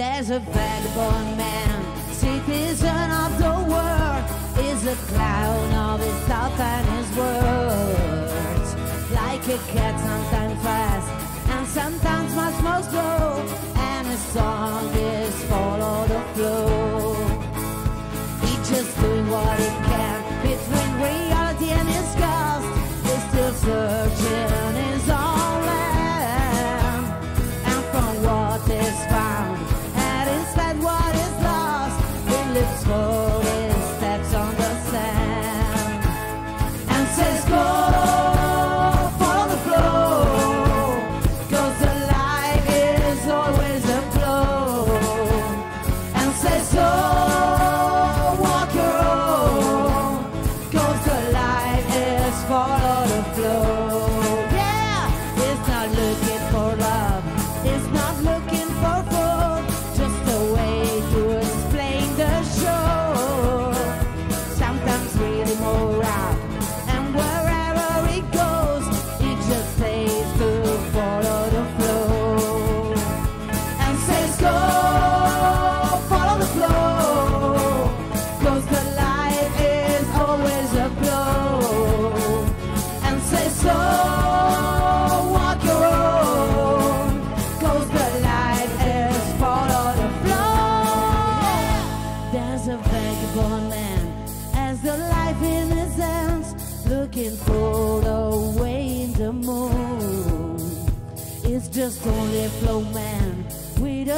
There's a vagabond man, citizen of the world, is a clown of his thoughts and his words. Like a cat, sometimes fast and sometimes much more slow, and his song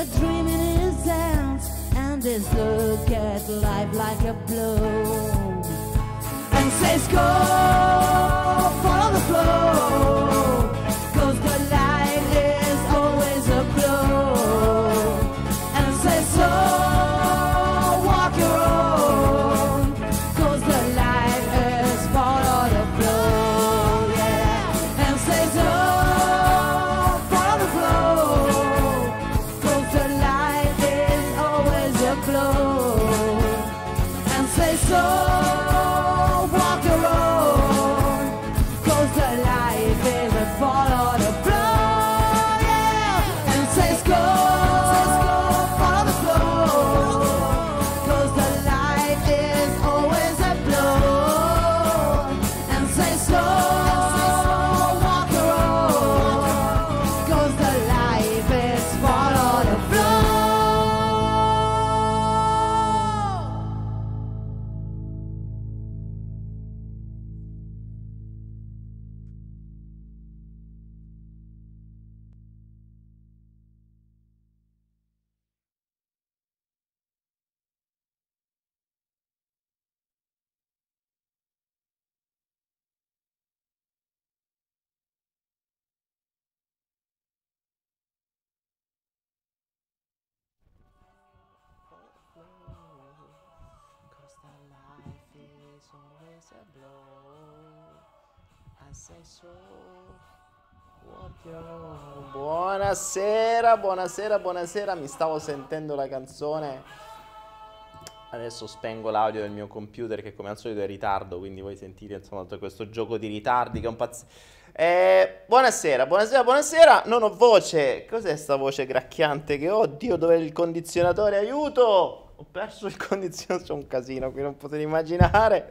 with a dream in his hands and his look at life like a blow. And says go follow the flow, always a blow. I say so. Buonasera, buonasera, buonasera. Mi stavo sentendo la canzone. Adesso spengo l'audio del mio computer che come al solito è in ritardo, quindi voi sentite insomma tutto questo gioco di ritardi che è un pazzo. Eh, buonasera, buonasera, buonasera. Non ho voce. Cos'è sta voce gracchiante che ho? Oddio, dov'è il condizionatore? Aiuto! Ho perso il condizionatore, c'è un casino qui, non potete immaginare.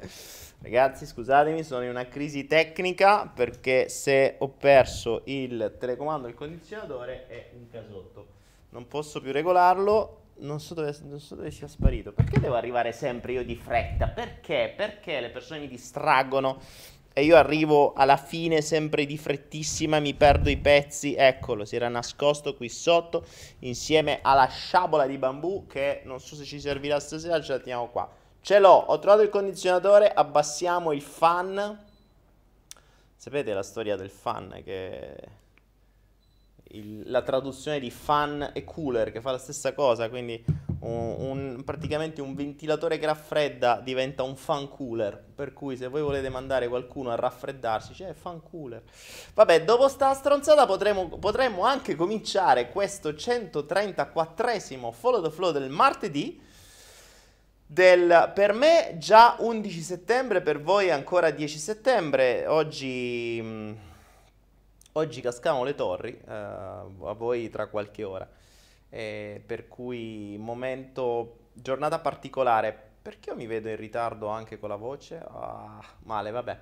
Ragazzi, scusatemi, sono in una crisi tecnica perché se ho perso il telecomando del condizionatore è un casotto. Non posso più regolarlo, non so, dove, non so dove sia sparito. Perché devo arrivare sempre io di fretta? Perché? Perché le persone mi distraggono e io arrivo alla fine sempre di frettissima, mi perdo i pezzi. Eccolo, si era nascosto qui sotto insieme alla sciabola di bambù che non so se ci servirà stasera, ce la teniamo qua. Ce l'ho, ho trovato il condizionatore, abbassiamo il fan. Sapete la storia del fan che il- la traduzione di fan e cooler che fa la stessa cosa, quindi un, un- praticamente un ventilatore che raffredda diventa un fan cooler, per cui se voi volete mandare qualcuno a raffreddarsi, c'è fan cooler. Vabbè, dopo sta stronzata potremo, potremmo anche cominciare questo 134esimo Follow the Flow del martedì. Del, per me già 11 settembre, per voi ancora 10 settembre. Oggi, mh, oggi cascamo le torri, eh, a voi tra qualche ora. eh, per cui momento, giornata particolare. Perché io mi vedo in ritardo anche con la voce? Ah, male, vabbè.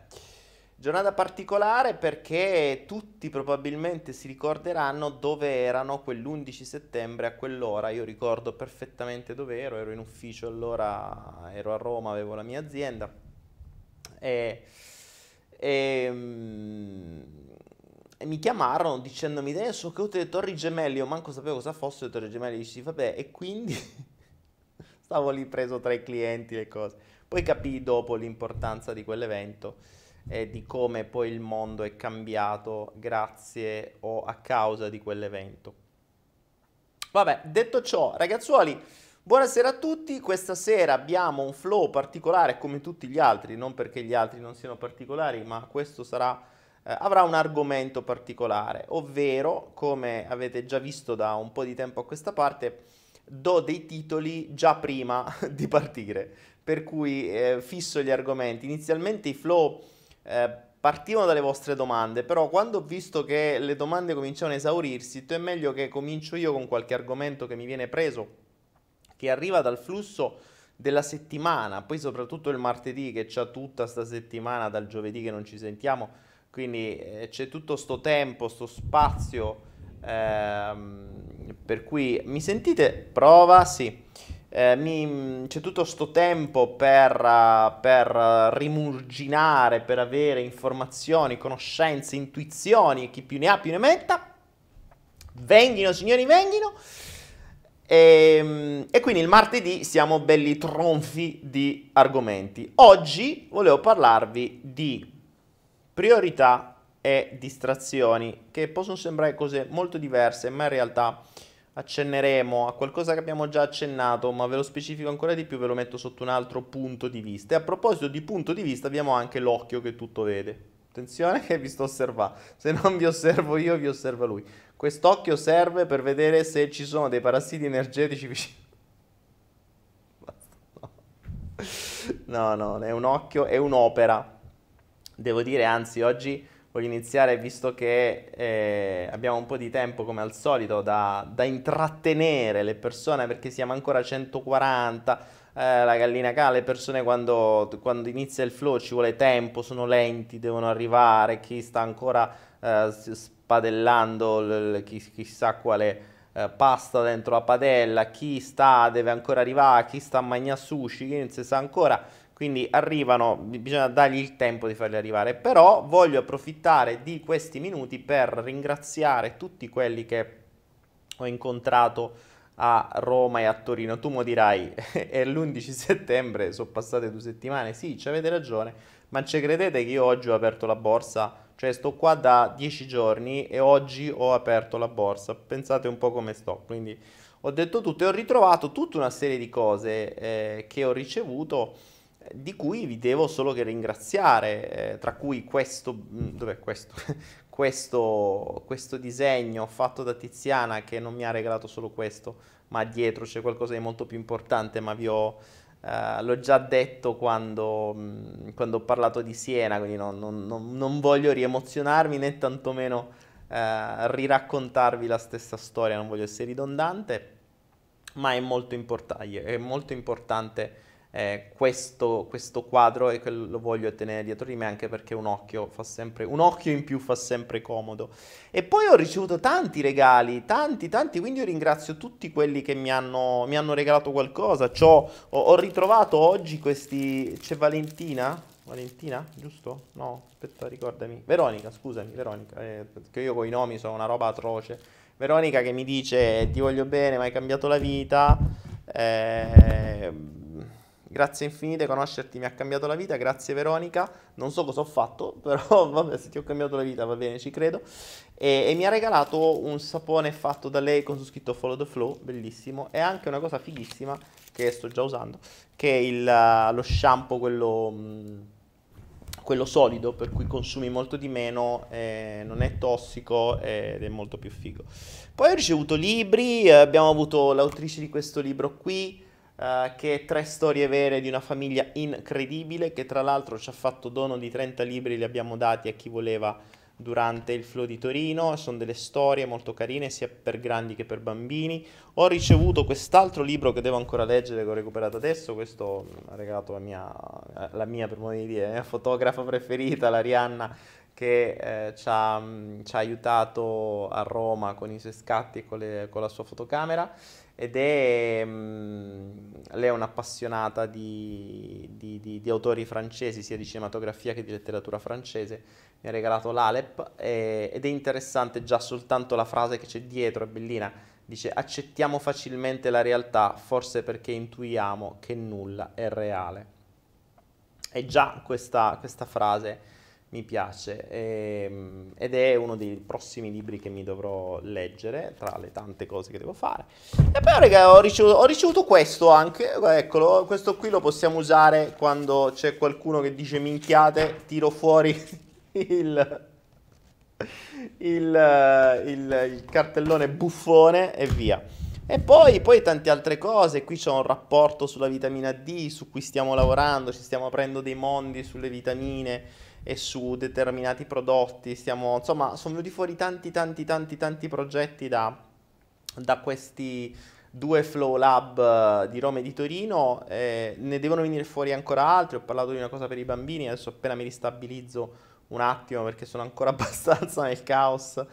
Giornata particolare perché tutti probabilmente si ricorderanno dove erano quell'11 settembre a quell'ora. Io ricordo perfettamente dove ero, ero in ufficio allora, ero a Roma, avevo la mia azienda. E, e, mm, e mi chiamarono dicendomi adesso che ho le Torri Gemelli, io manco sapevo cosa fossero le Torri Gemelli, dici vabbè, e quindi stavo lì preso tra i clienti e cose. Poi capii dopo l'importanza di quell'evento e di come poi il mondo è cambiato grazie o a causa di quell'evento. Vabbè, detto ciò, ragazzuoli, buonasera a tutti. Questa sera abbiamo un flow particolare come tutti gli altri, non perché gli altri non siano particolari, ma questo sarà, eh, avrà un argomento particolare, ovvero, come avete già visto da un po' di tempo a questa parte, do dei titoli già prima di partire, per cui eh, fisso gli argomenti. Inizialmente i flow eh, partivano dalle vostre domande, però quando ho visto che le domande cominciavano a esaurirsi, è meglio che comincio io con qualche argomento che mi viene preso, che arriva dal flusso della settimana, poi soprattutto il martedì che c'è tutta sta settimana dal giovedì che non ci sentiamo, quindi eh, c'è tutto sto tempo, sto spazio, ehm, per cui mi sentite? Prova, sì eh, mi, c'è tutto questo tempo per, per rimurginare, per avere informazioni, conoscenze, intuizioni, chi più ne ha più ne metta. Venghino, signori, venghino. E, ehm, e, quindi il martedì siamo belli tronfi di argomenti. Oggi volevo parlarvi di priorità e distrazioni, che possono sembrare cose molto diverse, ma in realtà accenneremo a qualcosa che abbiamo già accennato, ma ve lo specifico ancora di più, ve lo metto sotto un altro punto di vista. E a proposito di punto di vista, abbiamo anche l'occhio che tutto vede. Attenzione che vi sto osservando, se non vi osservo io, vi osserva lui. Quest'occhio serve per vedere se ci sono dei parassiti energetici vicino. No, no, è un occhio, è un'opera. Devo dire, anzi, oggi voglio iniziare visto che eh, abbiamo un po' di tempo come al solito da, da intrattenere le persone perché siamo ancora a 140 eh, la gallina cala le persone quando, quando, inizia il flow ci vuole tempo sono lenti devono arrivare chi sta ancora eh, spadellando l- l- chi, chissà quale eh, pasta dentro la padella chi sta deve ancora arrivare chi sta a mangiare sushi chi non si sa ancora quindi arrivano, bisogna dargli il tempo di farli arrivare, però voglio approfittare di questi minuti per ringraziare tutti quelli che ho incontrato a Roma e a Torino. Tu mi dirai, è l'11 settembre, sono passate due settimane, sì, ci avete ragione, ma ci credete che io oggi ho aperto la borsa? Cioè sto qua da dieci giorni e oggi ho aperto la borsa, pensate un po' come sto, quindi ho detto tutto e ho ritrovato tutta una serie di cose eh, che ho ricevuto di cui vi devo solo che ringraziare, eh, tra cui questo, mm, dov'è questo? questo, questo disegno fatto da Tiziana che non mi ha regalato solo questo, ma dietro c'è qualcosa di molto più importante, ma vi ho, eh, l'ho già detto quando, mh, mm, quando, ho parlato di Siena, quindi non, non, non, non voglio riemozionarmi né tantomeno eh, riraccontarvi la stessa storia, non voglio essere ridondante, ma è molto, import- è molto importante eh, questo, questo, quadro e lo voglio tenere dietro di me anche perché un occhio, fa sempre, un occhio in più fa sempre comodo. E poi ho ricevuto tanti regali, tanti, tanti, quindi io ringrazio tutti quelli che mi hanno, mi hanno regalato qualcosa. Ho, ho, ritrovato oggi questi... c'è Valentina? Valentina, giusto? No, aspetta, ricordami. Veronica, scusami, Veronica, eh, perché io con i nomi sono una roba atroce. Veronica che mi dice ti voglio bene, ma hai cambiato la vita. Eh, Grazie infinite, conoscerti mi ha cambiato la vita, grazie Veronica, non so cosa ho fatto, però vabbè se ti ho cambiato la vita va bene, ci credo. E, e mi ha regalato un sapone fatto da lei con su scritto Follow the Flow, bellissimo, e anche una cosa fighissima che sto già usando, che è il, lo shampoo, quello, mm, quello solido, per cui consumi molto di meno, eh, non è tossico ed è molto più figo. Poi ho ricevuto libri, abbiamo avuto l'autrice di questo libro qui, Uh, che tre storie vere di una famiglia incredibile che tra l'altro ci ha fatto dono di 30 libri, li abbiamo dati a chi voleva durante il Flow di Torino, sono delle storie molto carine sia per grandi che per bambini. Ho ricevuto quest'altro libro che devo ancora leggere, che ho recuperato adesso, questo ha regalato la mia, la mia per modo di dire, la mia fotografa preferita, la Rihanna, che eh, ci, ha, ci, ha, aiutato a Roma con i suoi scatti e con, le, con la sua fotocamera ed è, mh, mm, lei è un'appassionata di, di, di, di, autori francesi, sia di cinematografia che di letteratura francese, mi ha regalato l'Alep e, ed è interessante già soltanto la frase che c'è dietro, è bellina, dice accettiamo facilmente la realtà, forse perché intuiamo che nulla è reale. E già questa, questa frase mi piace e, ehm, ed è uno dei prossimi libri che mi dovrò leggere tra le tante cose che devo fare. E poi raga, ho ricevuto, ho ricevuto questo anche, eccolo, questo qui lo possiamo usare quando c'è qualcuno che dice minchiate, tiro fuori il, il, il, il cartellone buffone e via. E poi, poi, tante altre cose, qui c'è un rapporto sulla vitamina D su cui stiamo lavorando, ci stiamo aprendo dei mondi sulle vitamine e su determinati prodotti, stiamo, insomma, sono venuti fuori tanti, tanti, tanti, tanti progetti da, da questi due Flow Lab eh, di Roma e di Torino, eh, ne devono venire fuori ancora altri, ho parlato di una cosa per i bambini, adesso appena mi ristabilizzo un attimo perché sono ancora abbastanza nel caos,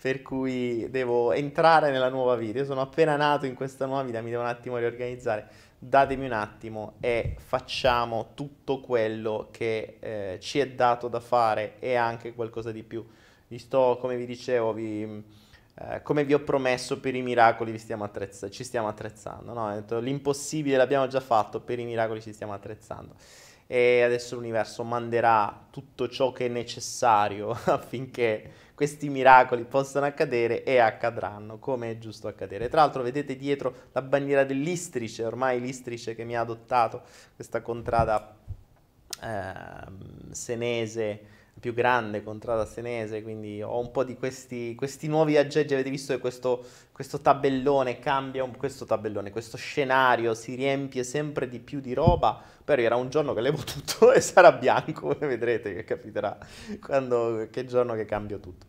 per cui devo entrare nella nuova vita, io sono appena nato in questa nuova vita, mi devo un attimo riorganizzare datemi un attimo e facciamo tutto quello che eh, ci è dato da fare e anche qualcosa di più. Vi sto, come vi dicevo, vi, eh, come vi ho promesso, per i miracoli stiamo attrezz- ci stiamo attrezzando. No? Detto, l'impossibile l'abbiamo già fatto, per i miracoli ci stiamo attrezzando. E adesso l'universo manderà tutto ciò che è necessario affinché questi miracoli possano accadere e accadranno come è giusto accadere. Tra l'altro vedete dietro la bandiera dell'Istrice, ormai l'Istrice che mi ha adottato, questa contrada eh, senese più grande, contrada senese, quindi ho un po' di questi, questi nuovi aggeggi, avete visto che questo, questo tabellone cambia, un, questo tabellone, questo scenario si riempie sempre di più di roba, però era un giorno che levo tutto e sarà bianco, vedrete che capiterà quando, che giorno che cambio tutto.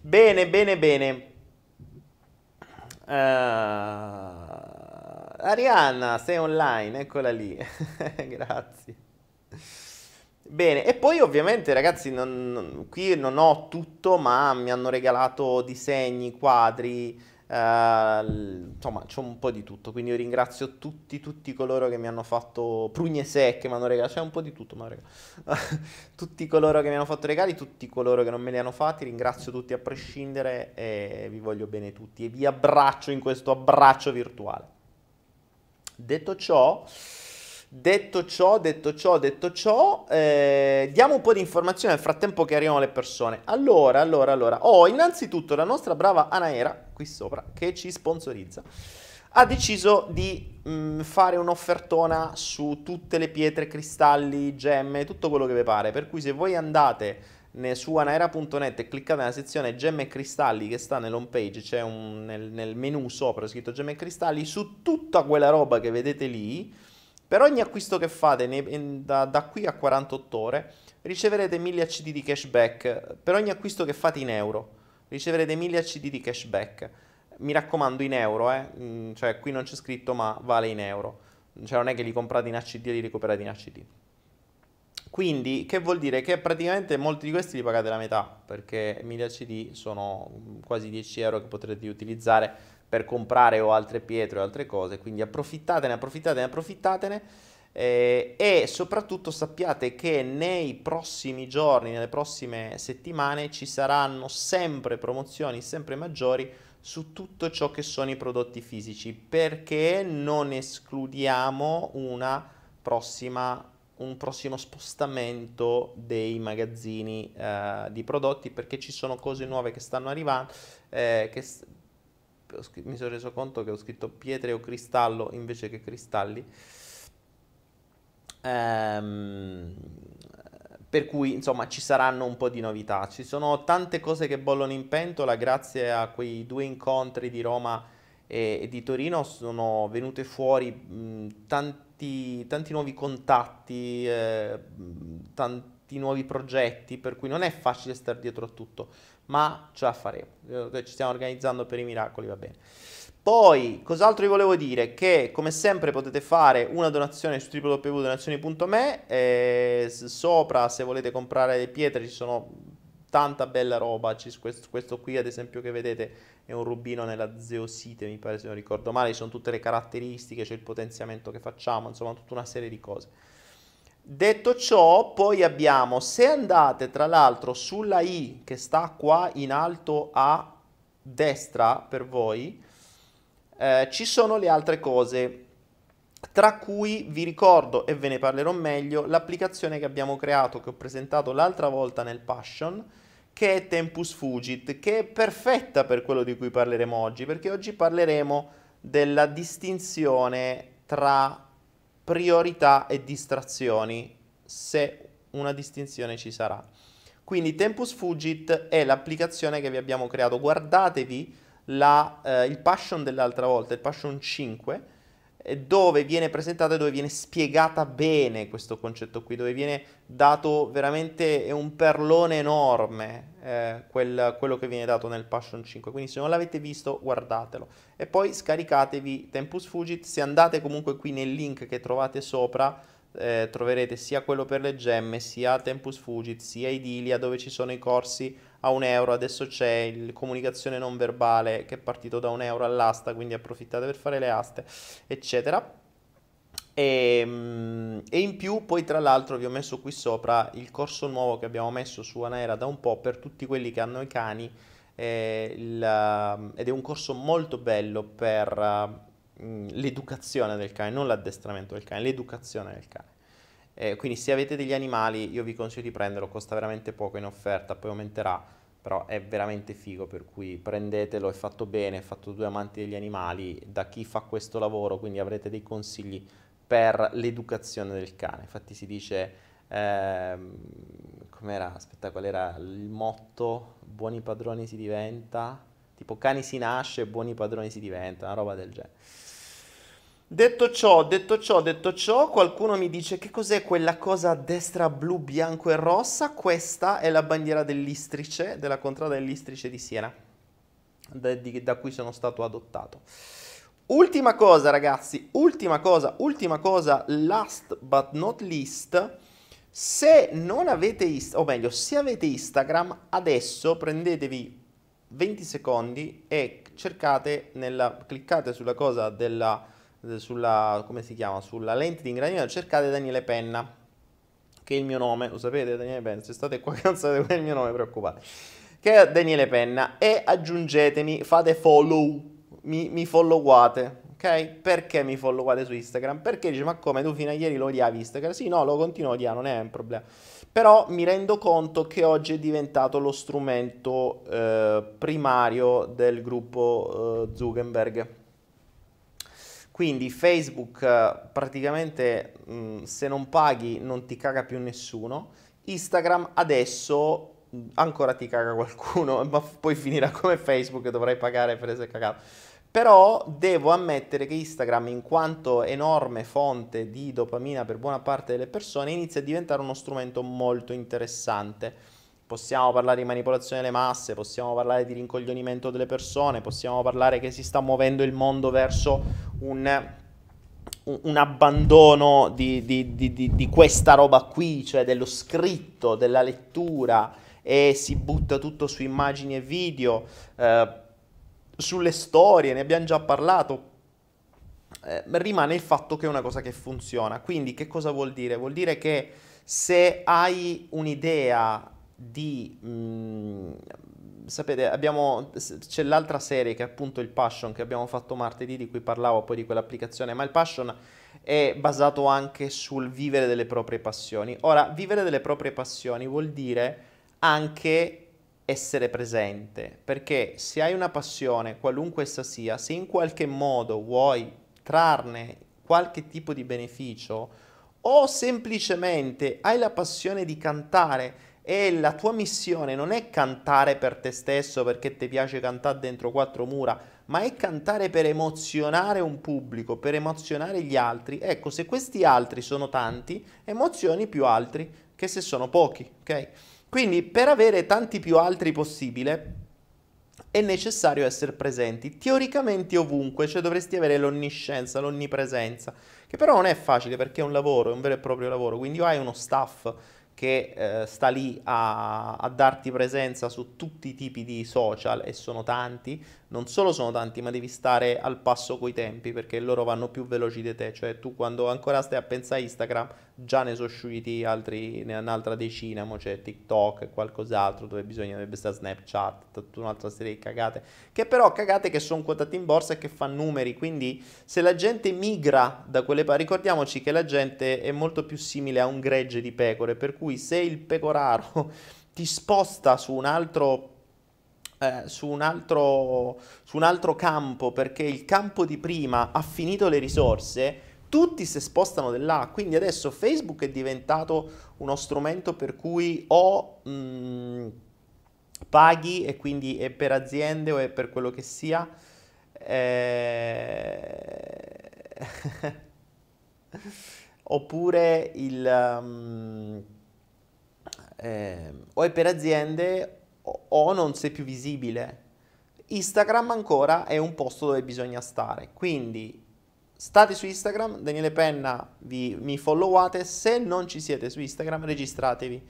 Bene, bene, bene. Uh, Arianna, sei online, eccola lì, grazie. Bene, e poi ovviamente ragazzi, non, non, qui non ho tutto, ma mi hanno regalato disegni, quadri, eh, insomma c'è un po' di tutto, quindi io ringrazio tutti, tutti coloro che mi hanno fatto prugne secche, mi hanno regalato, c'è un po' di tutto, ma tutti coloro che mi hanno fatto regali, tutti coloro che non me li hanno fatti, ringrazio tutti a prescindere e vi voglio bene tutti e vi abbraccio in questo abbraccio virtuale. Detto ciò... Detto ciò, detto ciò, detto ciò, eh, diamo un po' di informazioni nel frattempo che arrivano le persone. Allora, allora, allora, ho oh, innanzitutto la nostra brava Anaera, qui sopra, che ci sponsorizza, ha deciso di mh, mm, fare un'offertona su tutte le pietre, cristalli, gemme, tutto quello che vi pare. Per cui se voi andate su anaera.net e cliccate nella sezione gemme e cristalli che sta nell'home page, c'è un, nel, nel menu sopra scritto gemme e cristalli, su tutta quella roba che vedete lì per ogni acquisto che fate ne, da, da, qui a 48 ore riceverete 1000 CD di cashback. Per ogni acquisto che fate in euro riceverete 1000 CD di cashback. Mi raccomando in euro, eh? Mm, cioè qui non c'è scritto ma vale in euro. Cioè non è che li comprate in ACD e li recuperate in ACD. Quindi, che vuol dire? Che praticamente molti di questi li pagate la metà, perché 1000 CD sono quasi 10 euro che potrete utilizzare per comprare o altre pietre o altre cose, quindi approfittatene, approfittatene, approfittatene eh, e soprattutto sappiate che nei prossimi giorni, nelle prossime settimane ci saranno sempre promozioni sempre maggiori su tutto ciò che sono i prodotti fisici perché non escludiamo prossima un prossimo spostamento dei magazzini eh, di prodotti perché ci sono cose nuove che stanno arrivando eh, che mi sono reso conto che ho scritto pietre o cristallo invece che cristalli. Ehm, per cui insomma ci saranno un po' di novità. Ci sono tante cose che bollono in pentola grazie a quei due incontri di Roma e, e di Torino sono venute fuori mh, tanti, tanti, nuovi contatti, eh, tanti nuovi progetti, per cui non è facile stare dietro a tutto, ma ce la faremo. Ci stiamo organizzando per i miracoli, va bene. Poi, cos'altro vi volevo dire? Che come sempre potete fare una donazione su www.donazioni.me e sopra se volete comprare le pietre ci sono tanta bella roba, questo, questo, qui ad esempio che vedete è un rubino nella zeosite, mi pare se non ricordo male, ci sono tutte le caratteristiche, c'è il potenziamento che facciamo, insomma tutta una serie di cose. Detto ciò, poi abbiamo, se andate tra l'altro sulla I che sta qua in alto a destra per voi, eh, ci sono le altre cose, tra cui vi ricordo, e ve ne parlerò meglio, l'applicazione che abbiamo creato, che ho presentato l'altra volta nel Passion, che è Tempus Fugit, che è perfetta per quello di cui parleremo oggi, perché oggi parleremo della distinzione tra priorità e distrazioni, se una distinzione ci sarà. Quindi Tempus Fugit è l'applicazione che vi abbiamo creato. Guardatevi la, eh, il Passion dell'altra volta, il Passion 5, dove viene presentata e dove viene spiegata bene questo concetto qui, dove viene dato veramente un perlone enorme eh, quel, quello che viene dato nel Passion 5. Quindi se non l'avete visto, guardatelo. E poi scaricatevi Tempus Fugit. Se andate comunque qui nel link che trovate sopra, eh, troverete sia quello per le gemme, sia Tempus Fugit, sia Idilia, dove ci sono i corsi a un euro. Adesso c'è il comunicazione non verbale che è partito da un euro all'asta, quindi approfittate per fare le aste, eccetera. E, ehm, e, in più poi tra l'altro vi ho messo qui sopra il corso nuovo che abbiamo messo su Anaera da un po' per tutti quelli che hanno i cani eh, il, ed è un corso molto bello per uh, l'educazione del cane, non l'addestramento del cane, l'educazione del cane. Eh, quindi se avete degli animali io vi consiglio di prenderlo, costa veramente poco in offerta, poi aumenterà, però è veramente figo, per cui prendetelo, è fatto bene, è fatto due amanti degli animali, da chi fa questo lavoro, quindi avrete dei consigli per l'educazione del cane. Infatti si dice, ehm, com'era, aspetta, qual era il motto? Buoni padroni si diventa, tipo cani si nasce, buoni padroni si diventa, una roba del genere. Detto ciò, detto ciò, detto ciò, qualcuno mi dice che cos'è quella cosa a destra blu, bianco e rossa? Questa è la bandiera dell'Istrice, della contrada dell'Istrice di Siena, da, di, da cui sono stato adottato. Ultima cosa ragazzi, ultima cosa, ultima cosa, last but not least, se non avete Instagram, o meglio, se avete Instagram, adesso prendetevi 20 secondi e cercate nella, cliccate sulla cosa della, sulla, come si chiama, sulla lente di ingrandimento, cercate Daniele Penna, che è il mio nome, lo sapete Daniele Penna, se state qua qual è il mio nome, preoccupate, che è Daniele Penna, e aggiungetemi, fate follow, mi, mi followate, ok? Perché mi followate su Instagram? Perché dice, ma come tu fino a ieri lo odiavi Instagram? Sì, no, lo continuo a odiare, non è un problema. Però mi rendo conto che oggi è diventato lo strumento eh, primario del gruppo eh, Zuckerberg. Quindi Facebook eh, praticamente mh, mm, se non paghi non ti caga più nessuno. Instagram adesso mm, ancora ti caga qualcuno, ma poi finirà come Facebook, dovrai pagare per essere cagato. Però devo ammettere che Instagram, in quanto enorme fonte di dopamina per buona parte delle persone, inizia a diventare uno strumento molto interessante. Possiamo parlare di manipolazione delle masse, possiamo parlare di rincoglionimento delle persone, possiamo parlare che si sta muovendo il mondo verso un, un abbandono di, di, di, di, questa roba qui, cioè dello scritto, della lettura e si butta tutto su immagini e video. Eh, sulle storie, ne abbiamo già parlato. Eh, rimane il fatto che è una cosa che funziona. Quindi che cosa vuol dire? Vuol dire che se hai un'idea di... Mh, mm, sapete, abbiamo, c'è l'altra serie che è appunto il Passion che abbiamo fatto martedì, di cui parlavo poi di quell'applicazione, ma il Passion è basato anche sul vivere delle proprie passioni. Ora, vivere delle proprie passioni vuol dire anche essere presente, perché se hai una passione, qualunque essa sia, se in qualche modo vuoi trarne qualche tipo di beneficio o semplicemente hai la passione di cantare e la tua missione non è cantare per te stesso perché ti piace cantare dentro quattro mura, ma è cantare per emozionare un pubblico, per emozionare gli altri. Ecco, se questi altri sono tanti, emozioni più altri che se sono pochi, ok? Quindi per avere tanti più altri possibile è necessario essere presenti, teoricamente ovunque, cioè dovresti avere l'onniscienza, l'onnipresenza, che però non è facile perché è un lavoro, è un vero e proprio lavoro, quindi hai uno staff che eh, sta lì a, a, darti presenza su tutti i tipi di social e sono tanti, non solo sono tanti, ma devi stare al passo coi tempi perché loro vanno più veloci di te, cioè tu quando ancora stai a pensare a Instagram già ne sono usciti altri, un'altra decina, mo c'è TikTok e qualcos'altro dove bisogna, dovrebbe stare Snapchat, tutta un'altra serie di cagate, che però cagate che sono quotate in borsa e che fanno numeri, quindi se la gente migra da quelle parti, ricordiamoci che la gente è molto più simile a un gregge di pecore, per cui se il pecoraro ti sposta su un altro eh, su, un altro, su un altro campo perché il campo di prima ha finito le risorse, tutti si spostano di là. Quindi adesso Facebook è diventato uno strumento per cui o mh, mm, paghi e quindi è per aziende o è per quello che sia. Eh... oppure il um, eh, o è per aziende o non sei più visibile. Instagram ancora è un posto dove bisogna stare, quindi state su Instagram, Daniele Penna vi, mi followate, se non ci siete su Instagram registratevi.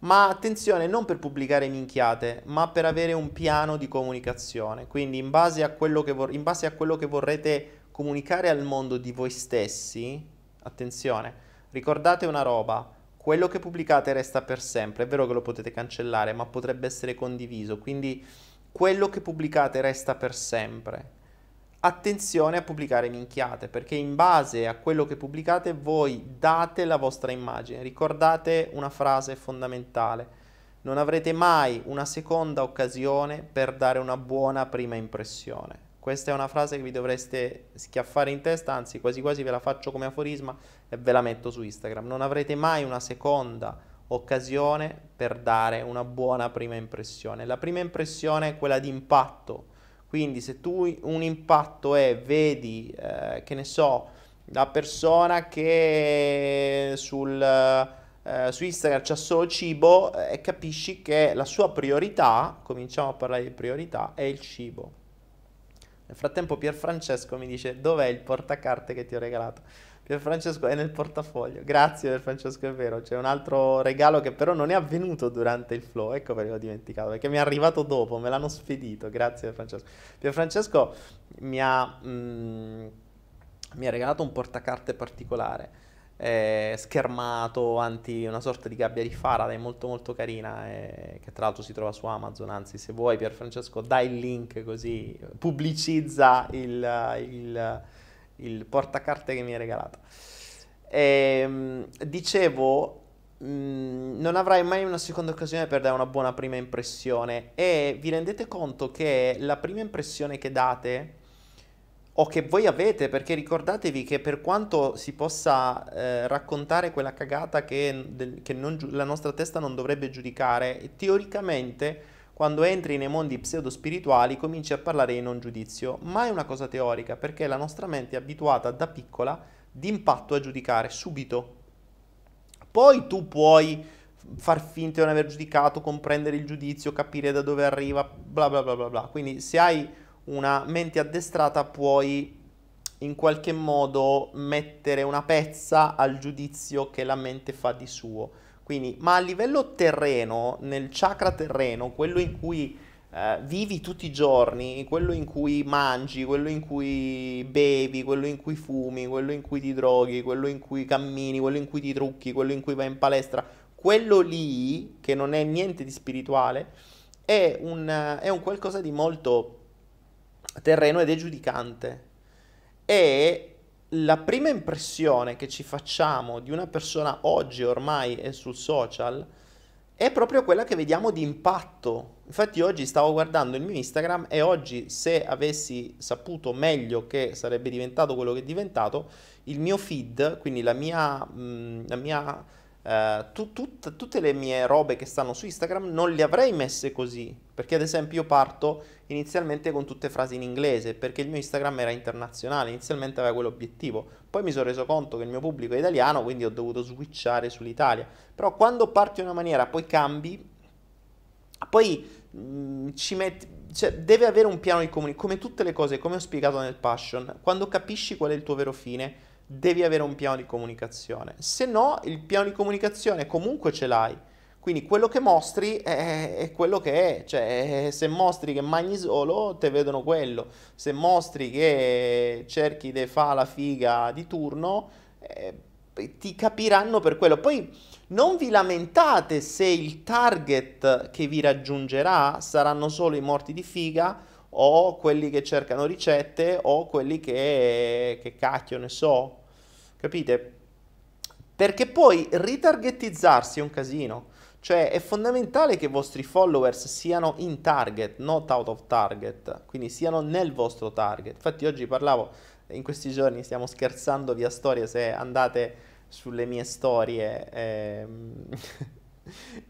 Ma attenzione, non per pubblicare minchiate, ma per avere un piano di comunicazione. Quindi in base a quello che, vor- base a quello che vorrete comunicare al mondo di voi stessi, attenzione, ricordate una roba, quello che pubblicate resta per sempre, è vero che lo potete cancellare, ma potrebbe essere condiviso, quindi quello che pubblicate resta per sempre. Attenzione a pubblicare minchiate, perché in base a quello che pubblicate voi date la vostra immagine. Ricordate una frase fondamentale. Non avrete mai una seconda occasione per dare una buona prima impressione. Questa è una frase che vi dovreste schiaffare in testa, anzi quasi quasi ve la faccio come aforisma e ve la metto su Instagram. Non avrete mai una seconda occasione per dare una buona prima impressione. La prima impressione è quella di impatto. Quindi se tu un impatto è, vedi, eh, che ne so, la persona che sul, eh, su Instagram c'ha solo cibo e eh, capisci che la sua priorità, cominciamo a parlare di priorità, è il cibo. Nel frattempo Pierfrancesco mi dice dov'è il portacarte che ti ho regalato? Pierfrancesco è nel portafoglio. Grazie Pierfrancesco, è vero. C'è un altro regalo che però non è avvenuto durante il flow. Ecco perché l'ho dimenticato, perché mi è arrivato dopo, me l'hanno spedito. Grazie Pierfrancesco. Pierfrancesco mi ha, mm, mi ha regalato un portacarte particolare eh, schermato, anti una sorta di gabbia di Faraday molto molto carina eh, che tra l'altro si trova su Amazon, anzi se vuoi Pier Francesco dai il link così pubblicizza il, il, il portacarte che mi hai regalato. E, ehm, dicevo, mm, non avrai mai una seconda occasione per dare una buona prima impressione e vi rendete conto che la prima impressione che date o che voi avete, perché ricordatevi che per quanto si possa eh, raccontare quella cagata che, che non, la nostra testa non dovrebbe giudicare, teoricamente quando entri nei mondi pseudo-spirituali cominci a parlare di non giudizio, ma è una cosa teorica perché la nostra mente è abituata da piccola d'impatto a giudicare subito. Poi tu puoi far finta di non aver giudicato, comprendere il giudizio, capire da dove arriva, bla bla bla bla bla. Quindi se hai una mente addestrata puoi in qualche modo mettere una pezza al giudizio che la mente fa di suo. Quindi, ma a livello terreno, nel chakra terreno, quello in cui eh, vivi tutti i giorni, quello in cui mangi, quello in cui bevi, quello in cui fumi, quello in cui ti droghi, quello in cui cammini, quello in cui ti trucchi, quello in cui vai in palestra, quello lì, che non è niente di spirituale, è un, è un qualcosa di molto terreno ed è giudicante. E la prima impressione che ci facciamo di una persona oggi ormai è sul social è proprio quella che vediamo di impatto. Infatti oggi stavo guardando il mio Instagram e oggi se avessi saputo meglio che sarebbe diventato quello che è diventato, il mio feed, quindi la mia, mh, la mia Uh, tu, tut, tutte le mie robe che stanno su Instagram non le avrei messe così, perché ad esempio io parto inizialmente con tutte frasi in inglese, perché il mio Instagram era internazionale, inizialmente aveva quell'obiettivo, poi mi sono reso conto che il mio pubblico è italiano, quindi ho dovuto switchare sull'Italia, però quando parti in una maniera poi cambi, poi mh, mm, ci metti, cioè, deve avere un piano di comunicazione, come tutte le cose, come ho spiegato nel Passion, quando capisci qual è il tuo vero fine, devi avere un piano di comunicazione. Se no, il piano di comunicazione comunque ce l'hai. Quindi quello che mostri è, è quello che è, cioè se mostri che mangi solo, te vedono quello. Se mostri che cerchi di fare la figa di turno, eh, ti capiranno per quello. Poi non vi lamentate se il target che vi raggiungerà saranno solo i morti di figa o quelli che cercano ricette o quelli che, che cacchio ne so, capite? Perché poi ritargetizzarsi è un casino, cioè è fondamentale che i vostri followers siano in target, not out of target, quindi siano nel vostro target. Infatti oggi parlavo, in questi giorni stiamo scherzando via storia, se andate sulle mie storie... Ehm...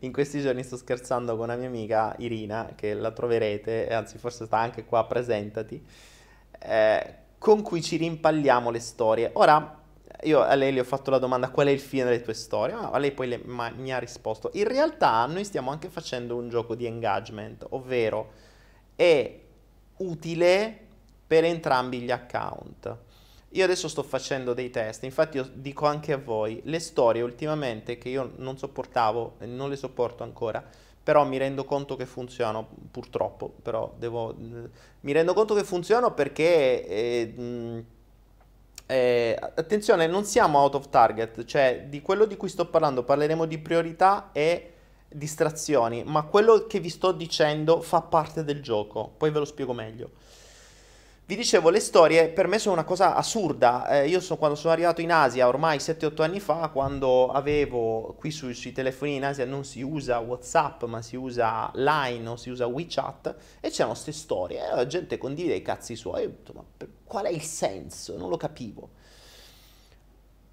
In questi giorni sto scherzando con una mia amica Irina, che la troverete, anzi forse sta anche qua, presentati, eh, con cui ci rimpalliamo le storie. Ora, io a lei le ho fatto la domanda qual è il fine delle tue storie, ma lei poi le, ma, mi ha risposto, in realtà noi stiamo anche facendo un gioco di engagement, ovvero è utile per entrambi gli account. Io adesso sto facendo dei test, infatti io dico anche a voi, le storie ultimamente che io non sopportavo non le sopporto ancora, però mi rendo conto che funzionano, purtroppo, però devo... mi rendo conto che funzionano perché... Eh, eh, attenzione, non siamo out of target, cioè di quello di cui sto parlando parleremo di priorità e distrazioni, ma quello che vi sto dicendo fa parte del gioco, poi ve lo spiego meglio. Vi dicevo, le storie per me sono una cosa assurda. Eh, io so, quando sono arrivato in Asia, ormai 7-8 anni fa, quando avevo qui su, sui telefonini in Asia non si usa WhatsApp, ma si usa Line o si usa WeChat, e c'erano queste storie, e la gente condivide i cazzi suoi. Io ho detto, ma per, qual è il senso? Non lo capivo.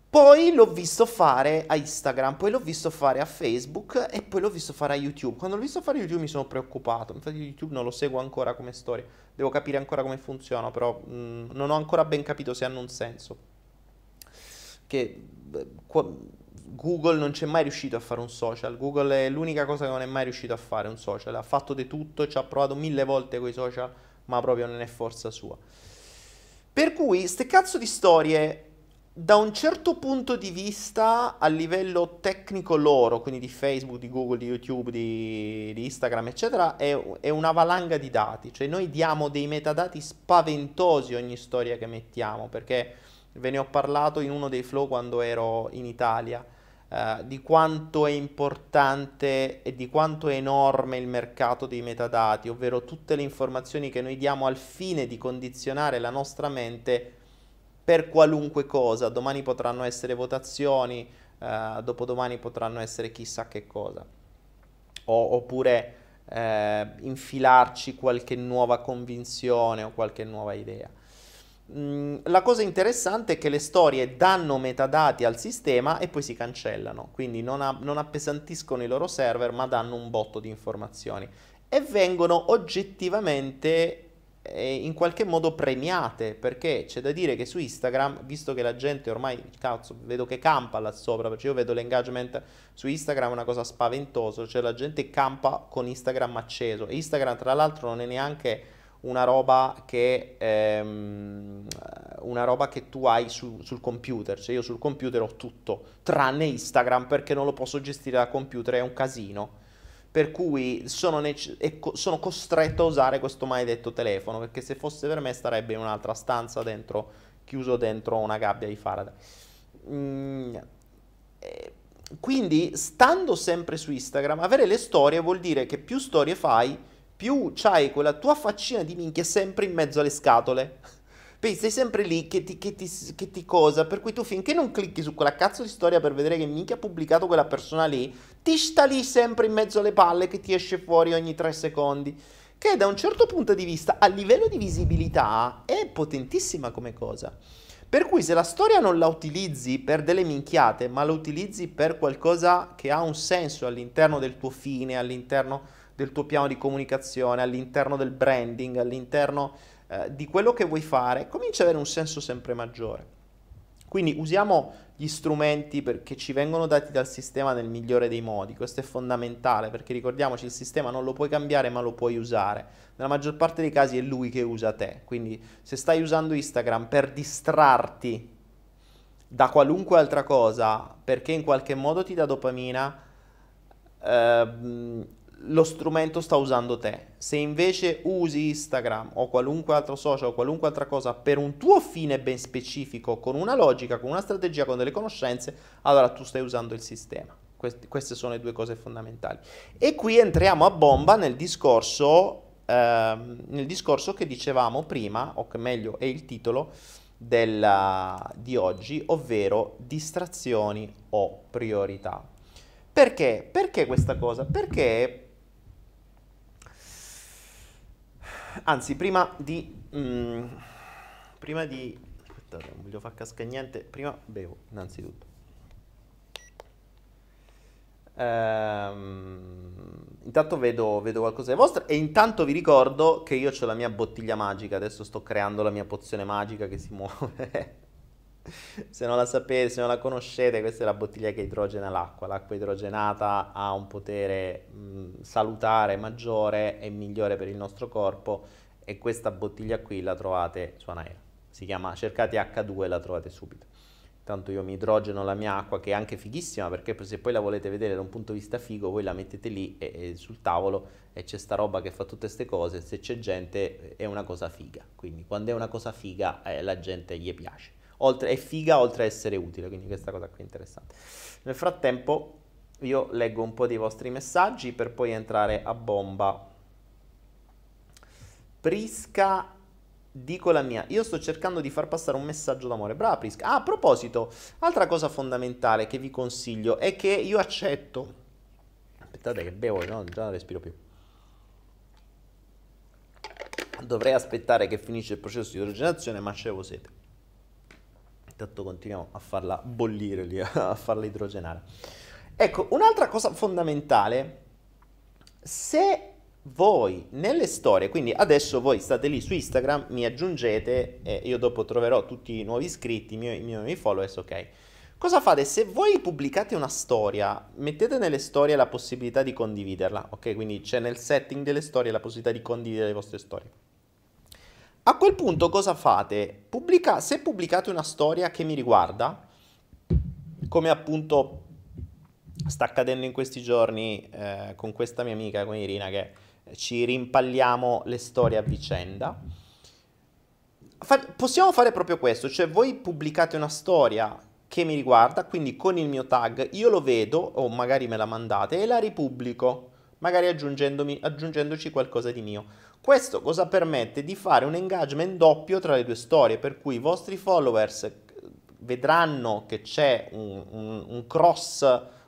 Poi l'ho visto fare a Instagram, poi l'ho visto fare a Facebook e poi l'ho visto fare a YouTube. Quando l'ho visto fare a YouTube mi sono preoccupato, infatti YouTube non lo seguo ancora come storia, devo capire ancora come funziona, però mh, mm, non ho ancora ben capito se hanno un senso. Che qua, Google non c'è mai riuscito a fare un social, Google è l'unica cosa che non è mai riuscito a fare un social, ha fatto di tutto, ci ha provato mille volte con i social, ma proprio non è forza sua. Per cui, ste cazzo di storie da un certo punto di vista, a livello tecnico loro, quindi di Facebook, di Google, di YouTube, di, di Instagram, eccetera, è, è, una valanga di dati. Cioè noi diamo dei metadati spaventosi ogni storia che mettiamo, perché ve ne ho parlato in uno dei flow quando ero in Italia, eh, di quanto è importante e di quanto è enorme il mercato dei metadati, ovvero tutte le informazioni che noi diamo al fine di condizionare la nostra mente per qualunque cosa. Domani potranno essere votazioni, eh, dopodomani potranno essere chissà che cosa. O, oppure eh, infilarci qualche nuova convinzione o qualche nuova idea. Mm, la cosa interessante è che le storie danno metadati al sistema e poi si cancellano, quindi non, a, non appesantiscono i loro server ma danno un botto di informazioni e vengono oggettivamente in qualche modo premiate perché c'è da dire che su Instagram visto che la gente ormai cazzo vedo che campa là sopra perché io vedo l'engagement su Instagram una cosa spaventosa cioè la gente campa con Instagram acceso. Instagram tra l'altro non è neanche una roba che ehm, una roba che tu hai su, sul computer. Cioè io sul computer ho tutto tranne Instagram perché non lo posso gestire da computer è un casino per cui sono, sono, costretto a usare questo maledetto telefono, perché se fosse per me starebbe in un'altra stanza dentro, chiuso dentro una gabbia di Faraday. Mm, eh, quindi, stando sempre su Instagram, avere le storie vuol dire che più storie fai, più c'hai quella tua faccina di minchia sempre in mezzo alle scatole. Poi sei sempre lì che ti, che, ti, che ti, cosa, per cui tu finché non clicchi su quella cazzo di storia per vedere che minchia ha pubblicato quella persona lì, ti sta lì sempre in mezzo alle palle che ti esce fuori ogni tre secondi. Che da un certo punto di vista, a livello di visibilità, è potentissima come cosa. Per cui se la storia non la utilizzi per delle minchiate, ma la utilizzi per qualcosa che ha un senso all'interno del tuo fine, all'interno del tuo piano di comunicazione, all'interno del branding, all'interno eh, di quello che vuoi fare, comincia ad avere un senso sempre maggiore. Quindi usiamo gli strumenti che ci vengono dati dal sistema nel migliore dei modi, questo è fondamentale perché ricordiamoci il sistema non lo puoi cambiare ma lo puoi usare, nella maggior parte dei casi è lui che usa te, quindi se stai usando Instagram per distrarti da qualunque altra cosa perché in qualche modo ti dà dopamina, eh, lo strumento sta usando te. Se invece usi Instagram o qualunque altro social o qualunque altra cosa per un tuo fine ben specifico, con una logica, con una strategia, con delle conoscenze, allora tu stai usando il sistema. Queste, queste sono le due cose fondamentali. E qui entriamo a bomba nel discorso, ehm, nel discorso che dicevamo prima, o che meglio è il titolo della, di oggi, ovvero distrazioni o priorità. Perché? Perché questa cosa? Perché Anzi, prima di... Mm, prima di... Aspettate, non voglio far cascare niente. Prima bevo, innanzitutto. Ehm, intanto vedo, vedo qualcosa di vostro e intanto vi ricordo che io ho la mia bottiglia magica, adesso sto creando la mia pozione magica che si muove. Se non la sapete, se non la conoscete, questa è la bottiglia che idrogena l'acqua. L'acqua idrogenata ha un potere mh, salutare maggiore e migliore per il nostro corpo e questa bottiglia qui la trovate su Anaera. Si chiama cercate H2 e la trovate subito. Tanto io mi idrogeno la mia acqua che è anche fighissima perché se poi la volete vedere da un punto di vista figo voi la mettete lì e, e sul tavolo e c'è sta roba che fa tutte queste cose, se c'è gente è una cosa figa. Quindi quando è una cosa figa eh, la gente gli piace oltre, è figa oltre a essere utile, quindi questa cosa qui è interessante. Nel frattempo io leggo un po' dei vostri messaggi per poi entrare a bomba. Prisca, dico la mia, io sto cercando di far passare un messaggio d'amore. Brava Prisca. Ah, a proposito, altra cosa fondamentale che vi consiglio è che io accetto... Aspettate che bevo, no, già non respiro più. Dovrei aspettare che finisce il processo di idrogenazione, ma c'avevo sete intanto continuiamo a farla bollire lì, a farla idrogenare. Ecco, un'altra cosa fondamentale, se voi nelle storie, quindi adesso voi state lì su Instagram, mi aggiungete e io dopo troverò tutti i nuovi iscritti, i miei, i miei followers, ok. Cosa fate? Se voi pubblicate una storia, mettete nelle storie la possibilità di condividerla, ok? Quindi c'è nel setting delle storie la possibilità di condividere le vostre storie. A quel punto cosa fate? Pubblica- se pubblicate una storia che mi riguarda, come appunto sta accadendo in questi giorni eh, con questa mia amica, con Irina, che ci rimpalliamo le storie a vicenda, fa- possiamo fare proprio questo, cioè voi pubblicate una storia che mi riguarda, quindi con il mio tag, io lo vedo o magari me la mandate e la ripubblico, magari aggiungendoci qualcosa di mio. Questo cosa permette? Di fare un engagement doppio tra le due storie, per cui i vostri followers vedranno che c'è un, un, un, cross,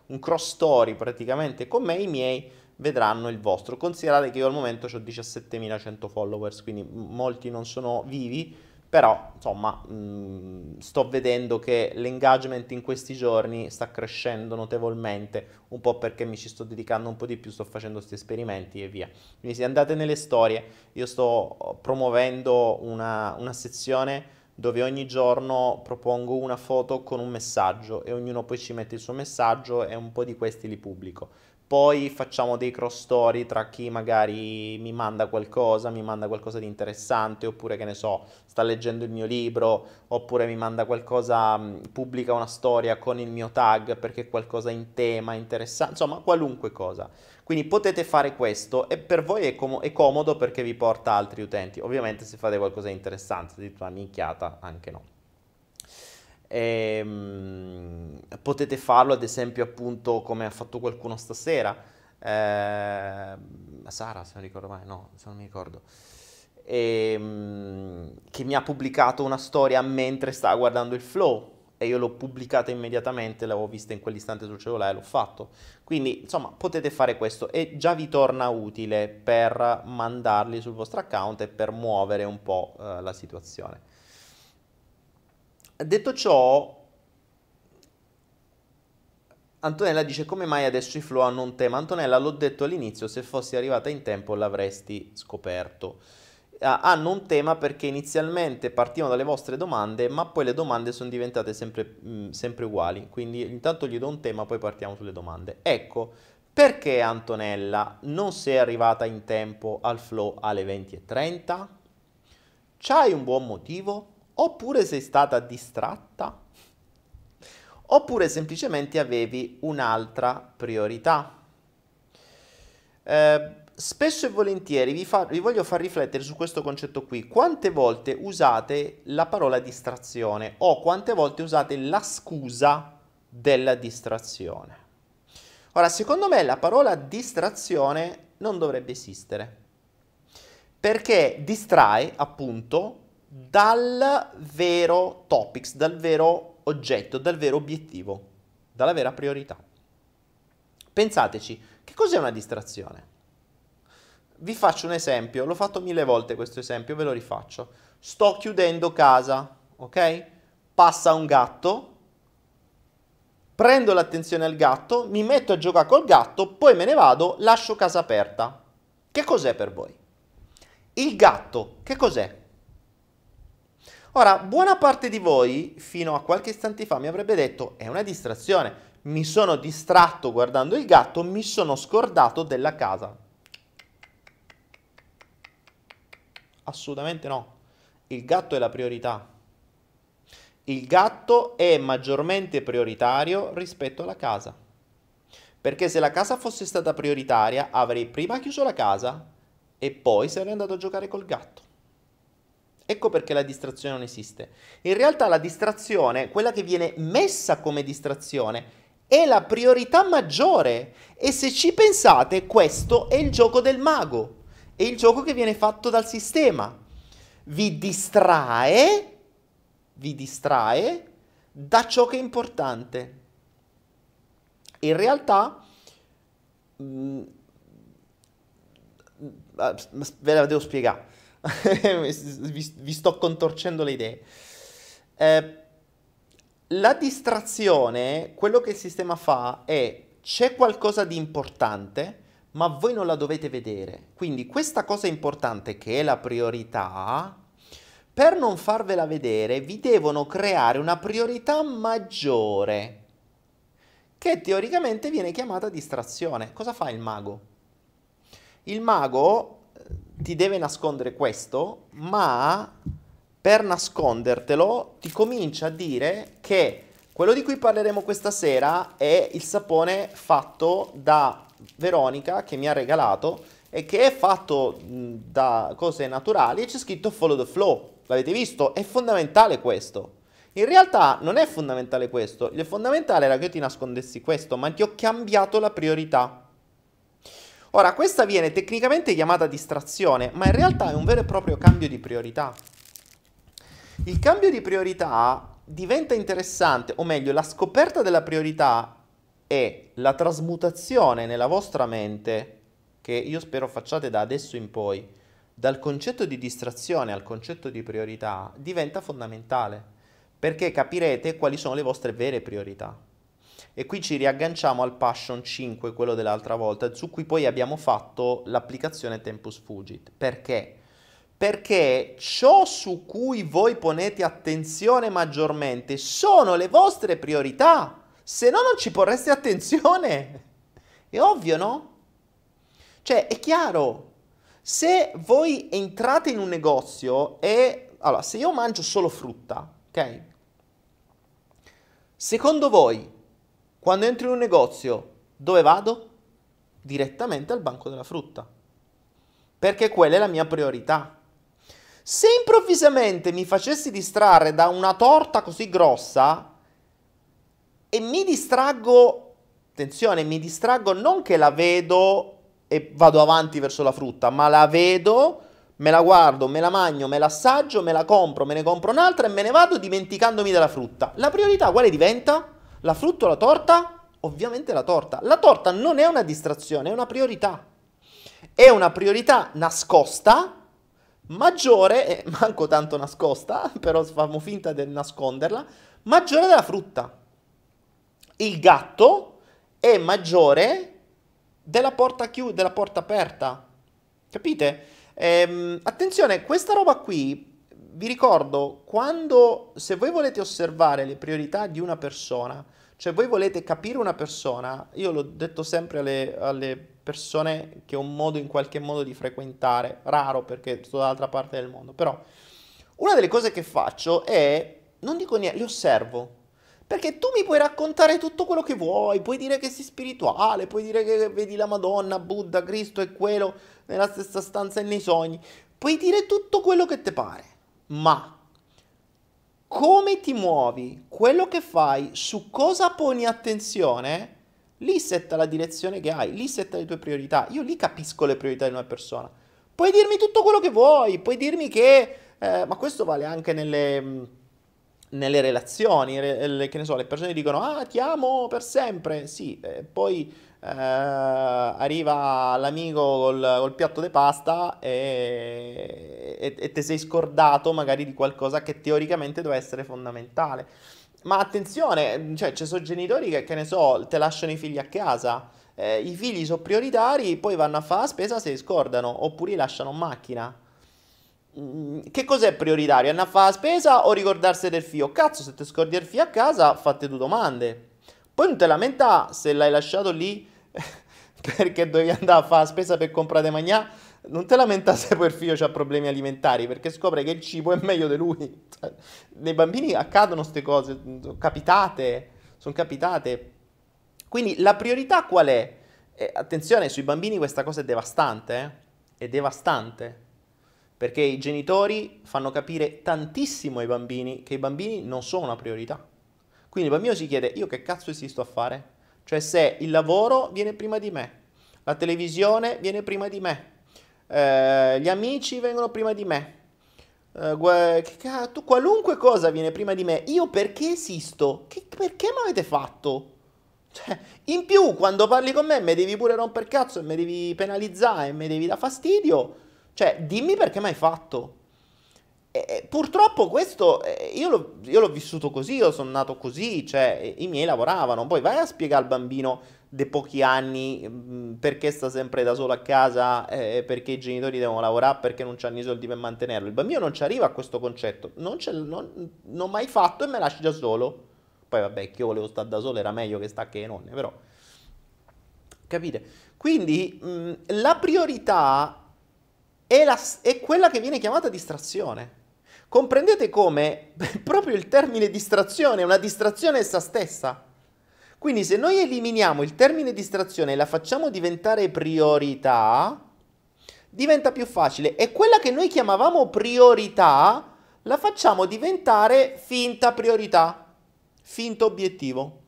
un cross story praticamente con me, i miei vedranno il vostro. Considerate che io al momento ho 17.100 followers, quindi molti non sono vivi, però, insomma, mh, mm, sto vedendo che l'engagement in questi giorni sta crescendo notevolmente, un po' perché mi ci sto dedicando un po' di più, sto facendo questi esperimenti e via. Quindi se andate nelle storie, io sto promuovendo una, una sezione dove ogni giorno propongo una foto con un messaggio e ognuno poi ci mette il suo messaggio e un po' di questi li pubblico. Poi facciamo dei cross story tra chi magari mi manda qualcosa, mi manda qualcosa di interessante, oppure che ne so, sta leggendo il mio libro, oppure mi manda qualcosa, pubblica una storia con il mio tag perché è qualcosa in tema, interessante, insomma, qualunque cosa. Quindi potete fare questo e per voi è, com- è comodo perché vi porta altri utenti. Ovviamente se fate qualcosa di interessante, dite una minchiata, anche no. E, ehm, potete farlo ad esempio appunto come ha fatto qualcuno stasera, eh, Sara se non ricordo mai, no, se non mi ricordo, e, ehm, che mi ha pubblicato una storia mentre stava guardando il flow e io l'ho pubblicata immediatamente, l'avevo vista in quell'istante sul cellulare l'ho fatto. Quindi insomma potete fare questo e già vi torna utile per mandarli sul vostro account e per muovere un po' eh, la situazione. Detto ciò, Antonella dice come mai adesso i flow hanno un tema? Antonella, l'ho detto all'inizio, se fossi arrivata in tempo l'avresti scoperto. hanno un tema perché inizialmente partivano dalle vostre domande, ma poi le domande sono diventate sempre, mh, sempre uguali. Quindi intanto gli do un tema, poi partiamo sulle domande. Ecco, perché Antonella non sei arrivata in tempo al flow alle 20.30? C'hai un buon motivo? Oppure sei stata distratta? oppure semplicemente avevi un'altra priorità. Eh, spesso e volentieri vi, fa, vi, voglio far riflettere su questo concetto qui. Quante volte usate la parola distrazione o quante volte usate la scusa della distrazione? Ora, secondo me la parola distrazione non dovrebbe esistere perché distrae appunto dal vero topics, dal vero oggetto, dal vero obiettivo, dalla vera priorità. Pensateci, che cos'è una distrazione? Vi faccio un esempio, l'ho fatto mille volte questo esempio, ve lo rifaccio. Sto chiudendo casa, ok? Passa un gatto, prendo l'attenzione al gatto, mi metto a giocare col gatto, poi me ne vado, lascio casa aperta. Che cos'è per voi? Il gatto, che cos'è? Ora, buona parte di voi, fino a qualche istante fa, mi avrebbe detto è una distrazione. Mi sono distratto guardando il gatto, mi sono scordato della casa. Assolutamente no. Il gatto è la priorità. Il gatto è maggiormente prioritario rispetto alla casa. Perché se la casa fosse stata prioritaria, avrei prima chiuso la casa e poi sarei andato a giocare col gatto. Ecco perché la distrazione non esiste. In realtà la distrazione, quella che viene messa come distrazione, è la priorità maggiore. E se ci pensate, questo è il gioco del mago. È il gioco che viene fatto dal sistema. Vi distrae, vi distrae da ciò che è importante. In realtà, mh, mm, ve la devo spiegare vi, vi, sto contorcendo le idee. Eh, la distrazione, quello che il sistema fa è c'è qualcosa di importante, ma voi non la dovete vedere. Quindi questa cosa importante che è la priorità, per non farvela vedere, vi devono creare una priorità maggiore, che teoricamente viene chiamata distrazione. Cosa fa il mago? Il mago ti deve nascondere questo, ma per nascondertelo ti comincia a dire che quello di cui parleremo questa sera è il sapone fatto da Veronica che mi ha regalato e che è fatto da cose naturali e c'è scritto follow the flow. L'avete visto? È fondamentale questo. In realtà non è fondamentale questo, il fondamentale era che io ti nascondessi questo, ma ti ho cambiato la priorità. Ora, questa viene tecnicamente chiamata distrazione, ma in realtà è un vero e proprio cambio di priorità. Il cambio di priorità diventa interessante, o meglio, la scoperta della priorità e la trasmutazione nella vostra mente, che io spero facciate da adesso in poi, dal concetto di distrazione al concetto di priorità, diventa fondamentale, perché capirete quali sono le vostre vere priorità. E qui ci riagganciamo al Passion 5, quello dell'altra volta, su cui poi abbiamo fatto l'applicazione Tempus Fugit. Perché? Perché ciò su cui voi ponete attenzione maggiormente sono le vostre priorità. Se no non ci porreste attenzione. È ovvio, no? Cioè, è chiaro. Se voi entrate in un negozio e... Allora, se io mangio solo frutta, ok? Secondo voi quando entro in un negozio, dove vado? Direttamente al banco della frutta. Perché quella è la mia priorità. Se improvvisamente mi facessi distrarre da una torta così grossa e mi distraggo, attenzione, mi distraggo non che la vedo e vado avanti verso la frutta, ma la vedo, me la guardo, me la magno, me l'assaggio, me la compro, me ne compro un'altra e me ne vado dimenticandomi della frutta. La priorità quale diventa? La frutta o la torta? Ovviamente la torta. La torta non è una distrazione, è una priorità. È una priorità nascosta, maggiore, e manco tanto nascosta, però facciamo finta di nasconderla, maggiore della frutta. Il gatto è maggiore della porta chiusa, della porta aperta. Capite? Ehm, attenzione, questa roba qui vi ricordo quando se voi volete osservare le priorità di una persona, cioè voi volete capire una persona, io l'ho detto sempre alle, alle persone che ho un modo in qualche modo di frequentare, raro perché sto dall'altra parte del mondo, però una delle cose che faccio è, non dico niente, le osservo. Perché tu mi puoi raccontare tutto quello che vuoi, puoi dire che sei spirituale, puoi dire che vedi la Madonna, Buddha, Cristo e quello nella stessa stanza e nei sogni, puoi dire tutto quello che ti pare, ma come ti muovi, quello che fai, su cosa poni attenzione, lì setta la direzione che hai, lì setta le tue priorità. Io lì capisco le priorità di una persona. Puoi dirmi tutto quello che vuoi, puoi dirmi che... Eh, ma questo vale anche nelle nelle relazioni, le, che ne so, le persone dicono ah ti amo per sempre, sì, eh, poi eh, arriva l'amico col, col piatto di pasta e, e, e ti sei scordato magari di qualcosa che teoricamente deve essere fondamentale. Ma attenzione, cioè, ci sono genitori che, che ne so, te lasciano i figli a casa, eh, i figli sono prioritari, poi vanno a fare la spesa se li scordano, oppure li lasciano in macchina. Mm, che cos'è prioritario? Andare a fare la spesa o ricordarsi del fio? Cazzo, se ti scordi il fio a casa, fate due domande. Poi non te lamenta se l'hai lasciato lì perché dovevi andare a fare la spesa per comprare mangiare. Non te lamenta se poi il figlio ha problemi alimentari perché scopre che il cibo è meglio di lui. Cioè, nei bambini accadono queste cose, capitate, sono capitate. Quindi la priorità qual è? Eh, attenzione, sui bambini questa cosa è devastante, eh? è devastante perché i genitori fanno capire tantissimo ai bambini che i bambini non sono una priorità. Quindi il bambino si chiede, io che cazzo esisto a fare? Cioè se il lavoro viene prima di me, la televisione viene prima di me, eh, gli amici vengono prima di me, eh, tu, qualunque cosa viene prima di me, io perché esisto? Che, perché mi avete fatto? Cioè, in più, quando parli con me, mi devi pure romper cazzo mi devi penalizzare mi devi dar fastidio cioè, dimmi perché mi hai fatto. E, purtroppo questo, eh, io l'ho, io l'ho, vissuto così, io sono nato così, cioè i miei lavoravano, poi vai a spiegare al bambino dei pochi anni mm, perché sta sempre da solo a casa, eh, perché i genitori devono lavorare, perché non hanno i soldi per mantenerlo. Il bambino non ci arriva a questo concetto, non, non, non ho mai fatto e me lasci da solo. Poi vabbè, che io volevo stare da solo, era meglio che sta che nonne, però... Capite? Quindi mh, mm, la priorità è, la, è quella che viene chiamata distrazione. Comprendete come proprio il termine distrazione è una distrazione essa stessa. Quindi se noi eliminiamo il termine distrazione e la facciamo diventare priorità, diventa più facile. E quella che noi chiamavamo priorità, la facciamo diventare finta priorità, finto obiettivo.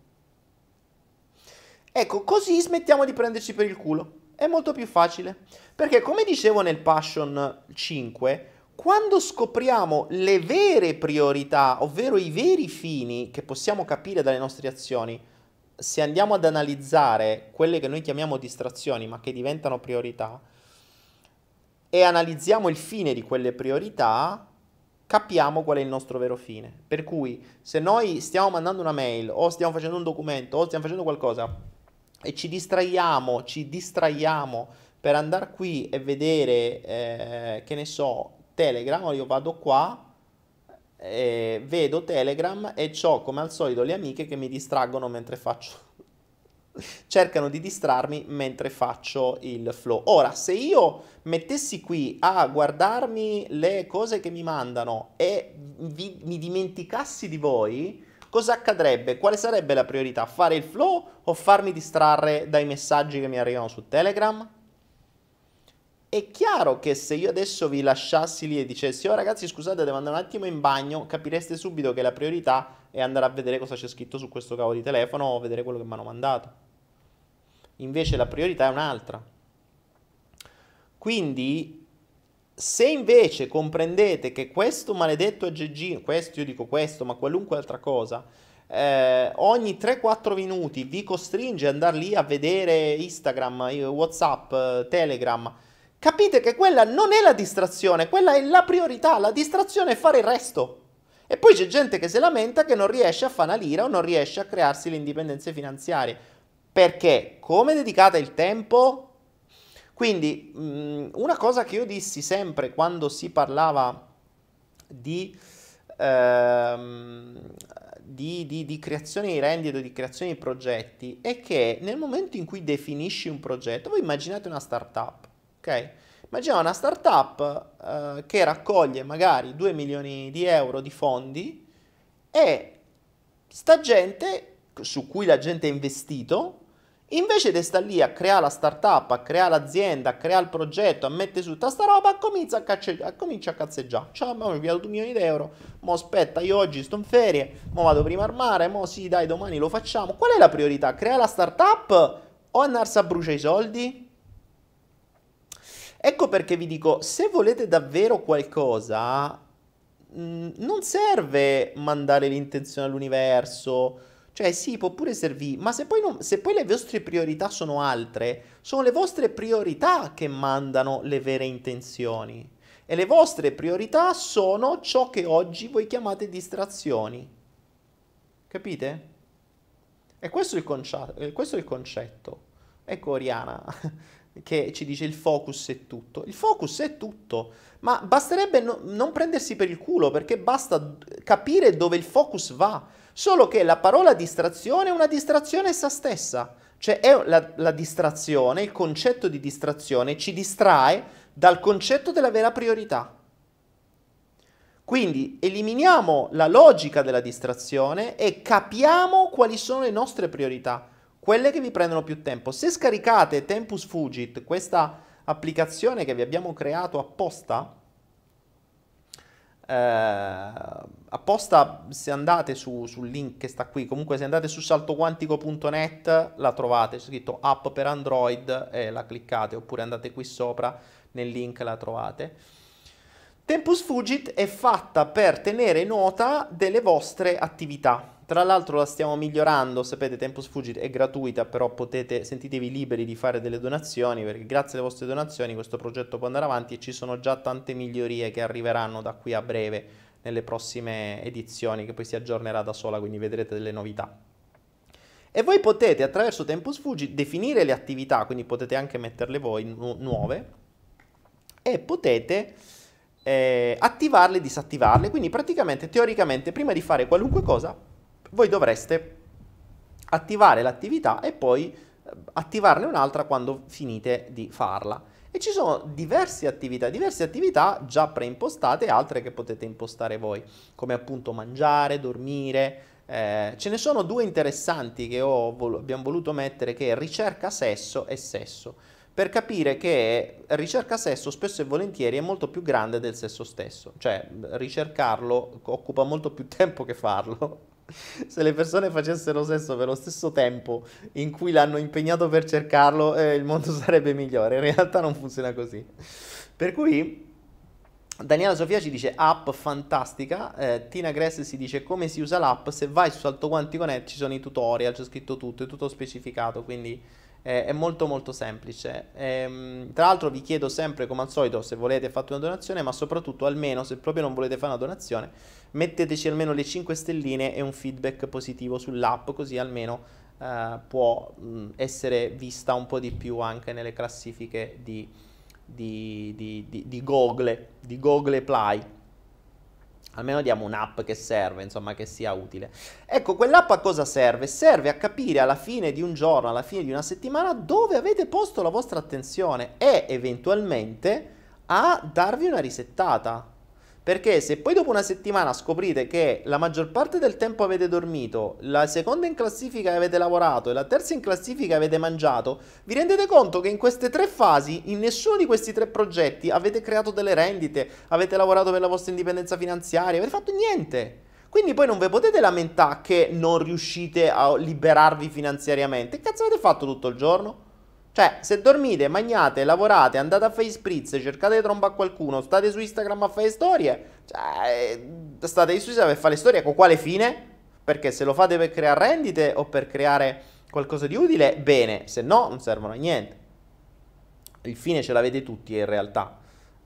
Ecco, così smettiamo di prenderci per il culo. È molto più facile. Perché come dicevo nel Passion 5, quando scopriamo le vere priorità, ovvero i veri fini che possiamo capire dalle nostre azioni, se andiamo ad analizzare quelle che noi chiamiamo distrazioni, ma che diventano priorità, e analizziamo il fine di quelle priorità, capiamo qual è il nostro vero fine. Per cui se noi stiamo mandando una mail o stiamo facendo un documento o stiamo facendo qualcosa e ci distraiamo, ci distraiamo per andare qui e vedere, eh, che ne so, Telegram, io vado qua, eh, vedo Telegram e ho come al solito le amiche che mi distraggono mentre faccio cercano di distrarmi mentre faccio il flow. Ora, se io mettessi qui a guardarmi le cose che mi mandano e vi, mi dimenticassi di voi, cosa accadrebbe? Quale sarebbe la priorità? Fare il flow o farmi distrarre dai messaggi che mi arrivano su Telegram? È chiaro che se io adesso vi lasciassi lì e dicessi, oh ragazzi scusate devo andare un attimo in bagno, capireste subito che la priorità è andare a vedere cosa c'è scritto su questo cavo di telefono o vedere quello che mi hanno mandato. Invece la priorità è un'altra. Quindi, se invece comprendete che questo maledetto EGG, questo io dico questo, ma qualunque altra cosa, eh, ogni 3-4 minuti vi costringe ad andare lì a vedere Instagram, Whatsapp, Telegram, capite che quella non è la distrazione, quella è la priorità, la distrazione è fare il resto. E poi c'è gente che si lamenta che non riesce a fare una lira o non riesce a crearsi le indipendenze finanziarie. Perché? Come dedicate il tempo? Quindi mm, una cosa che io dissi sempre quando si parlava di, ehm, di, di, di creazione di rendite, di creazione di progetti, è che nel momento in cui definisci un progetto, voi immaginate una startup, ok? Immaginiamo una startup eh, che raccoglie magari 2 milioni di euro di fondi e sta gente su cui la gente ha investito Invece di stare lì a creare la startup, a creare l'azienda, a creare il progetto, a mettere su tutta sta roba, comincia a, cacce- a, comincia a cazzeggiare. Ciao, ma mi piace 2 milioni di euro. Mo aspetta, io oggi sto in ferie, mo vado prima al mare, mo sì, dai, domani lo facciamo. Qual è la priorità? Creare la startup o andarsi a bruciare i soldi? Ecco perché vi dico, se volete davvero qualcosa, mh, mm, non serve mandare l'intenzione all'universo cioè sì, può pure servire, ma se poi, non, se poi le vostre priorità sono altre, sono le vostre priorità che mandano le vere intenzioni. E le vostre priorità sono ciò che oggi voi chiamate distrazioni. Capite? E questo è il, conce- questo è il concetto. Ecco Oriana che ci dice il focus è tutto. Il focus è tutto, ma basterebbe no- non prendersi per il culo perché basta capire dove il focus va. Solo che la parola distrazione è una distrazione essa stessa. Cioè la, la distrazione, il concetto di distrazione ci distrae dal concetto della vera priorità. Quindi eliminiamo la logica della distrazione e capiamo quali sono le nostre priorità, quelle che vi prendono più tempo. Se scaricate Tempus Fugit, questa applicazione che vi abbiamo creato apposta, eh, apposta se andate su, sul link che sta qui, comunque se andate su saltoquantico.net la trovate, c'è scritto app per Android e la cliccate, oppure andate qui sopra nel link la trovate. Tempus Fugit è fatta per tenere nota delle vostre attività. Tra l'altro la stiamo migliorando, sapete Tempus Fugit è gratuita, però potete, sentitevi liberi di fare delle donazioni, perché grazie alle vostre donazioni questo progetto può andare avanti e ci sono già tante migliorie che arriveranno da qui a breve nelle prossime edizioni, che poi si aggiornerà da sola, quindi vedrete delle novità. E voi potete attraverso Tempus Fugit definire le attività, quindi potete anche metterle voi nu- nuove, e potete eh, attivarle e disattivarle, quindi praticamente, teoricamente, prima di fare qualunque cosa, voi dovreste attivare l'attività e poi eh, attivarne un'altra quando finite di farla. E ci sono diverse attività, diverse attività già preimpostate e altre che potete impostare voi, come appunto mangiare, dormire. Eh, ce ne sono due interessanti che vol- abbiamo voluto mettere che è ricerca sesso e sesso, per capire che ricerca sesso spesso e volentieri è molto più grande del sesso stesso, cioè ricercarlo occupa molto più tempo che farlo se le persone facessero sesso per lo stesso tempo in cui l'hanno impegnato per cercarlo, eh, il mondo sarebbe migliore. In realtà non funziona così. Per cui Daniela Sofia ci dice app fantastica, eh, Tina Gress si dice come si usa l'app, se vai su Salto Quantico Net ci sono i tutorial, c'è scritto tutto, è tutto specificato, quindi eh, è molto molto semplice. Ehm, tra l'altro vi chiedo sempre come al solito se volete fate una donazione, ma soprattutto almeno se proprio non volete fare una donazione, metteteci almeno le 5 stelline e un feedback positivo sull'app, così almeno eh, può mh, essere vista un po' di più anche nelle classifiche di, di, di, di, Google, di Google Play almeno diamo un'app che serve, insomma, che sia utile. Ecco, quell'app a cosa serve? Serve a capire alla fine di un giorno, alla fine di una settimana, dove avete posto la vostra attenzione e eventualmente a darvi una risettata. Perché se poi dopo una settimana scoprite che la maggior parte del tempo avete dormito, la seconda in classifica avete lavorato e la terza in classifica avete mangiato, vi rendete conto che in queste tre fasi, in nessuno di questi tre progetti avete creato delle rendite, avete lavorato per la vostra indipendenza finanziaria, avete fatto niente. Quindi poi non vi potete lamentare che non riuscite a liberarvi finanziariamente. Che cazzo avete fatto tutto il giorno? Cioè, se dormite, magnate, lavorate, andate a fare spritz, cercate di trombare qualcuno, state su Instagram a fare storie, cioè, state su Instagram per fare storie, con quale fine? Perché se lo fate per creare rendite o per creare qualcosa di utile, bene, se no non servono a niente. il fine ce l'avete tutti in realtà.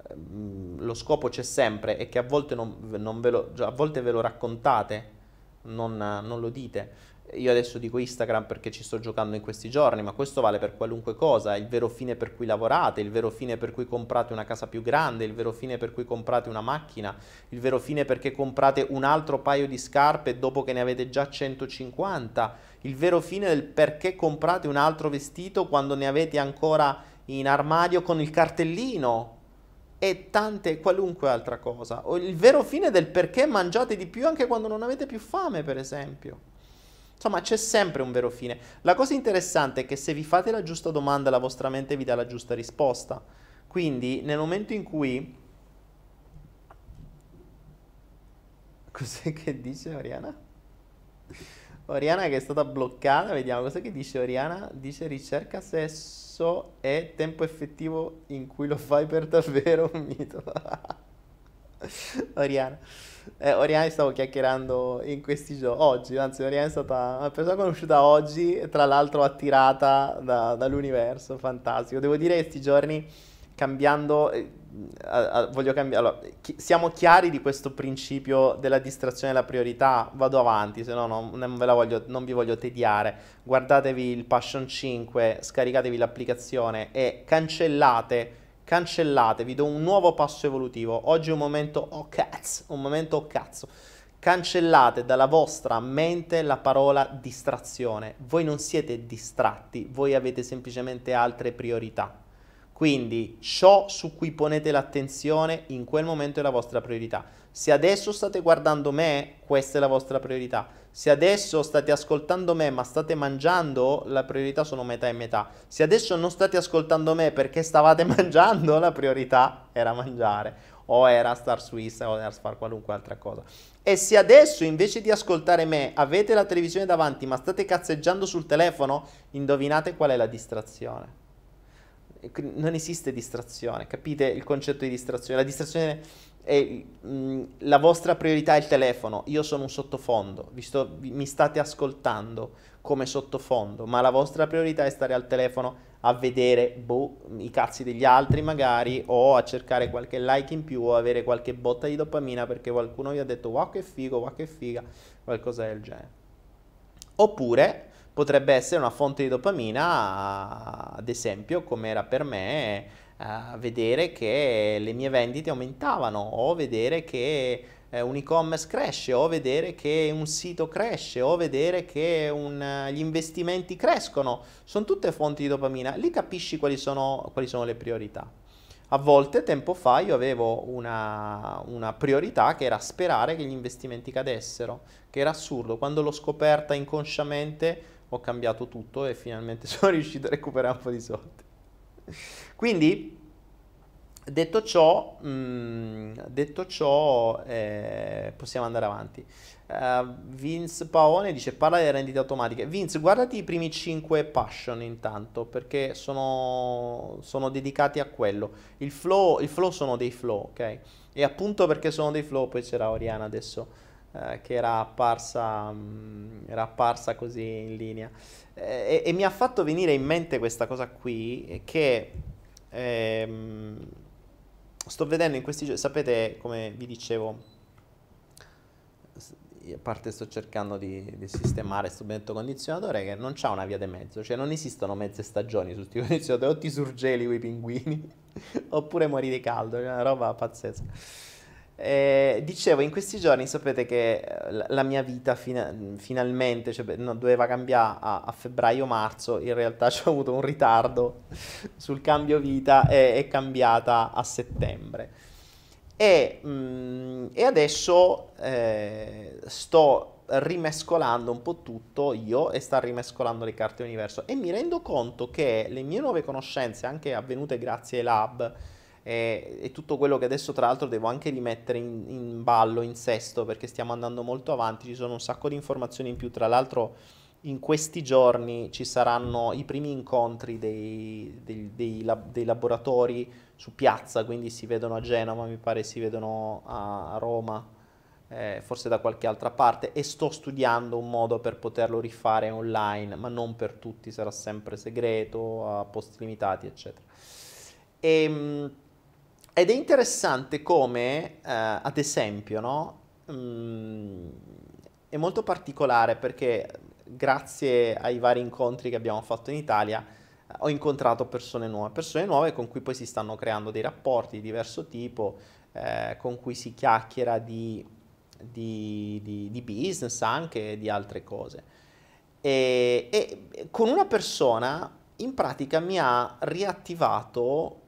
Ehm, lo scopo c'è sempre e che a volte, non, non ve, lo, a volte ve lo raccontate, non, non lo dite io adesso dico Instagram perché ci sto giocando in questi giorni, ma questo vale per qualunque cosa, il vero fine per cui lavorate, il vero fine per cui comprate una casa più grande, il vero fine per cui comprate una macchina, il vero fine perché comprate un altro paio di scarpe dopo che ne avete già 150, il vero fine del perché comprate un altro vestito quando ne avete ancora in armadio con il cartellino e tante qualunque altra cosa, o il vero fine del perché mangiate di più anche quando non avete più fame, per esempio. Insomma, c'è sempre un vero fine. La cosa interessante è che se vi fate la giusta domanda, la vostra mente vi dà la giusta risposta. Quindi, nel momento in cui... Cos'è che dice Oriana? Oriana che è stata bloccata, vediamo cos'è che dice Oriana. Dice ricerca sesso e tempo effettivo in cui lo fai per davvero un mito. Oriana. Eh, Oriana stavo chiacchierando in questi giorni, oggi, anzi Oriana è stata una persona conosciuta oggi, tra l'altro attirata da, dall'universo, fantastico. Devo dire che questi giorni cambiando, eh, voglio cambiare, allora, chi, siamo chiari di questo principio della distrazione e della priorità, vado avanti, se no non, non, voglio, non vi voglio tediare, guardatevi il Passion 5, scaricatevi l'applicazione e cancellate cancellate, vi do un nuovo passo evolutivo. Oggi è un momento oh cazzo, un momento oh cazzo. Cancellate dalla vostra mente la parola distrazione. Voi non siete distratti, voi avete semplicemente altre priorità. Quindi ciò su cui ponete l'attenzione in quel momento è la vostra priorità. Se adesso state guardando me, questa è la vostra priorità. Se adesso state ascoltando me ma state mangiando, la priorità sono metà e metà. Se adesso non state ascoltando me perché stavate mangiando, la priorità era mangiare o era star su Instagram o era fare qualunque altra cosa. E se adesso invece di ascoltare me avete la televisione davanti ma state cazzeggiando sul telefono, indovinate qual è la distrazione. Non esiste distrazione, capite il concetto di distrazione? La distrazione e mh, la vostra priorità è il telefono, io sono un sottofondo, sto, vi, mi state ascoltando come sottofondo, ma la vostra priorità è stare al telefono a vedere boh, i cazzi degli altri magari o a cercare qualche like in più o avere qualche botta di dopamina perché qualcuno vi ha detto wow che figo, wow che figa, qualcosa del genere. Oppure potrebbe essere una fonte di dopamina, ad esempio, come era per me uh, vedere che le mie vendite aumentavano o vedere che eh, un e-commerce cresce o vedere che un sito cresce o vedere che un, gli investimenti crescono. Sono tutte fonti di dopamina. Lì capisci quali sono, quali sono le priorità. A volte, tempo fa, io avevo una, una, priorità che era sperare che gli investimenti cadessero, che era assurdo. Quando l'ho scoperta inconsciamente ho cambiato tutto e finalmente sono riuscito a recuperare un po' di soldi. Quindi, detto ciò, mh, mm, detto ciò eh, possiamo andare avanti. Uh, Vince Paone dice parla delle rendite automatiche. Vince, guardati i primi 5 passion intanto, perché sono, sono dedicati a quello. Il flow, il flow sono dei flow, ok? E appunto perché sono dei flow, poi c'era Oriana adesso eh, che era apparsa, mh, mm, era apparsa così in linea. E, e mi ha fatto venire in mente questa cosa qui, che Ehm, sto vedendo in questi giorni, sapete come vi dicevo, a parte sto cercando di, di sistemare questo benedetto condizionatore che non c'ha una via di mezzo, cioè non esistono mezze stagioni su questi condizionatori, o ti surgeli quei pinguini, oppure muori di caldo, è una roba pazzesca. Eh, dicevo, in questi giorni sapete che eh, la mia vita fina- finalmente cioè, no, doveva cambiare a, a febbraio-marzo, in realtà ho avuto un ritardo sul cambio vita e è cambiata a settembre. E, mh, mm, e adesso eh, sto rimescolando un po' tutto io e sta rimescolando le carte universo e mi rendo conto che le mie nuove conoscenze, anche avvenute grazie ai lab, e, e, tutto quello che adesso tra l'altro devo anche rimettere in, in, ballo, in sesto, perché stiamo andando molto avanti, ci sono un sacco di informazioni in più, tra l'altro in questi giorni ci saranno i primi incontri dei, dei, dei, lab, dei laboratori su piazza, quindi si vedono a Genova, mi pare si vedono a, Roma, eh, forse da qualche altra parte, e sto studiando un modo per poterlo rifare online, ma non per tutti, sarà sempre segreto, a posti limitati, eccetera. E, ehm, ed è interessante come, eh, ad esempio, no? Mm, è molto particolare perché grazie ai vari incontri che abbiamo fatto in Italia eh, ho incontrato persone nuove, persone nuove con cui poi si stanno creando dei rapporti di diverso tipo, eh, con cui si chiacchiera di, di, di, di business anche e di altre cose. E, e con una persona in pratica mi ha riattivato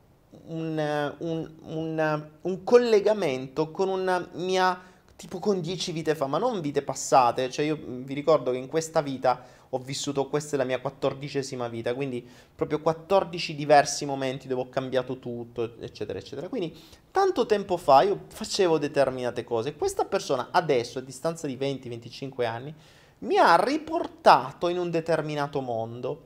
un, un, un, un, collegamento con una mia tipo con dieci vite fa, ma non vite passate, cioè io vi ricordo che in questa vita ho vissuto, questa è la mia quattordicesima vita, quindi proprio 14 diversi momenti dove ho cambiato tutto, eccetera, eccetera. Quindi tanto tempo fa io facevo determinate cose, questa persona adesso, a distanza di 20-25 anni, mi ha riportato in un determinato mondo.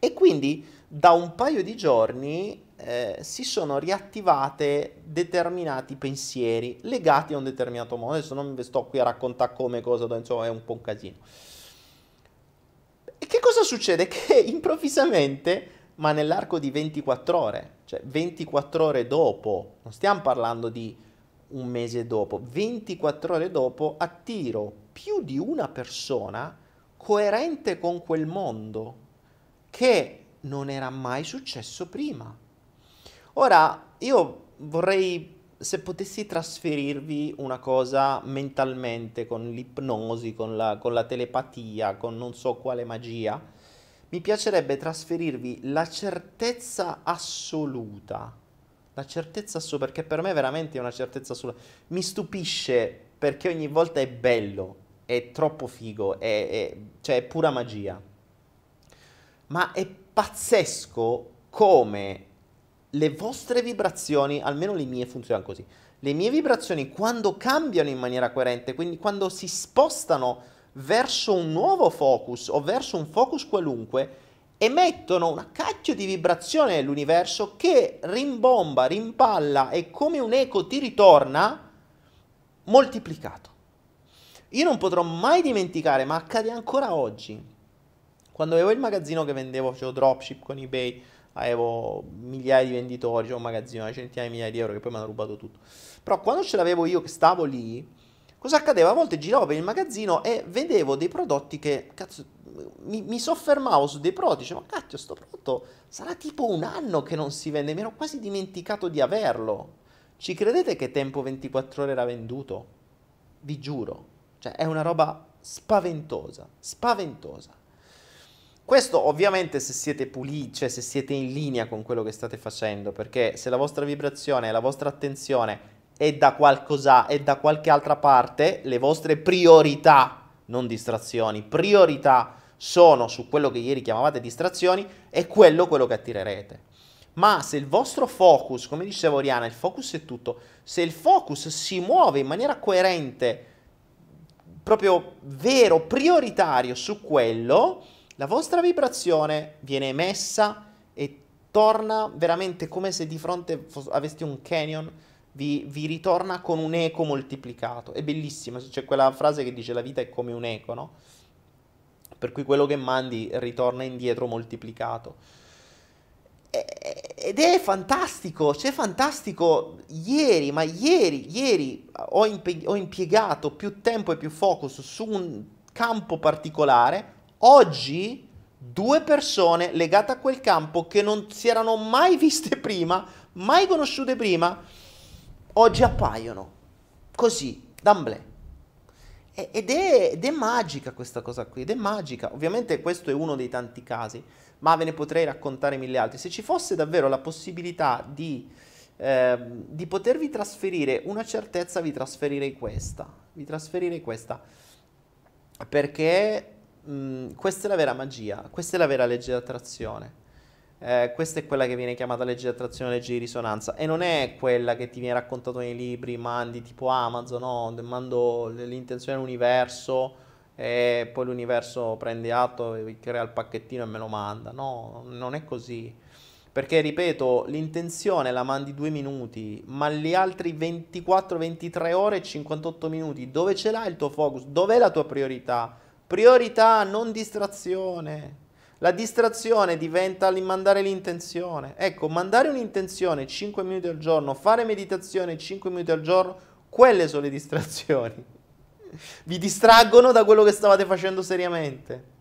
E quindi da un paio di giorni eh, si sono riattivate determinati pensieri legati a un determinato modo. Adesso non vi sto qui a raccontare come cosa, insomma è un po' un casino. E che cosa succede? Che improvvisamente, ma nell'arco di 24 ore, cioè 24 ore dopo, non stiamo parlando di un mese dopo, 24 ore dopo attiro più di una persona coerente con quel mondo che non era mai successo prima. Ora, io vorrei, se potessi trasferirvi una cosa mentalmente con l'ipnosi, con la, con la telepatia, con non so quale magia, mi piacerebbe trasferirvi la certezza assoluta. La certezza assoluta, perché per me veramente è una certezza assoluta. Mi stupisce perché ogni volta è bello, è troppo figo, è, è, cioè è pura magia ma è pazzesco come le vostre vibrazioni, almeno le mie funzionano così, le mie vibrazioni quando cambiano in maniera coerente, quindi quando si spostano verso un nuovo focus o verso un focus qualunque, emettono una cacchio di vibrazione nell'universo che rimbomba, rimpalla e come un eco ti ritorna moltiplicato. Io non potrò mai dimenticare, ma accade ancora oggi, quando avevo il magazzino che vendevo, facevo dropship con eBay, avevo migliaia di venditori, c'era un magazzino da centinaia di migliaia di euro che poi mi hanno rubato tutto. Però quando ce l'avevo io che stavo lì, cosa accadeva? A volte giravo per il magazzino e vedevo dei prodotti che, cazzo, mi, mi soffermavo su dei prodotti, dicevo, cacchio, sto prodotto sarà tipo un anno che non si vende, mi ero quasi dimenticato di averlo. Ci credete che tempo 24 ore era venduto? Vi giuro. Cioè, è una roba spaventosa, spaventosa. Questo ovviamente se siete puliti, cioè se siete in linea con quello che state facendo, perché se la vostra vibrazione, la vostra attenzione è da qualcosa, è da qualche altra parte, le vostre priorità, non distrazioni, priorità sono su quello che ieri chiamavate distrazioni, è quello quello che attirerete. Ma se il vostro focus, come diceva Oriana, il focus è tutto, se il focus si muove in maniera coerente, proprio vero, prioritario su quello, la vostra vibrazione viene emessa e torna veramente come se di fronte aveste un canyon, vi, vi, ritorna con un eco moltiplicato. È bellissimo, c'è quella frase che dice la vita è come un eco, no? Per cui quello che mandi ritorna indietro moltiplicato. Ed è fantastico, cioè fantastico. Ieri, ma ieri, ieri ho, impie- ho impiegato più tempo e più focus su un campo particolare Oggi due persone legate a quel campo che non si erano mai viste prima, mai conosciute prima, oggi appaiono così, d'amblè. Ed è, ed è, magica questa cosa qui, ed è magica. Ovviamente questo è uno dei tanti casi, ma ve ne potrei raccontare mille altri. Se ci fosse davvero la possibilità di, eh, di potervi trasferire una certezza, vi trasferirei questa. Vi trasferirei questa. Perché mh, questa è la vera magia, questa è la vera legge di attrazione. Eh, questa è quella che viene chiamata legge di attrazione, legge di risonanza, e non è quella che ti viene raccontato nei libri, mandi tipo Amazon, no, mando l'intenzione all'universo e poi l'universo prende atto, crea il pacchettino e me lo manda. No, non è così. Perché, ripeto, l'intenzione la mandi due minuti, ma gli altri 24, 23 ore e 58 minuti, dove ce l'hai il tuo focus? Dov'è la tua priorità? Priorità, non distrazione. La distrazione diventa il mandare l'intenzione. Ecco, mandare un'intenzione 5 minuti al giorno, fare meditazione 5 minuti al giorno, quelle sono le distrazioni. Vi distraggono da quello che stavate facendo seriamente.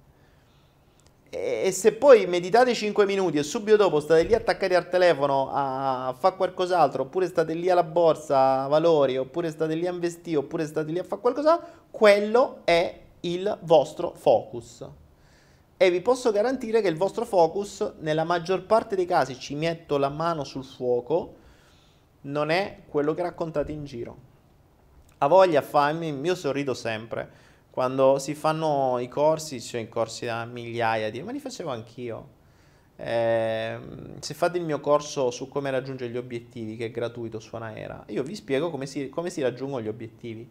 E, se poi meditate 5 minuti e subito dopo state lì attaccati al telefono a fare qualcos'altro, oppure state lì alla borsa a valori, oppure state lì a investire, oppure state lì a fare qualcos'altro, quello è il vostro focus. E vi posso garantire che il vostro focus, nella maggior parte dei casi, ci metto la mano sul fuoco, non è quello che raccontate in giro. A voglia fammi, io sorrido sempre quando si fanno i corsi, cioè i corsi da migliaia di... ma li facevo anch'io. Eh, se fate il mio corso su come raggiungere gli obiettivi, che è gratuito su Anaera, io vi spiego come si, come si raggiungono gli obiettivi.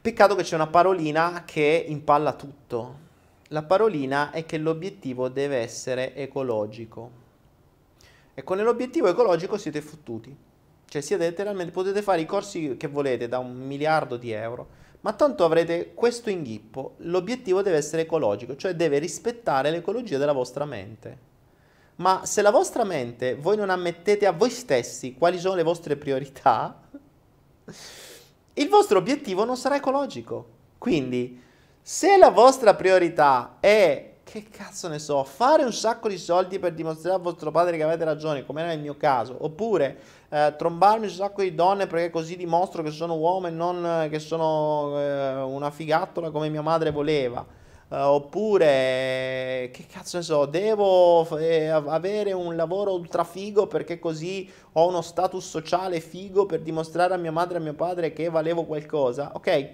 Peccato che c'è una parolina che impalla tutto. La parolina è che l'obiettivo deve essere ecologico. E con l'obiettivo ecologico siete fottuti. Cioè siete letteralmente, potete fare i corsi che volete da un miliardo di euro ma tanto avrete questo inghippo. L'obiettivo deve essere ecologico, cioè deve rispettare l'ecologia della vostra mente. Ma se la vostra mente, voi non ammettete a voi stessi quali sono le vostre priorità, il vostro obiettivo non sarà ecologico. Quindi, se la vostra priorità è che cazzo ne so, fare un sacco di soldi per dimostrare a vostro padre che avete ragione, come era il mio caso, oppure eh, trombarmi un sacco di donne perché così dimostro che sono uomo e non che sono eh, una figattola come mia madre voleva. Uh, oppure, che cazzo ne so, devo eh, avere un lavoro ultra figo perché così ho uno status sociale figo per dimostrare a mia madre e a mio padre che valevo qualcosa. Ok,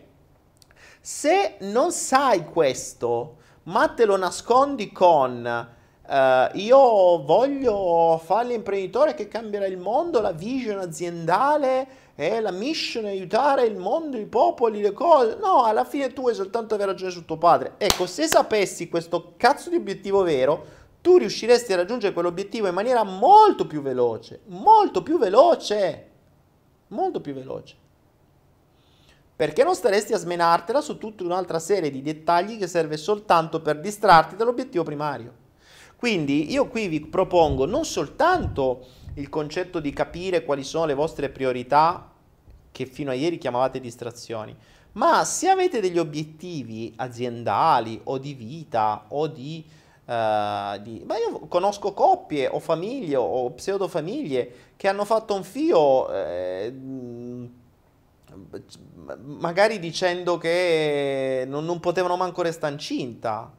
se non sai questo, ma te lo nascondi con uh, io voglio fare l'imprenditore che cambierà il mondo, la vision aziendale e la mission è aiutare il mondo, i popoli, le cose. No, alla fine tu hai soltanto aver ragione su tuo padre. Ecco, se sapessi questo cazzo di obiettivo vero, tu riusciresti a raggiungere quell'obiettivo in maniera molto più veloce, molto più veloce, molto più veloce perché non staresti a smenartela su tutta un'altra serie di dettagli che serve soltanto per distrarti dall'obiettivo primario. Quindi io qui vi propongo non soltanto il concetto di capire quali sono le vostre priorità, che fino a ieri chiamavate distrazioni, ma se avete degli obiettivi aziendali o di vita o di... Uh, di... Ma io conosco coppie o famiglie o pseudofamiglie che hanno fatto un fio... Eh, magari dicendo che non, non potevano manco restare incinta.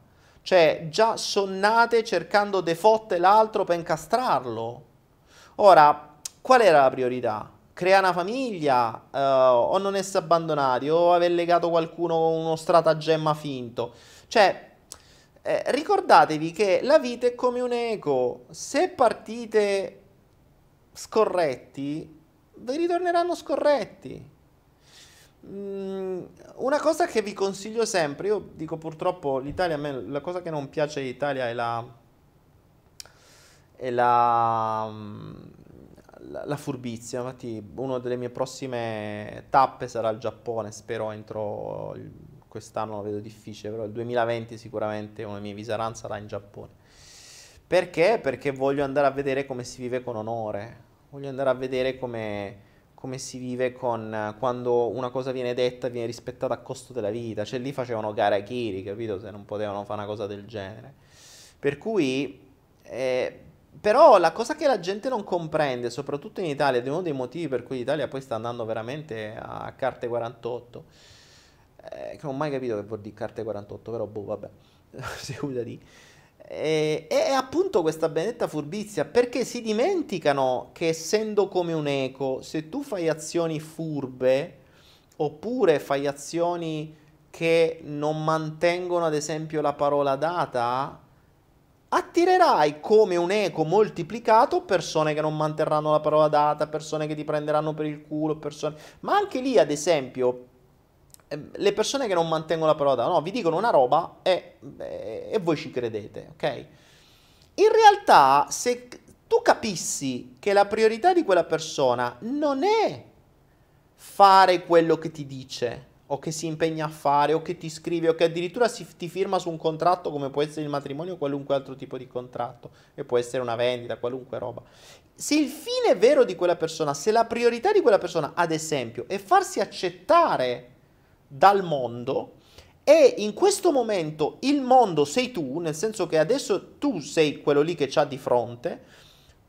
Cioè, già sonnate cercando de fotte l'altro per incastrarlo. Ora, qual era la priorità? Creare una famiglia uh, o non essere abbandonati o aver legato qualcuno con uno stratagemma finto. Cioè, eh, ricordatevi che la vita è come un eco. Se partite scorretti, vi ritorneranno scorretti. Mm, una cosa che vi consiglio sempre, io dico purtroppo l'Italia, a me la cosa che non piace all'Italia è la, è la, la, la furbizia. Infatti, una delle mie prossime tappe sarà il Giappone. Spero entro il, quest'anno, lo vedo difficile, però il 2020 sicuramente una mia visaran sarà in Giappone. Perché? Perché voglio andare a vedere come si vive con onore. Voglio andare a vedere come come si vive con quando una cosa viene detta viene rispettata a costo della vita, cioè lì facevano gara a Kiri, capito? Se non potevano fare una cosa del genere. Per cui, eh, però la cosa che la gente non comprende, soprattutto in Italia, ed è uno dei motivi per cui l'Italia poi sta andando veramente a carte 48, eh, che non ho mai capito che vuol dire carte 48, però boh, vabbè, si usa di. E, è appunto questa benedetta furbizia perché si dimenticano che essendo come un eco, se tu fai azioni furbe oppure fai azioni che non mantengono ad esempio la parola data, attirerai come un eco moltiplicato persone che non manterranno la parola data, persone che ti prenderanno per il culo, persone... ma anche lì ad esempio Ehm, le persone che non mantengono la parola data, no, vi dicono una roba e, e, voi ci credete, ok? In realtà, se tu capissi che la priorità di quella persona non è fare quello che ti dice o che si impegna a fare, o che ti scrive, o che addirittura si, ti firma su un contratto come può essere il matrimonio o qualunque altro tipo di contratto, e può essere una vendita, qualunque roba. Se il fine vero di quella persona, se la priorità di quella persona, ad esempio, è farsi accettare dal mondo, e in questo momento il mondo sei tu, nel senso che adesso tu sei quello lì che c'ha di fronte,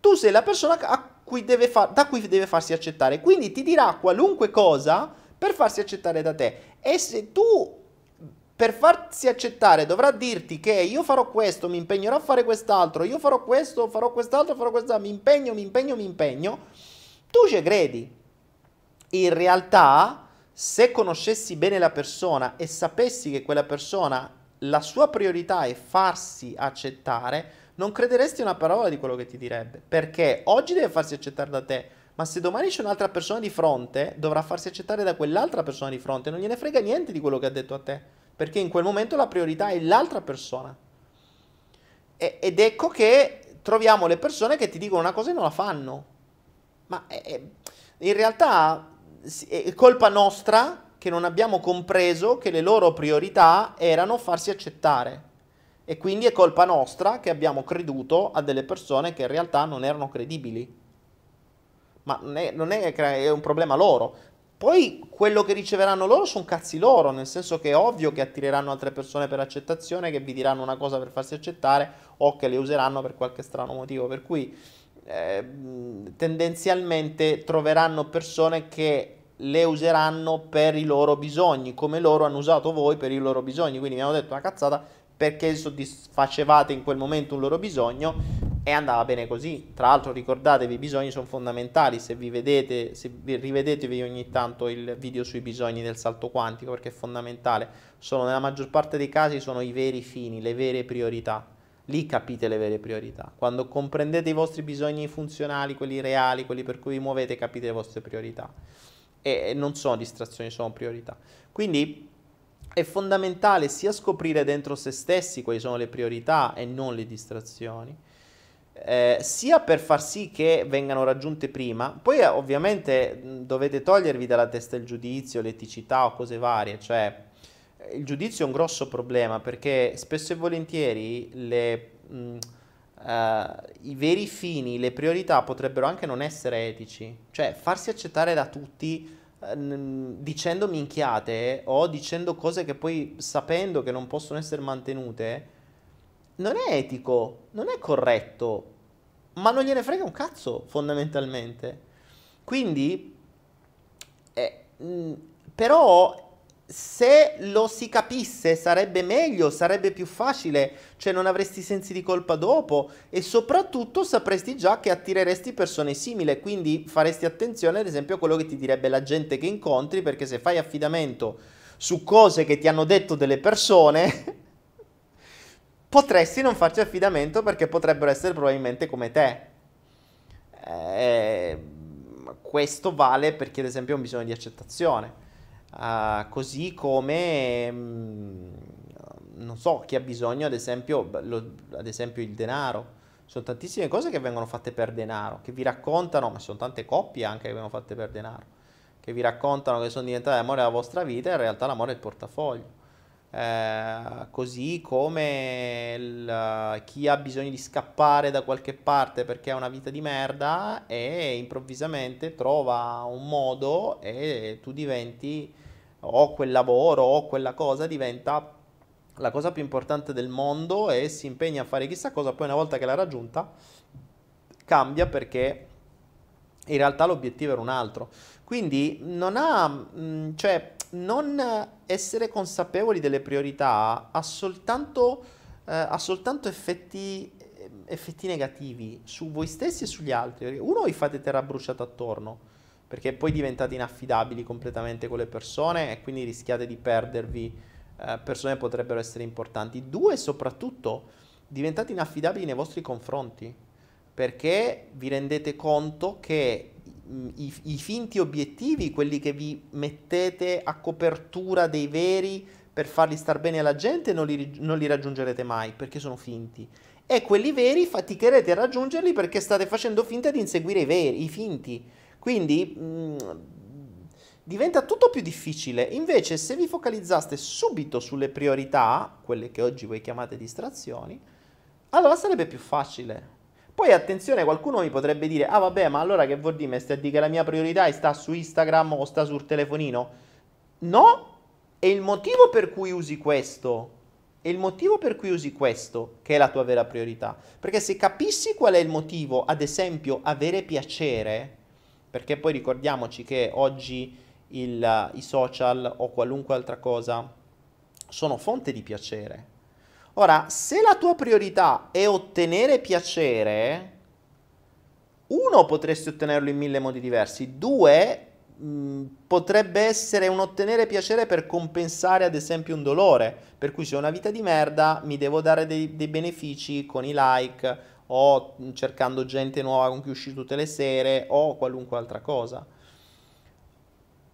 tu sei la persona cui fa- da cui deve farsi accettare. Quindi ti dirà qualunque cosa per farsi accettare da te. E se tu per farsi accettare dovrà dirti che io farò questo, mi impegnerò a fare quest'altro, io farò questo, farò quest'altro, farò quest'altro, mi impegno, mi impegno, mi impegno, tu ci credi. In realtà, se conoscessi bene la persona e sapessi che quella persona, la sua priorità è farsi accettare, non crederesti una parola di quello che ti direbbe. Perché oggi deve farsi accettare da te, ma se domani c'è un'altra persona di fronte, dovrà farsi accettare da quell'altra persona di fronte. Non gliene frega niente di quello che ha detto a te, perché in quel momento la priorità è l'altra persona. E, ed ecco che troviamo le persone che ti dicono una cosa e non la fanno. Ma è, è, in realtà è colpa nostra che non abbiamo compreso che le loro priorità erano farsi accettare. E quindi è colpa nostra che abbiamo creduto a delle persone che in realtà non erano credibili ma non è, non è, un problema loro. Poi quello che riceveranno loro sono cazzi loro, nel senso che è ovvio che attireranno altre persone per accettazione, che vi diranno una cosa per farsi accettare o che le useranno per qualche strano motivo. Per cui eh, tendenzialmente troveranno persone che le useranno per i loro bisogni, come loro hanno usato voi per i loro bisogni. Quindi mi hanno detto una cazzata perché soddisfacevate in quel momento un loro bisogno e andava bene così. Tra l'altro ricordatevi, i bisogni sono fondamentali, se vi vedete, se vi rivedetevi ogni tanto il video sui bisogni del salto quantico perché è fondamentale. Sono nella maggior parte dei casi sono i veri fini, le vere priorità. Lì capite le vere priorità. Quando comprendete i vostri bisogni funzionali, quelli reali, quelli per cui vi muovete, capite le vostre priorità. E non sono distrazioni, sono priorità. Quindi è fondamentale sia scoprire dentro se stessi quali sono le priorità e non le distrazioni, eh, sia per far sì che vengano raggiunte prima, poi eh, ovviamente dovete togliervi dalla testa il giudizio, l'eticità o cose varie, cioè il giudizio è un grosso problema perché spesso e volentieri le, mh, uh, i veri fini, le priorità potrebbero anche non essere etici, cioè farsi accettare da tutti dicendo minchiate o dicendo cose che poi sapendo che non possono essere mantenute, non è etico, non è corretto, ma non gliene frega un cazzo fondamentalmente. Quindi, eh, però se lo si capisse sarebbe meglio, sarebbe più facile, cioè non avresti sensi di colpa dopo e soprattutto sapresti già che attireresti persone simili, quindi faresti attenzione ad esempio a quello che ti direbbe la gente che incontri, perché se fai affidamento su cose che ti hanno detto delle persone, potresti non farci affidamento perché potrebbero essere probabilmente come te. Eh, questo vale per chi ad esempio ha un bisogno di accettazione Uh, così come, mh, mm, non so, chi ha bisogno, ad esempio, lo, ad esempio il denaro. Sono tantissime cose che vengono fatte per denaro, che vi raccontano, ma sono tante coppie anche che vengono fatte per denaro, che vi raccontano che sono diventate l'amore della vostra vita e in realtà l'amore è il portafoglio. Eh, così come il, chi ha bisogno di scappare da qualche parte perché ha una vita di merda e improvvisamente trova un modo e tu diventi o quel lavoro o quella cosa diventa la cosa più importante del mondo e si impegna a fare chissà cosa, poi una volta che l'ha raggiunta cambia perché in realtà l'obiettivo era un altro. Quindi non ha, mm, cioè, non essere consapevoli delle priorità ha soltanto, eh, ha soltanto effetti, effetti, negativi su voi stessi e sugli altri. Uno, vi fate terra bruciata attorno, perché poi diventate inaffidabili completamente con le persone e quindi rischiate di perdervi eh, persone che potrebbero essere importanti. Due, soprattutto, diventate inaffidabili nei vostri confronti, perché vi rendete conto che i, i, finti obiettivi, quelli che vi mettete a copertura dei veri per farli star bene alla gente, non li, non li raggiungerete mai perché sono finti. E quelli veri faticherete a raggiungerli perché state facendo finta di inseguire i veri, i finti. Quindi mh, mm, diventa tutto più difficile. Invece, se vi focalizzaste subito sulle priorità, quelle che oggi voi chiamate distrazioni, allora sarebbe più facile. Poi attenzione, qualcuno mi potrebbe dire, ah vabbè, ma allora che vuol dire? Mi stai a dire che la mia priorità sta su Instagram o sta sul telefonino? No, e il motivo per cui usi questo, è il motivo per cui usi questo che è la tua vera priorità. Perché se capissi qual è il motivo, ad esempio, avere piacere, perché poi ricordiamoci che oggi il, i social o qualunque altra cosa sono fonte di piacere Ora, se la tua priorità è ottenere piacere, uno, potresti ottenerlo in mille modi diversi, due, mm, potrebbe essere un ottenere piacere per compensare ad esempio un dolore, per cui se ho una vita di merda mi devo dare dei, dei benefici con i like o cercando gente nuova con cui uscire tutte le sere o qualunque altra cosa.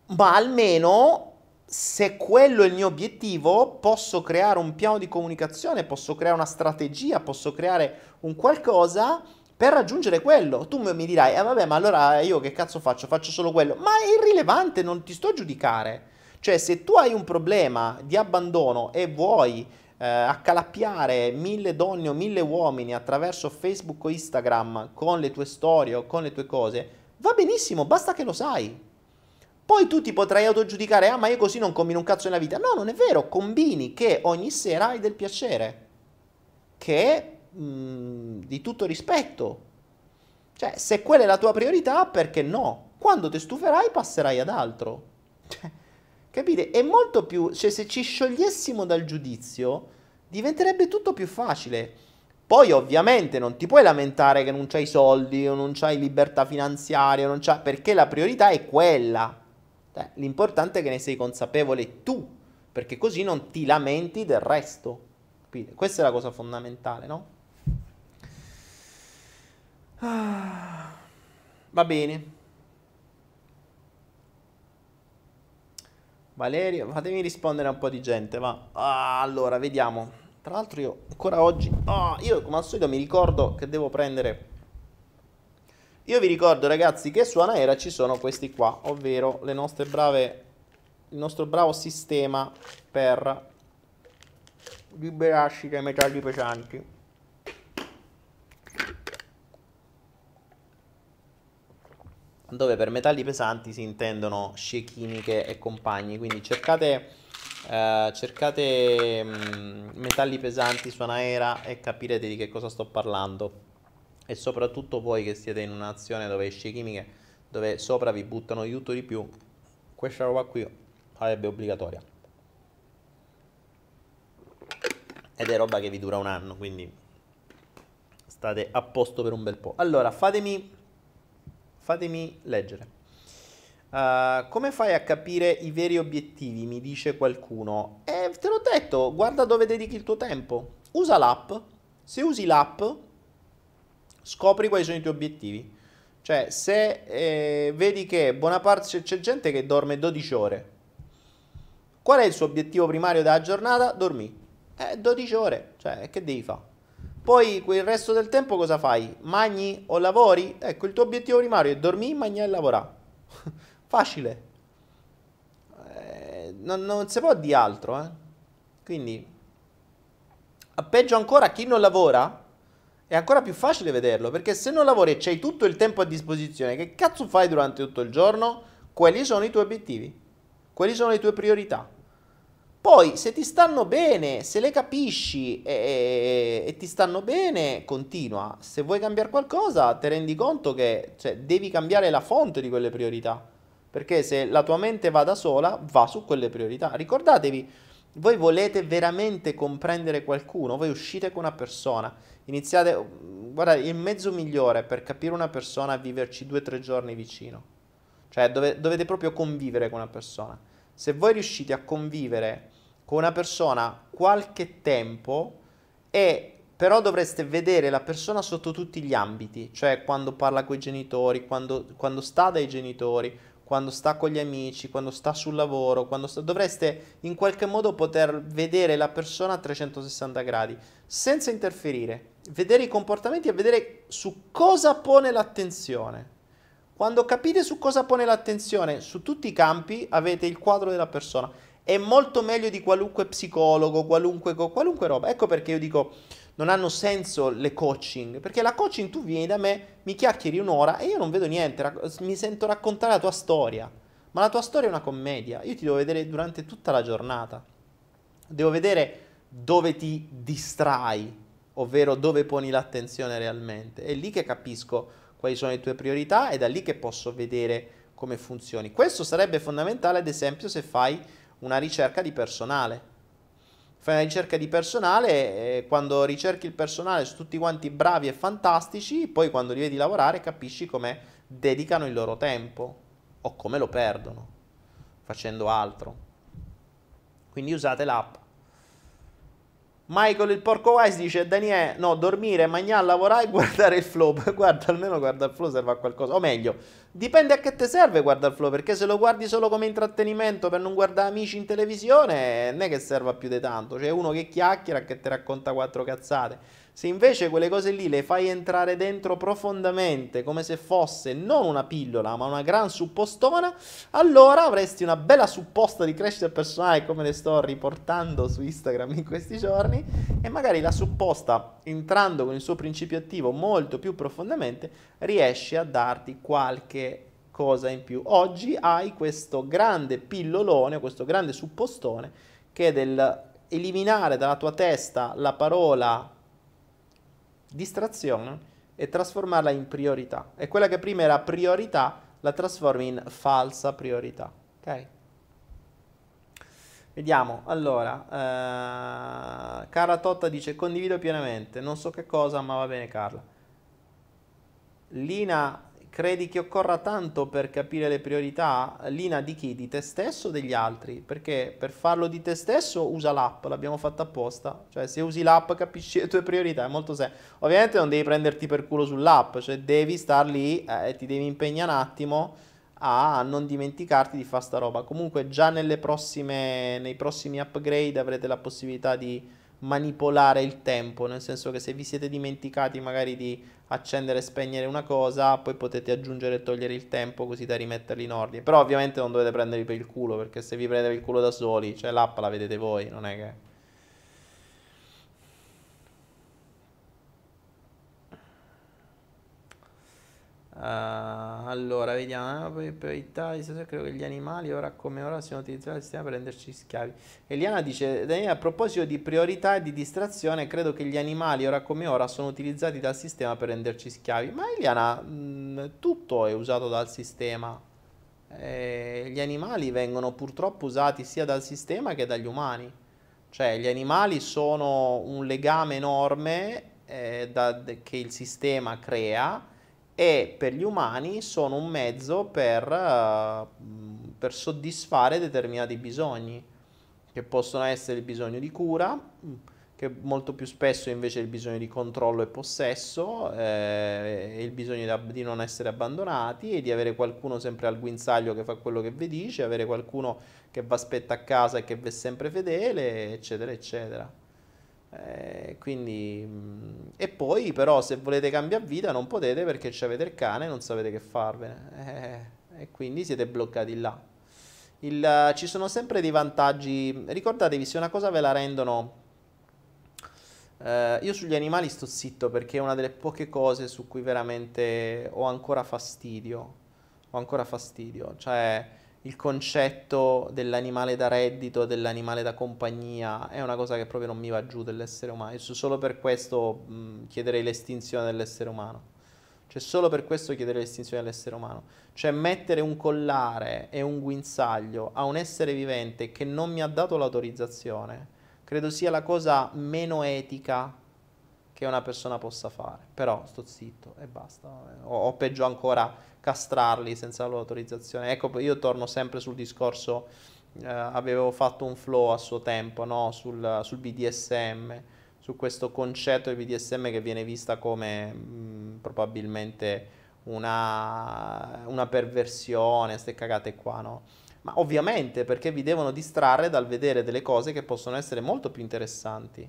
Ma almeno se quello è il mio obiettivo, posso creare un piano di comunicazione, posso creare una strategia, posso creare un qualcosa per raggiungere quello. Tu mi dirai, eh vabbè, ma allora io che cazzo faccio? Faccio solo quello. Ma è irrilevante, non ti sto a giudicare. Cioè, se tu hai un problema di abbandono e vuoi eh, accalappiare mille donne o mille uomini attraverso Facebook o Instagram con le tue storie o con le tue cose, va benissimo, basta che lo sai. Poi tu ti potrai autogiudicare, ah ma io così non combino un cazzo nella vita. No, non è vero, combini che ogni sera hai del piacere, che è mm, di tutto rispetto. Cioè, se quella è la tua priorità, perché no? Quando ti stuferai passerai ad altro. Cioè, capite? È molto più... Cioè, se ci sciogliessimo dal giudizio, diventerebbe tutto più facile. Poi ovviamente non ti puoi lamentare che non c'hai soldi o non c'hai libertà finanziaria, non c'hai... perché la priorità è quella. Eh, l'importante è che ne sei consapevole tu, perché così non ti lamenti del resto. Quindi, questa è la cosa fondamentale, no? Ah, va bene. Valerio, fatemi rispondere a un po' di gente, ma ah, allora vediamo. Tra l'altro io ancora oggi, ah, io come al solito mi ricordo che devo prendere io vi ricordo ragazzi che su Anaera ci sono questi qua, ovvero le nostre brave, il nostro bravo sistema per liberarsi dai metalli pesanti. Dove per metalli pesanti si intendono scie chimiche e compagni, quindi cercate, eh, cercate mm, metalli pesanti su Anaera e capirete di che cosa sto parlando e soprattutto voi che siete in una nazione dove scie chimiche, dove sopra vi buttano di tutto di più, questa roba qui sarebbe obbligatoria. Ed è roba che vi dura un anno, quindi state a posto per un bel po'. Allora, fatemi, fatemi leggere. Uh, come fai a capire i veri obiettivi? Mi dice qualcuno. Eh, te l'ho detto, guarda dove dedichi il tuo tempo. Usa l'app. Se usi l'app, scopri quali sono i tuoi obiettivi. Cioè, se eh, vedi che buona parte c'è gente che dorme 12 ore, qual è il suo obiettivo primario della giornata? Dormi. Eh, 12 ore, cioè, che devi fare? Poi quel resto del tempo cosa fai? Magni o lavori? Ecco, il tuo obiettivo primario è dormire, mangiare e lavorare. Facile. Eh, non, non si può di altro, eh. Quindi, a peggio ancora, chi non lavora è ancora più facile vederlo, perché se non lavori e c'hai tutto il tempo a disposizione, che cazzo fai durante tutto il giorno? Quelli sono i tuoi obiettivi, quelli sono le tue priorità. Poi, se ti stanno bene, se le capisci e, e, e ti stanno bene, continua. Se vuoi cambiare qualcosa, ti rendi conto che cioè, devi cambiare la fonte di quelle priorità. Perché se la tua mente va da sola, va su quelle priorità. Ricordatevi, voi volete veramente comprendere qualcuno, voi uscite con una persona Iniziate, guarda, il mezzo migliore per capire una persona è viverci due o tre giorni vicino. Cioè dove, dovete proprio convivere con una persona. Se voi riuscite a convivere con una persona qualche tempo e però dovreste vedere la persona sotto tutti gli ambiti, cioè quando parla con i genitori, quando, quando sta dai genitori, quando sta con gli amici, quando sta sul lavoro, quando sta... dovreste in qualche modo poter vedere la persona a 360 gradi, senza interferire, vedere i comportamenti e vedere su cosa pone l'attenzione. Quando capite su cosa pone l'attenzione, su tutti i campi avete il quadro della persona. È molto meglio di qualunque psicologo, qualunque, qualunque roba. Ecco perché io dico non hanno senso le coaching, perché la coaching tu vieni da me, mi chiacchieri un'ora e io non vedo niente, mi sento raccontare la tua storia, ma la tua storia è una commedia, io ti devo vedere durante tutta la giornata, devo vedere dove ti distrai, ovvero dove poni l'attenzione realmente, è lì che capisco quali sono le tue priorità e da lì che posso vedere come funzioni. Questo sarebbe fondamentale ad esempio se fai una ricerca di personale fai una ricerca di personale e quando ricerchi il personale su tutti quanti bravi e fantastici, poi quando li vedi lavorare capisci come dedicano il loro tempo o come lo perdono facendo altro. Quindi usate l'app. Michael il porco wise dice Daniele, no, dormire, mangiare, lavorare e guardare il flow. guarda, almeno guarda il flow serve a qualcosa. O meglio, dipende a che te serve guarda il flow, perché se lo guardi solo come intrattenimento per non guardare amici in televisione, non è che serva più di tanto. C'è uno che chiacchiera che ti racconta quattro cazzate. Se invece quelle cose lì le fai entrare dentro profondamente, come se fosse non una pillola, ma una gran suppostona, allora avresti una bella supposta di crescita personale come le sto riportando su Instagram in questi giorni e magari la supposta, entrando con il suo principio attivo molto più profondamente, riesce a darti qualche cosa in più. Oggi hai questo grande pillolone, questo grande suppostone che è del eliminare dalla tua testa la parola distrazione e trasformarla in priorità. E quella che prima era priorità la trasformi in falsa priorità. Ok? Vediamo, allora, uh, Carla Totta dice condivido pienamente, non so che cosa, ma va bene Carla. Lina Credi che occorra tanto per capire le priorità? Lina di chi? Di te stesso o degli altri? Perché per farlo di te stesso usa l'app, l'abbiamo fatta apposta. Cioè se usi l'app capisci le tue priorità, è molto semplice. Ovviamente non devi prenderti per culo sull'app, cioè devi star lì e eh, ti devi impegnare un attimo a non dimenticarti di fare sta roba. Comunque già prossime, nei prossimi upgrade avrete la possibilità di manipolare il tempo, nel senso che se vi siete dimenticati magari di accendere e spegnere una cosa, poi potete aggiungere e togliere il tempo così da rimetterli in ordine. Però ovviamente non dovete prendervi per il culo, perché se vi prendete il culo da soli, cioè l'app la vedete voi, non è che... Uh, allora, vediamo. Eh, Italia, credo che gli animali ora come ora siano utilizzati dal sistema per renderci schiavi. Eliana dice: Daniele, a proposito di priorità e di distrazione, credo che gli animali ora come ora sono utilizzati dal sistema per renderci schiavi. Ma Eliana, mh, mm, tutto è usato dal sistema. Eh, gli animali vengono purtroppo usati sia dal sistema che dagli umani. Cioè, gli animali sono un legame enorme eh, da, che il sistema crea e per gli umani sono un mezzo per, uh, per soddisfare determinati bisogni, che possono essere il bisogno di cura, che molto più spesso invece è il bisogno di controllo e possesso, eh, il bisogno di, di, non essere abbandonati e di avere qualcuno sempre al guinzaglio che fa quello che vi dice, avere qualcuno che va aspetta a casa e che vi è sempre fedele, eccetera, eccetera. Eh, quindi, mm, e poi però se volete cambiare vita non potete perché avete il cane e non sapete che farvene eh, e quindi siete bloccati là. Il, ci sono sempre dei vantaggi, ricordatevi se una cosa ve la rendono... Eh, io sugli animali sto zitto perché è una delle poche cose su cui veramente ho ancora fastidio. Ho ancora fastidio. Cioè, il concetto dell'animale da reddito, dell'animale da compagnia, è una cosa che proprio non mi va giù dell'essere umano. Io solo per questo mh, chiederei l'estinzione dell'essere umano. Cioè, solo per questo chiederei l'estinzione dell'essere umano. Cioè, mettere un collare e un guinzaglio a un essere vivente che non mi ha dato l'autorizzazione, credo sia la cosa meno etica che una persona possa fare. Però sto zitto e basta. O, o peggio ancora, castrarli senza la loro autorizzazione. Ecco, io torno sempre sul discorso, eh, avevo fatto un flow a suo tempo no? sul, sul, BDSM, su questo concetto di BDSM che viene vista come mh, mm, probabilmente una, una perversione, queste cagate qua, no? Ma ovviamente perché vi devono distrarre dal vedere delle cose che possono essere molto più interessanti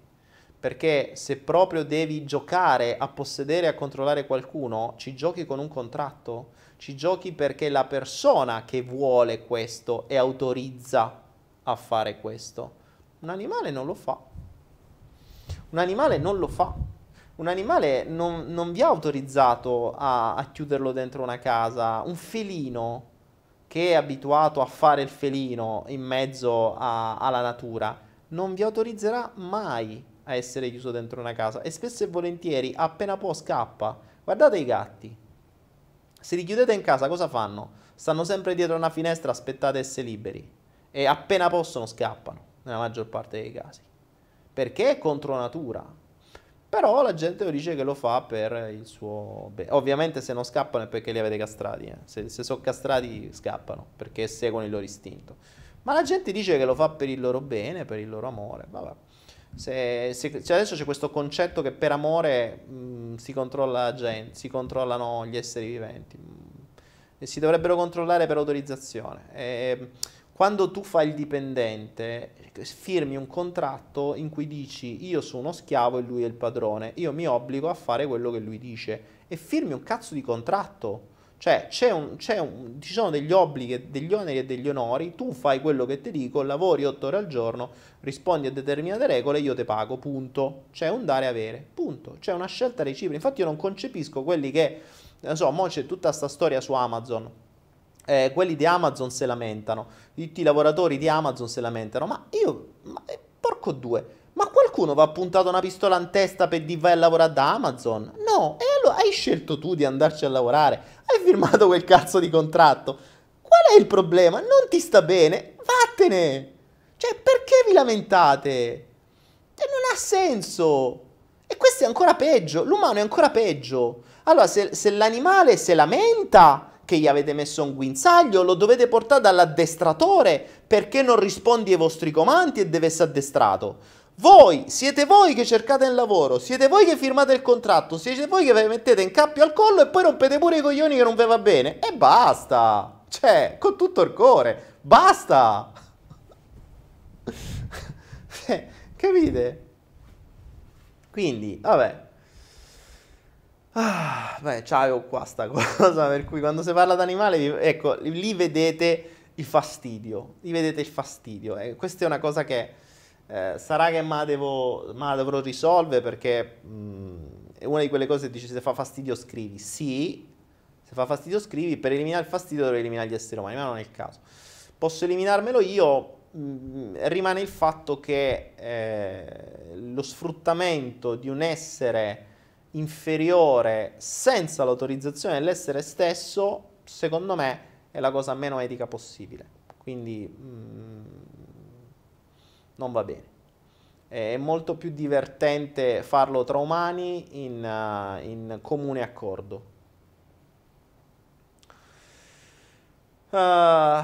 Perché se proprio devi giocare a possedere e a controllare qualcuno, ci giochi con un contratto, ci giochi perché la persona che vuole questo e autorizza a fare questo. Un animale non lo fa. Un animale non lo fa. Un animale non, non vi ha autorizzato a, a chiuderlo dentro una casa. Un felino che è abituato a fare il felino in mezzo a, alla natura non vi autorizzerà mai a essere chiuso dentro una casa e spesso e volentieri appena può scappa. Guardate i gatti. Se li chiudete in casa cosa fanno? Stanno sempre dietro una finestra, aspettate essere liberi e appena possono scappano, nella maggior parte dei casi. Perché è contro natura. Però la gente dice che lo fa per il suo bene. Ovviamente se non scappano è perché li avete castrati. Eh. Se, se sono castrati scappano perché seguono il loro istinto. Ma la gente dice che lo fa per il loro bene, per il loro amore. Vabbè. Se, se, cioè adesso c'è questo concetto che per amore mh, si controlla la gente, si controllano gli esseri viventi mh, e si dovrebbero controllare per autorizzazione. E, quando tu fai il dipendente, firmi un contratto in cui dici io sono uno schiavo e lui è il padrone, io mi obbligo a fare quello che lui dice e firmi un cazzo di contratto. Cioè, c'è un, c'è un, ci sono degli obblighi, degli oneri e degli onori, tu fai quello che ti dico, lavori 8 ore al giorno, rispondi a determinate regole, io ti pago, punto. C'è un dare e avere, punto. C'è una scelta reciproca. Infatti io non concepisco quelli che, non so, mo c'è tutta questa storia su Amazon. Eh, quelli di Amazon se lamentano, tutti i lavoratori di Amazon se lamentano, ma io, ma, eh, porco due, ma qualcuno va puntato una pistola in testa per dire vai a lavorare da Amazon? No, e allora hai scelto tu di andarci a lavorare, hai firmato quel cazzo di contratto. Qual è il problema? Non ti sta bene? Vattene! Cioè, perché vi lamentate? E non ha senso. E questo è ancora peggio, l'umano è ancora peggio. Allora, se, se l'animale si lamenta che gli avete messo un guinzaglio, lo dovete portare dall'addestratore perché non rispondi ai vostri comandi e deve essere addestrato. Voi, siete voi che cercate il lavoro, siete voi che firmate il contratto, siete voi che vi mettete in cappio al collo e poi rompete pure i coglioni che non vi va bene. E basta! Cioè, con tutto il cuore, basta! Eh, capite? Quindi, vabbè. Ah, beh, c'avevo qua sta cosa, per cui quando si parla di animali, ecco, lì vedete il fastidio, lì vedete il fastidio. Eh, questa è una cosa che eh, sarà che me la, devo, me dovrò risolvere perché mh, mm, è una di quelle cose che dici se fa fastidio scrivi. Sì, se fa fastidio scrivi, per eliminare il fastidio dovrei eliminare gli esseri umani, ma non è il caso. Posso eliminarmelo io, mh, mm, rimane il fatto che eh, lo sfruttamento di un essere inferiore senza l'autorizzazione dell'essere stesso, secondo me, è la cosa meno etica possibile. Quindi... Mh, mm, non va bene. È molto più divertente farlo tra umani in, uh, in comune accordo. Uh,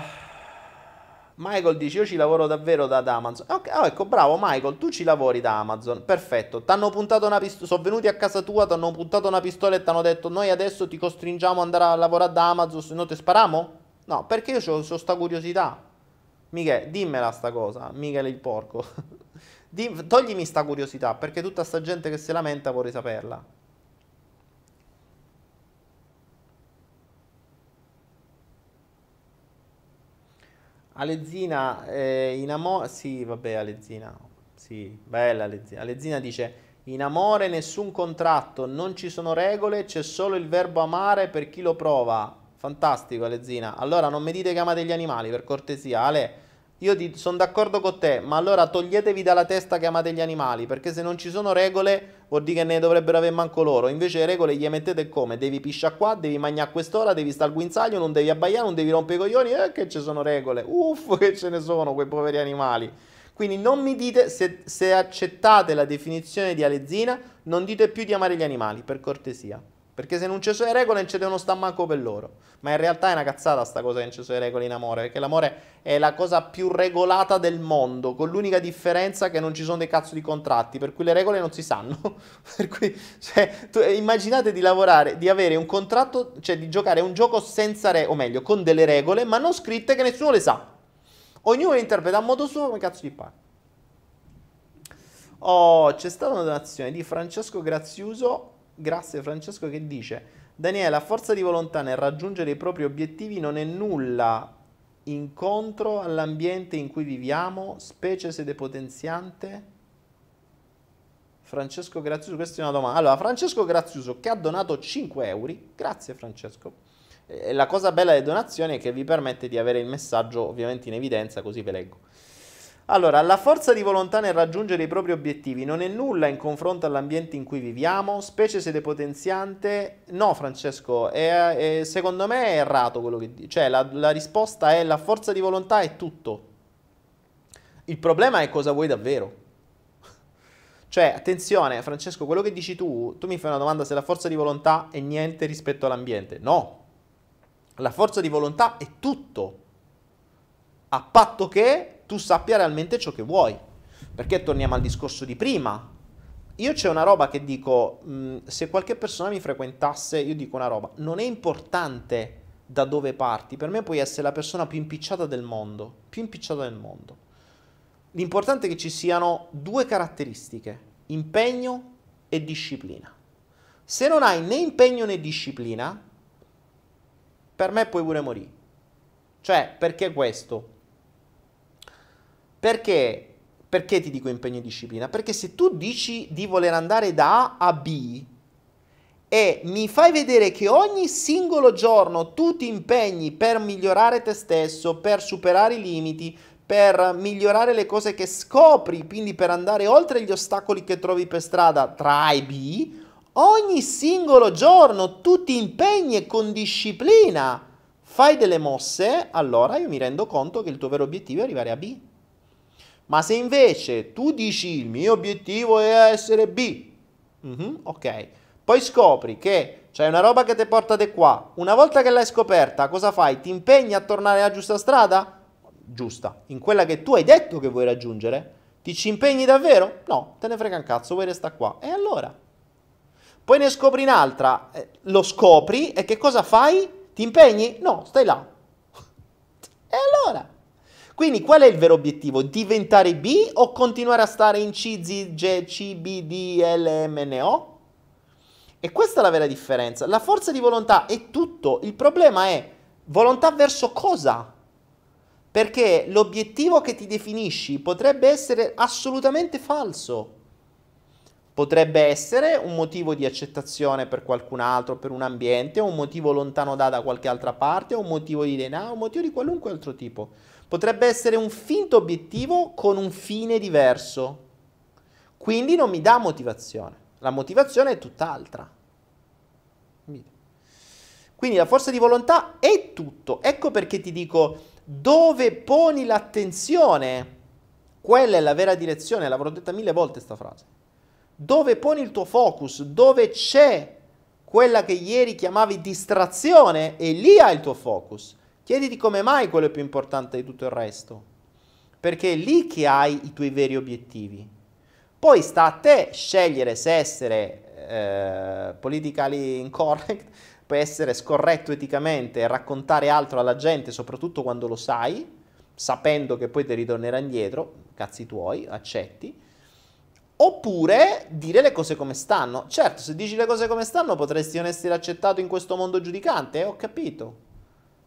Michael dice io ci lavoro davvero da, da Amazon. Okay, oh, ecco, bravo Michael, tu ci lavori da Amazon. Perfetto. T'hanno puntato una pistola, sono venuti a casa tua, ti hanno puntato una pistola e ti hanno detto noi adesso ti costringiamo ad andare a lavorare da Amazon, se no ti spariamo? No, perché io ho questa curiosità. Michele, dimmela sta cosa, Michele il porco. Dim, toglimi sta curiosità, perché tutta sta gente che si lamenta vorrei saperla. Alezzina, eh, in amore... Sì, vabbè, Alezzina. Sì, bella Alezzina. Alezzina dice, in amore nessun contratto, non ci sono regole, c'è solo il verbo amare per chi lo prova. Fantastico, Alezzina. Allora non mi dite che amate gli animali, per cortesia. Ale, io sono d'accordo con te, ma allora toglietevi dalla testa che amate gli animali, perché se non ci sono regole vuol dire che ne dovrebbero avere manco loro. Invece le regole gli mettete come? Devi pisciare qua, devi mangiare a quest'ora, devi stare al guinzaglio, non devi abbaiare, non devi rompere i coglioni. Eh, che ci sono regole. Uff, che ce ne sono, quei poveri animali. Quindi non mi dite, se, se accettate la definizione di Alezzina, non dite più di amare gli animali, per cortesia. Perché se non ci sono le regole non ci devono stare manco per loro. Ma in realtà è una cazzata sta cosa che non ci sono le regole in amore. Perché l'amore è la cosa più regolata del mondo. Con l'unica differenza che non ci sono dei cazzo di contratti. Per cui le regole non si sanno. per cui, cioè, tu, eh, immaginate di lavorare, di avere un contratto, cioè di giocare un gioco senza regole, o meglio, con delle regole, ma non scritte che nessuno le sa. Ognuno le interpreta a modo suo come cazzo gli pare. Oh, c'è stata una donazione di Francesco Graziuso, grazie Francesco, che dice Daniele, la forza di volontà nel raggiungere i propri obiettivi non è nulla incontro all'ambiente in cui viviamo, specie se depotenziante? Francesco Graziuso, questa è una domanda. Allora, Francesco Graziuso che ha donato 5 euro, grazie Francesco. E la cosa bella delle donazioni è che vi permette di avere il messaggio ovviamente in evidenza, così ve leggo. Allora, la forza di volontà nel raggiungere i propri obiettivi non è nulla in confronto all'ambiente in cui viviamo, specie se depotenziante. No, Francesco, è, è, secondo me è errato quello che dici. Cioè, la, la risposta è la forza di volontà è tutto. Il problema è cosa vuoi davvero. Cioè, attenzione, Francesco, quello che dici tu, tu mi fai una domanda se la forza di volontà è niente rispetto all'ambiente. No, la forza di volontà è tutto, a patto che tu sappia realmente ciò che vuoi. Perché torniamo al discorso di prima. Io c'è una roba che dico, mh, mm, se qualche persona mi frequentasse, io dico una roba, non è importante da dove parti, per me puoi essere la persona più impicciata del mondo, più impicciata del mondo. L'importante è che ci siano due caratteristiche, impegno e disciplina. Se non hai né impegno né disciplina, per me puoi pure morire. Cioè, perché questo? Perché? Perché ti dico impegno e disciplina? Perché se tu dici di voler andare da A a B e mi fai vedere che ogni singolo giorno tu ti impegni per migliorare te stesso, per superare i limiti, per migliorare le cose che scopri, quindi per andare oltre gli ostacoli che trovi per strada tra A e B, ogni singolo giorno tu ti impegni e con disciplina fai delle mosse, allora io mi rendo conto che il tuo vero obiettivo è arrivare a B. Ma se invece tu dici il mio obiettivo è essere B, mm-hmm, ok, poi scopri che c'è una roba che ti porta di qua, una volta che l'hai scoperta, cosa fai? Ti impegni a tornare alla giusta strada? Giusta, in quella che tu hai detto che vuoi raggiungere? Ti ci impegni davvero? No, te ne frega un cazzo, vuoi restare qua. E allora? Poi ne scopri un'altra, eh, lo scopri e che cosa fai? Ti impegni? No, stai là. e allora? Quindi qual è il vero obiettivo? Diventare B o continuare a stare in C, Z, G, C, B, D, L, M, N, O? E questa è la vera differenza. La forza di volontà è tutto. Il problema è volontà verso cosa? Perché l'obiettivo che ti definisci potrebbe essere assolutamente falso. Potrebbe essere un motivo di accettazione per qualcun altro, per un ambiente, un motivo lontano da, da qualche altra parte, un motivo di denaro, un motivo di qualunque altro tipo. Potrebbe essere un finto obiettivo con un fine diverso. Quindi non mi dà motivazione. La motivazione è tutt'altra. Quindi la forza di volontà è tutto. Ecco perché ti dico, dove poni l'attenzione, quella è la vera direzione, l'avrò detta mille volte questa frase. Dove poni il tuo focus, dove c'è quella che ieri chiamavi distrazione, e lì hai il tuo focus. Chiediti come mai quello è più importante di tutto il resto. Perché è lì che hai i tuoi veri obiettivi. Poi sta a te scegliere se essere eh, politically incorrect, puoi essere scorretto eticamente e raccontare altro alla gente, soprattutto quando lo sai, sapendo che poi ti ritornerà indietro, cazzi tuoi, accetti. Oppure dire le cose come stanno. Certo, se dici le cose come stanno potresti non essere accettato in questo mondo giudicante, eh, ho capito.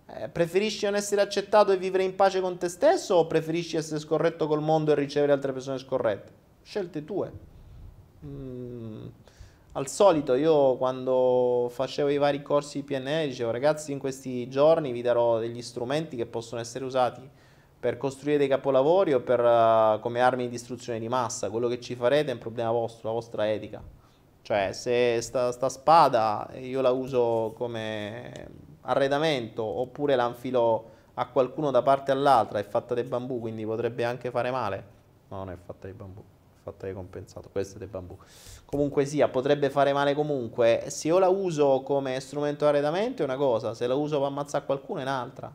Eh, preferisci non essere accettato e vivere in pace con te stesso o preferisci essere scorretto col mondo e ricevere altre persone scorrette? Scelte tue. Mm. Al solito io quando facevo i vari corsi di PNL dicevo ragazzi in questi giorni vi darò degli strumenti che possono essere usati per costruire dei capolavori o per, uh, come armi di distruzione di massa. Quello che ci farete è un problema vostro, la vostra etica. Cioè se sta, sta spada io la uso come arredamento oppure la infilo a qualcuno da parte all'altra, è fatta di bambù, quindi potrebbe anche fare male. No, non è fatta di bambù, è fatta di compensato, questo è di bambù. Comunque sia, potrebbe fare male comunque. Se io la uso come strumento di arredamento è una cosa, se la uso per ammazzare qualcuno è un'altra.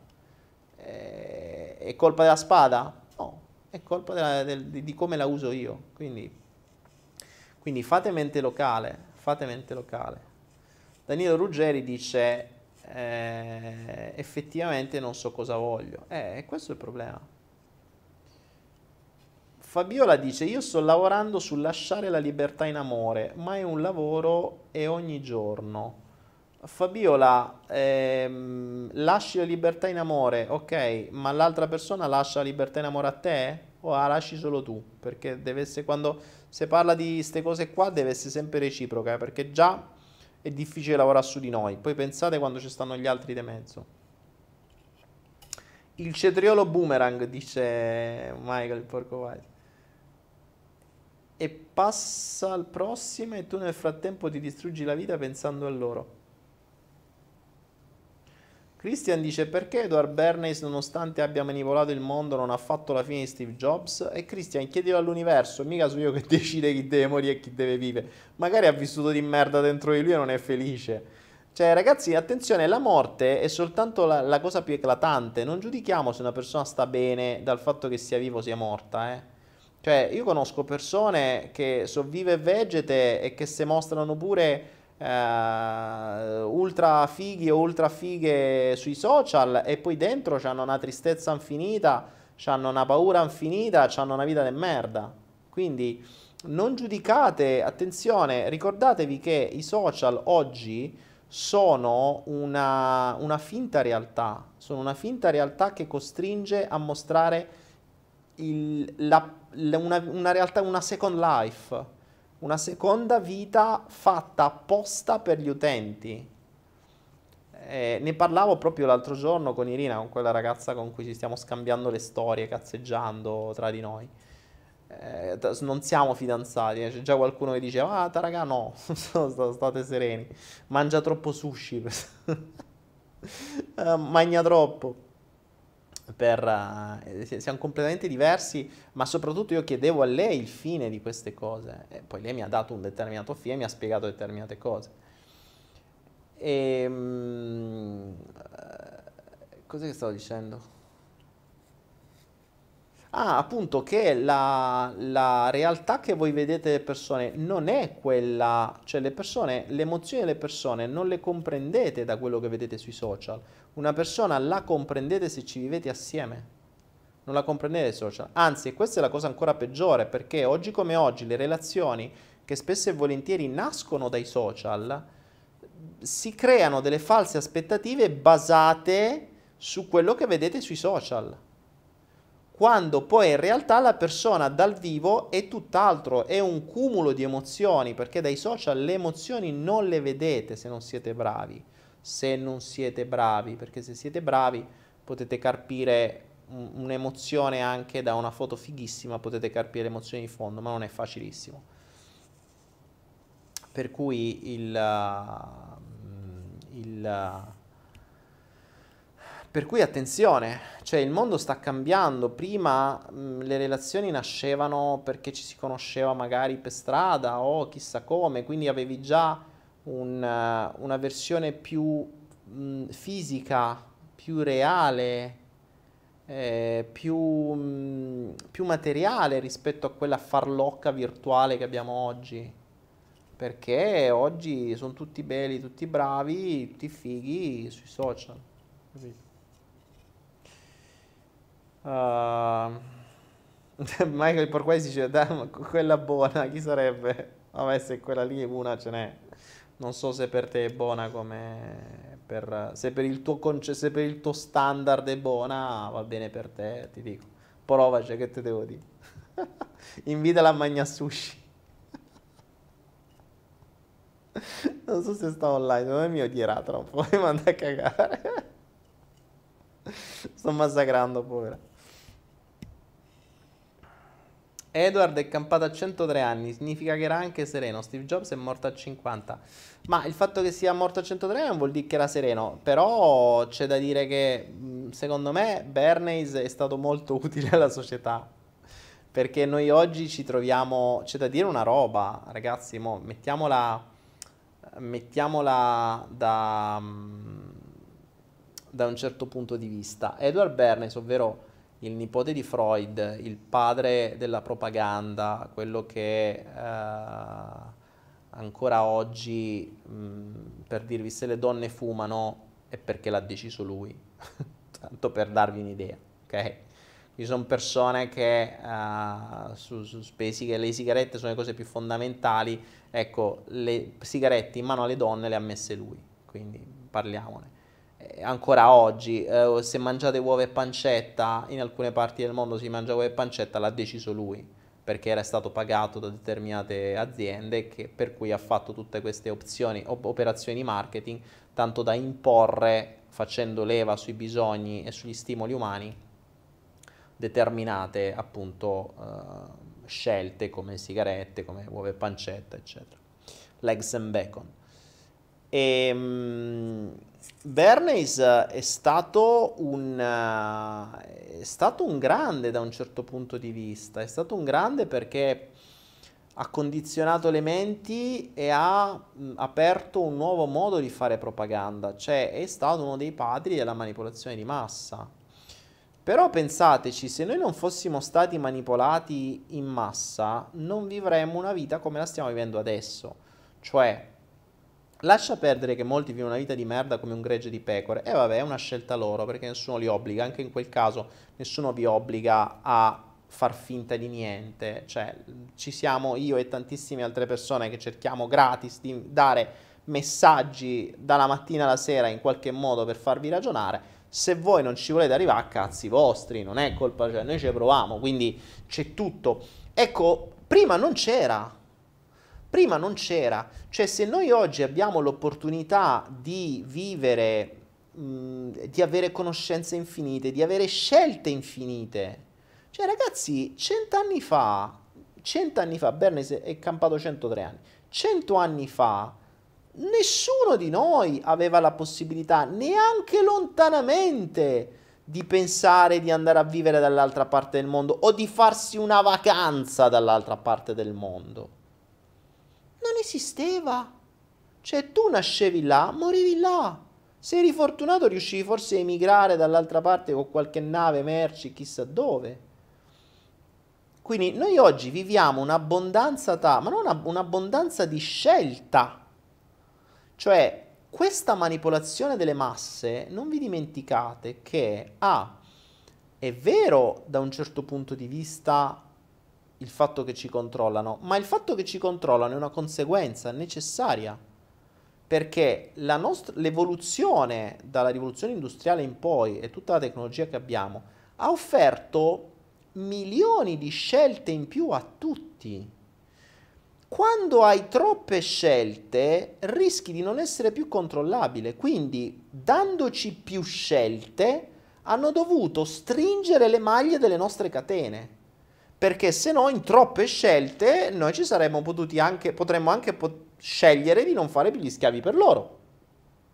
Eh, è colpa della spada? No, è colpa della, del, di come la uso io. Quindi, quindi fate mente locale, fate mente locale. Danilo Ruggeri dice eh, effettivamente non so cosa voglio. Eh, questo è il problema. Fabiola dice: Io sto lavorando sul lasciare la libertà in amore, ma è un lavoro e ogni giorno. Fabiola, ehm, lasci la libertà in amore, ok, ma l'altra persona lascia la libertà in amore a te? O la lasci solo tu? Perché deve essere quando si parla di queste cose qua, deve essere sempre reciproca, eh, perché già è difficile lavorare su di noi. Poi pensate quando ci stanno gli altri di mezzo. Il cetriolo boomerang, dice Michael porco white. E passa al prossimo e tu nel frattempo ti distruggi la vita pensando a loro. Christian dice perché Edward Bernays nonostante abbia manipolato il mondo non ha fatto la fine di Steve Jobs? E Christian chiedilo all'universo, mica sono io che decide chi deve morire e chi deve vivere. Magari ha vissuto di merda dentro di lui e non è felice. Cioè ragazzi attenzione, la morte è soltanto la, la cosa più eclatante, non giudichiamo se una persona sta bene dal fatto che sia vivo o sia morta, eh. Cioè io conosco persone che sono vive e vegete e che si mostrano pure Uh, ultra fighi o ultra fighe sui social e poi dentro hanno una tristezza infinita, hanno una paura infinita, hanno una vita di merda. Quindi non giudicate, attenzione, ricordatevi che i social oggi sono una, una finta realtà, sono una finta realtà che costringe a mostrare il, la, la, una, una realtà, una second life una seconda vita fatta apposta per gli utenti. Eh, ne parlavo proprio l'altro giorno con Irina, con quella ragazza con cui ci stiamo scambiando le storie, cazzeggiando tra di noi. Eh, non siamo fidanzati, eh. c'è già qualcuno che dice, ah, raga, no, state sereni, mangia troppo sushi, uh, magna troppo per, eh, siamo completamente diversi, ma soprattutto io chiedevo a lei il fine di queste cose e poi lei mi ha dato un determinato fine, mi ha spiegato determinate cose. E, um, cos'è che stavo dicendo? Ah, appunto che la, la, realtà che voi vedete delle persone non è quella, cioè le persone, le emozioni delle persone non le comprendete da quello che vedete sui social. Una persona la comprendete se ci vivete assieme. Non la comprendete sui social. Anzi, questa è la cosa ancora peggiore perché oggi come oggi le relazioni che spesso e volentieri nascono dai social si creano delle false aspettative basate su quello che vedete sui social quando poi in realtà la persona dal vivo è tutt'altro, è un cumulo di emozioni, perché dai social le emozioni non le vedete se non siete bravi, se non siete bravi, perché se siete bravi potete carpire un'emozione anche da una foto fighissima, potete carpire emozioni di fondo, ma non è facilissimo. Per cui il, il per cui attenzione, cioè il mondo sta cambiando, prima mh, le relazioni nascevano perché ci si conosceva magari per strada o chissà come, quindi avevi già un, uh, una versione più mh, fisica, più reale, eh, più, mh, più materiale rispetto a quella farlocca virtuale che abbiamo oggi. Perché oggi sono tutti belli, tutti bravi, tutti fighi sui social. Capito? Uh, Michael Porquesi dice, dai, quella buona, chi sarebbe? Vabbè, se quella lì una ce n'è. Non so se per te è buona come... Per, se, per il tuo conce- se per il tuo standard è buona, va bene per te, ti dico. Provaci, che te devo dire. Invitala a mangiare sushi. non so se sta online, non è mio odierà tra un po', mi manda a cagare. Sto massacrando, povera. Edward è campato a 103 anni, significa che era anche sereno. Steve Jobs è morto a 50. Ma il fatto che sia morto a 103 non vuol dire che era sereno. Però c'è da dire che secondo me Bernays è stato molto utile alla società. Perché noi oggi ci troviamo. C'è da dire una roba, ragazzi. Mo, mettiamola. Mettiamola da. da un certo punto di vista. Edward Bernays, ovvero il nipote di Freud, il padre della propaganda, quello che eh, ancora oggi, mh, per dirvi se le donne fumano, è perché l'ha deciso lui, tanto per darvi un'idea, ok? Ci sono persone che uh, su, su spesi che le sigarette sono le cose più fondamentali. Ecco, le sigarette in mano alle donne le ha messe lui, quindi parliamone. E ancora oggi, eh, se mangiate uova e pancetta, in alcune parti del mondo si mangia uova e pancetta, l'ha deciso lui, perché era stato pagato da determinate aziende, che, per cui ha fatto tutte queste opzioni, op- operazioni marketing, tanto da imporre, facendo leva sui bisogni e sugli stimoli umani, determinate appunto uh, scelte come sigarette, come uova e pancetta, eccetera. Legs and bacon. E, um, Bernays è stato, un, uh, è stato un grande da un certo punto di vista, è stato un grande perché ha condizionato le menti e ha mh, aperto un nuovo modo di fare propaganda, cioè è stato uno dei padri della manipolazione di massa. Però pensateci, se noi non fossimo stati manipolati in massa, non vivremmo una vita come la stiamo vivendo adesso. Cioè, lascia perdere che molti vivono una vita di merda come un gregge di pecore. E vabbè, è una scelta loro, perché nessuno li obbliga. Anche in quel caso, nessuno vi obbliga a far finta di niente. Cioè, ci siamo io e tantissime altre persone che cerchiamo gratis di dare messaggi dalla mattina alla sera in qualche modo per farvi ragionare se voi non ci volete arrivare, cazzi vostri, non è colpa, cioè noi ci proviamo, quindi c'è tutto. Ecco, prima non c'era. Prima non c'era. Cioè, se noi oggi abbiamo l'opportunità di vivere, mh, di avere conoscenze infinite, di avere scelte infinite, cioè, ragazzi, cent'anni fa, cent'anni fa, Bernes è campato 103 anni, cento anni fa, Nessuno di noi aveva la possibilità, neanche lontanamente, di pensare di andare a vivere dall'altra parte del mondo o di farsi una vacanza dall'altra parte del mondo. Non esisteva. Cioè tu nascevi là, morivi là. Se eri fortunato riuscivi forse a emigrare dall'altra parte con qualche nave, merci, chissà dove. Quindi noi oggi viviamo un'abbondanza, ta- ma non una, un'abbondanza di scelta cioè, questa manipolazione delle masse, non vi dimenticate che ah, è vero da un certo punto di vista il fatto che ci controllano, ma il fatto che ci controllano è una conseguenza necessaria perché nostra, l'evoluzione dalla rivoluzione industriale in poi e tutta la tecnologia che abbiamo ha offerto milioni di scelte in più a tutti. Quando hai troppe scelte rischi di non essere più controllabile, quindi dandoci più scelte hanno dovuto stringere le maglie delle nostre catene, perché se no in troppe scelte noi ci saremmo potuti anche, potremmo anche pot- scegliere di non fare più gli schiavi per loro,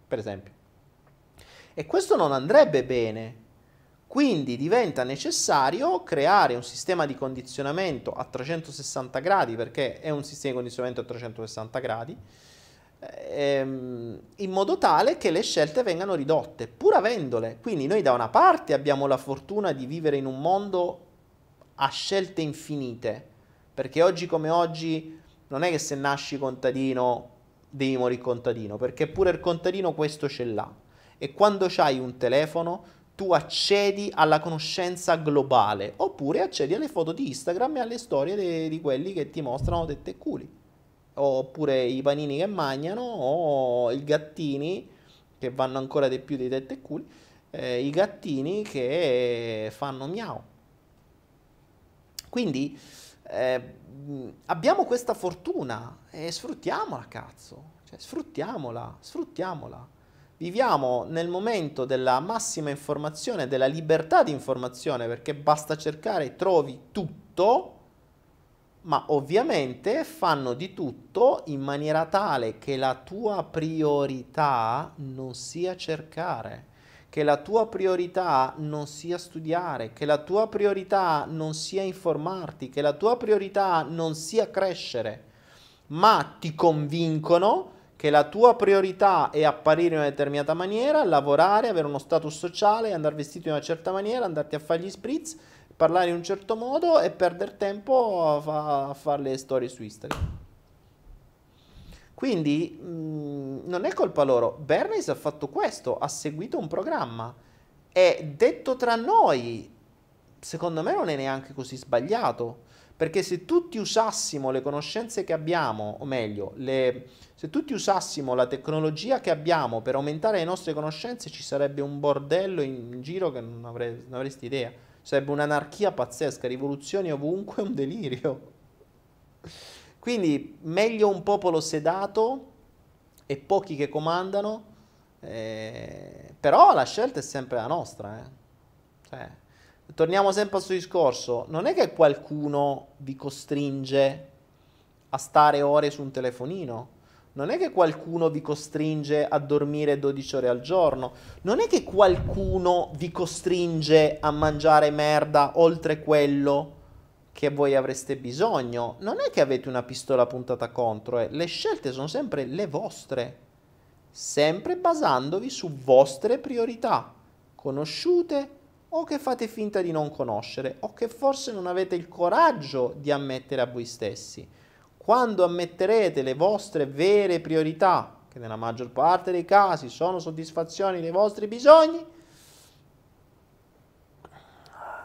per esempio. E questo non andrebbe bene, quindi diventa necessario creare un sistema di condizionamento a 360 gradi, perché è un sistema di condizionamento a 360 gradi, ehm, in modo tale che le scelte vengano ridotte, pur avendole. Quindi noi da una parte abbiamo la fortuna di vivere in un mondo a scelte infinite, perché oggi come oggi non è che se nasci contadino devi morire contadino, perché pure il contadino questo ce l'ha. E quando hai un telefono tu accedi alla conoscenza globale, oppure accedi alle foto di Instagram e alle storie de- di quelli che ti mostrano tette e culi, oppure i panini che mangiano, o i gattini che vanno ancora di più di tette e culi, eh, i gattini che fanno miau. Quindi eh, abbiamo questa fortuna e sfruttiamola, cazzo, cioè, sfruttiamola, sfruttiamola. Viviamo nel momento della massima informazione, della libertà di informazione, perché basta cercare trovi tutto, ma ovviamente fanno di tutto in maniera tale che la tua priorità non sia cercare, che la tua priorità non sia studiare, che la tua priorità non sia informarti, che la tua priorità non sia crescere, ma ti convincono che la tua priorità è apparire in una determinata maniera, lavorare, avere uno status sociale, andare vestito in una certa maniera, andarti a fare gli spritz, parlare in un certo modo e perdere tempo a, fa- a fare le storie su Instagram. Quindi mh, mm, non è colpa loro. Bernays ha fatto questo, ha seguito un programma e detto tra noi, secondo me non è neanche così sbagliato. Perché se tutti usassimo le conoscenze che abbiamo, o meglio, le, se tutti usassimo la tecnologia che abbiamo per aumentare le nostre conoscenze, ci sarebbe un bordello in giro che non, avrei, non avresti idea. Sarebbe un'anarchia pazzesca, rivoluzioni ovunque, un delirio. Quindi meglio un popolo sedato e pochi che comandano, eh, però la scelta è sempre la nostra. Eh. Cioè, torniamo sempre al suo discorso, non è che qualcuno vi costringe a stare ore su un telefonino, non è che qualcuno vi costringe a dormire 12 ore al giorno, non è che qualcuno vi costringe a mangiare merda oltre quello che voi avreste bisogno, non è che avete una pistola puntata contro, eh. le scelte sono sempre le vostre, sempre basandovi su vostre priorità, conosciute o che fate finta di non conoscere o che forse non avete il coraggio di ammettere a voi stessi. Quando ammetterete le vostre vere priorità, che nella maggior parte dei casi sono soddisfazioni dei vostri bisogni,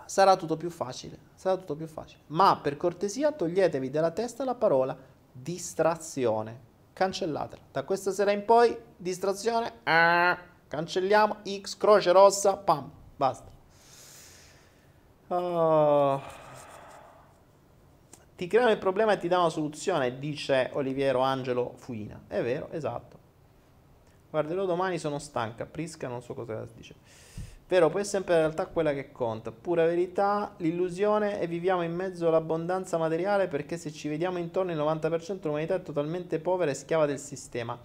sarà tutto più facile, sarà tutto più facile. Ma per cortesia toglietevi dalla testa la parola distrazione. Cancellatela. Da questa sera in poi distrazione, ah, cancelliamo X croce rossa, pam, basta. Oh. Ti creano il problema e ti danno la soluzione, dice Oliviero Angelo Fuina. È vero, esatto. Guarderò domani, sono stanca. Prisca, non so cosa dice. Vero, poi è sempre la realtà quella che conta. Pura verità, l'illusione e viviamo in mezzo all'abbondanza materiale perché se ci vediamo intorno il 90% dell'umanità è totalmente povera e schiava del sistema.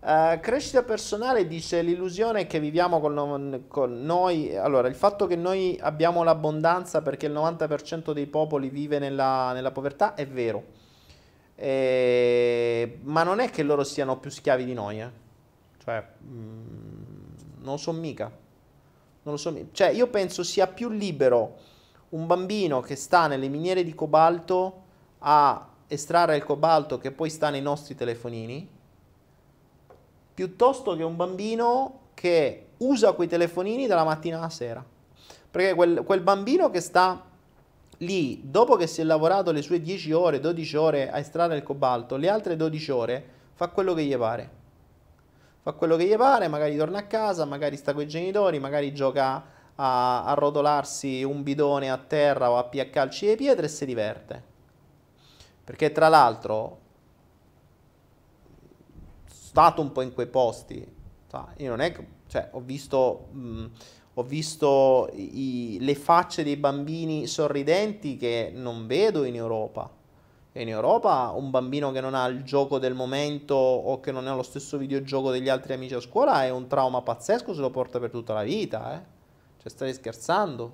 Uh, crescita personale dice l'illusione che viviamo con, con, noi, allora il fatto che noi abbiamo l'abbondanza perché il 90% dei popoli vive nella, nella povertà è vero, eh, ma non è che loro siano più schiavi di noi, eh. cioè mh, mm, non lo so mica, non lo so cioè io penso sia più libero un bambino che sta nelle miniere di cobalto a estrarre il cobalto che poi sta nei nostri telefonini piuttosto che un bambino che usa quei telefonini dalla mattina alla sera. Perché quel, quel bambino che sta lì, dopo che si è lavorato le sue 10 ore, 12 ore a estrarre il cobalto, le altre 12 ore fa quello che gli pare. Fa quello che gli pare, magari torna a casa, magari sta con i genitori, magari gioca a, a rotolarsi un bidone a terra o a piaccarci le pietre e si diverte. Perché tra l'altro stato un po' in quei posti. Io non è che, cioè, ho visto, mh, ho visto i, le facce dei bambini sorridenti che non vedo in Europa. In Europa un bambino che non ha il gioco del momento o che non ha lo stesso videogioco degli altri amici a scuola è un trauma pazzesco, se lo porta per tutta la vita, eh. Cioè, stai scherzando?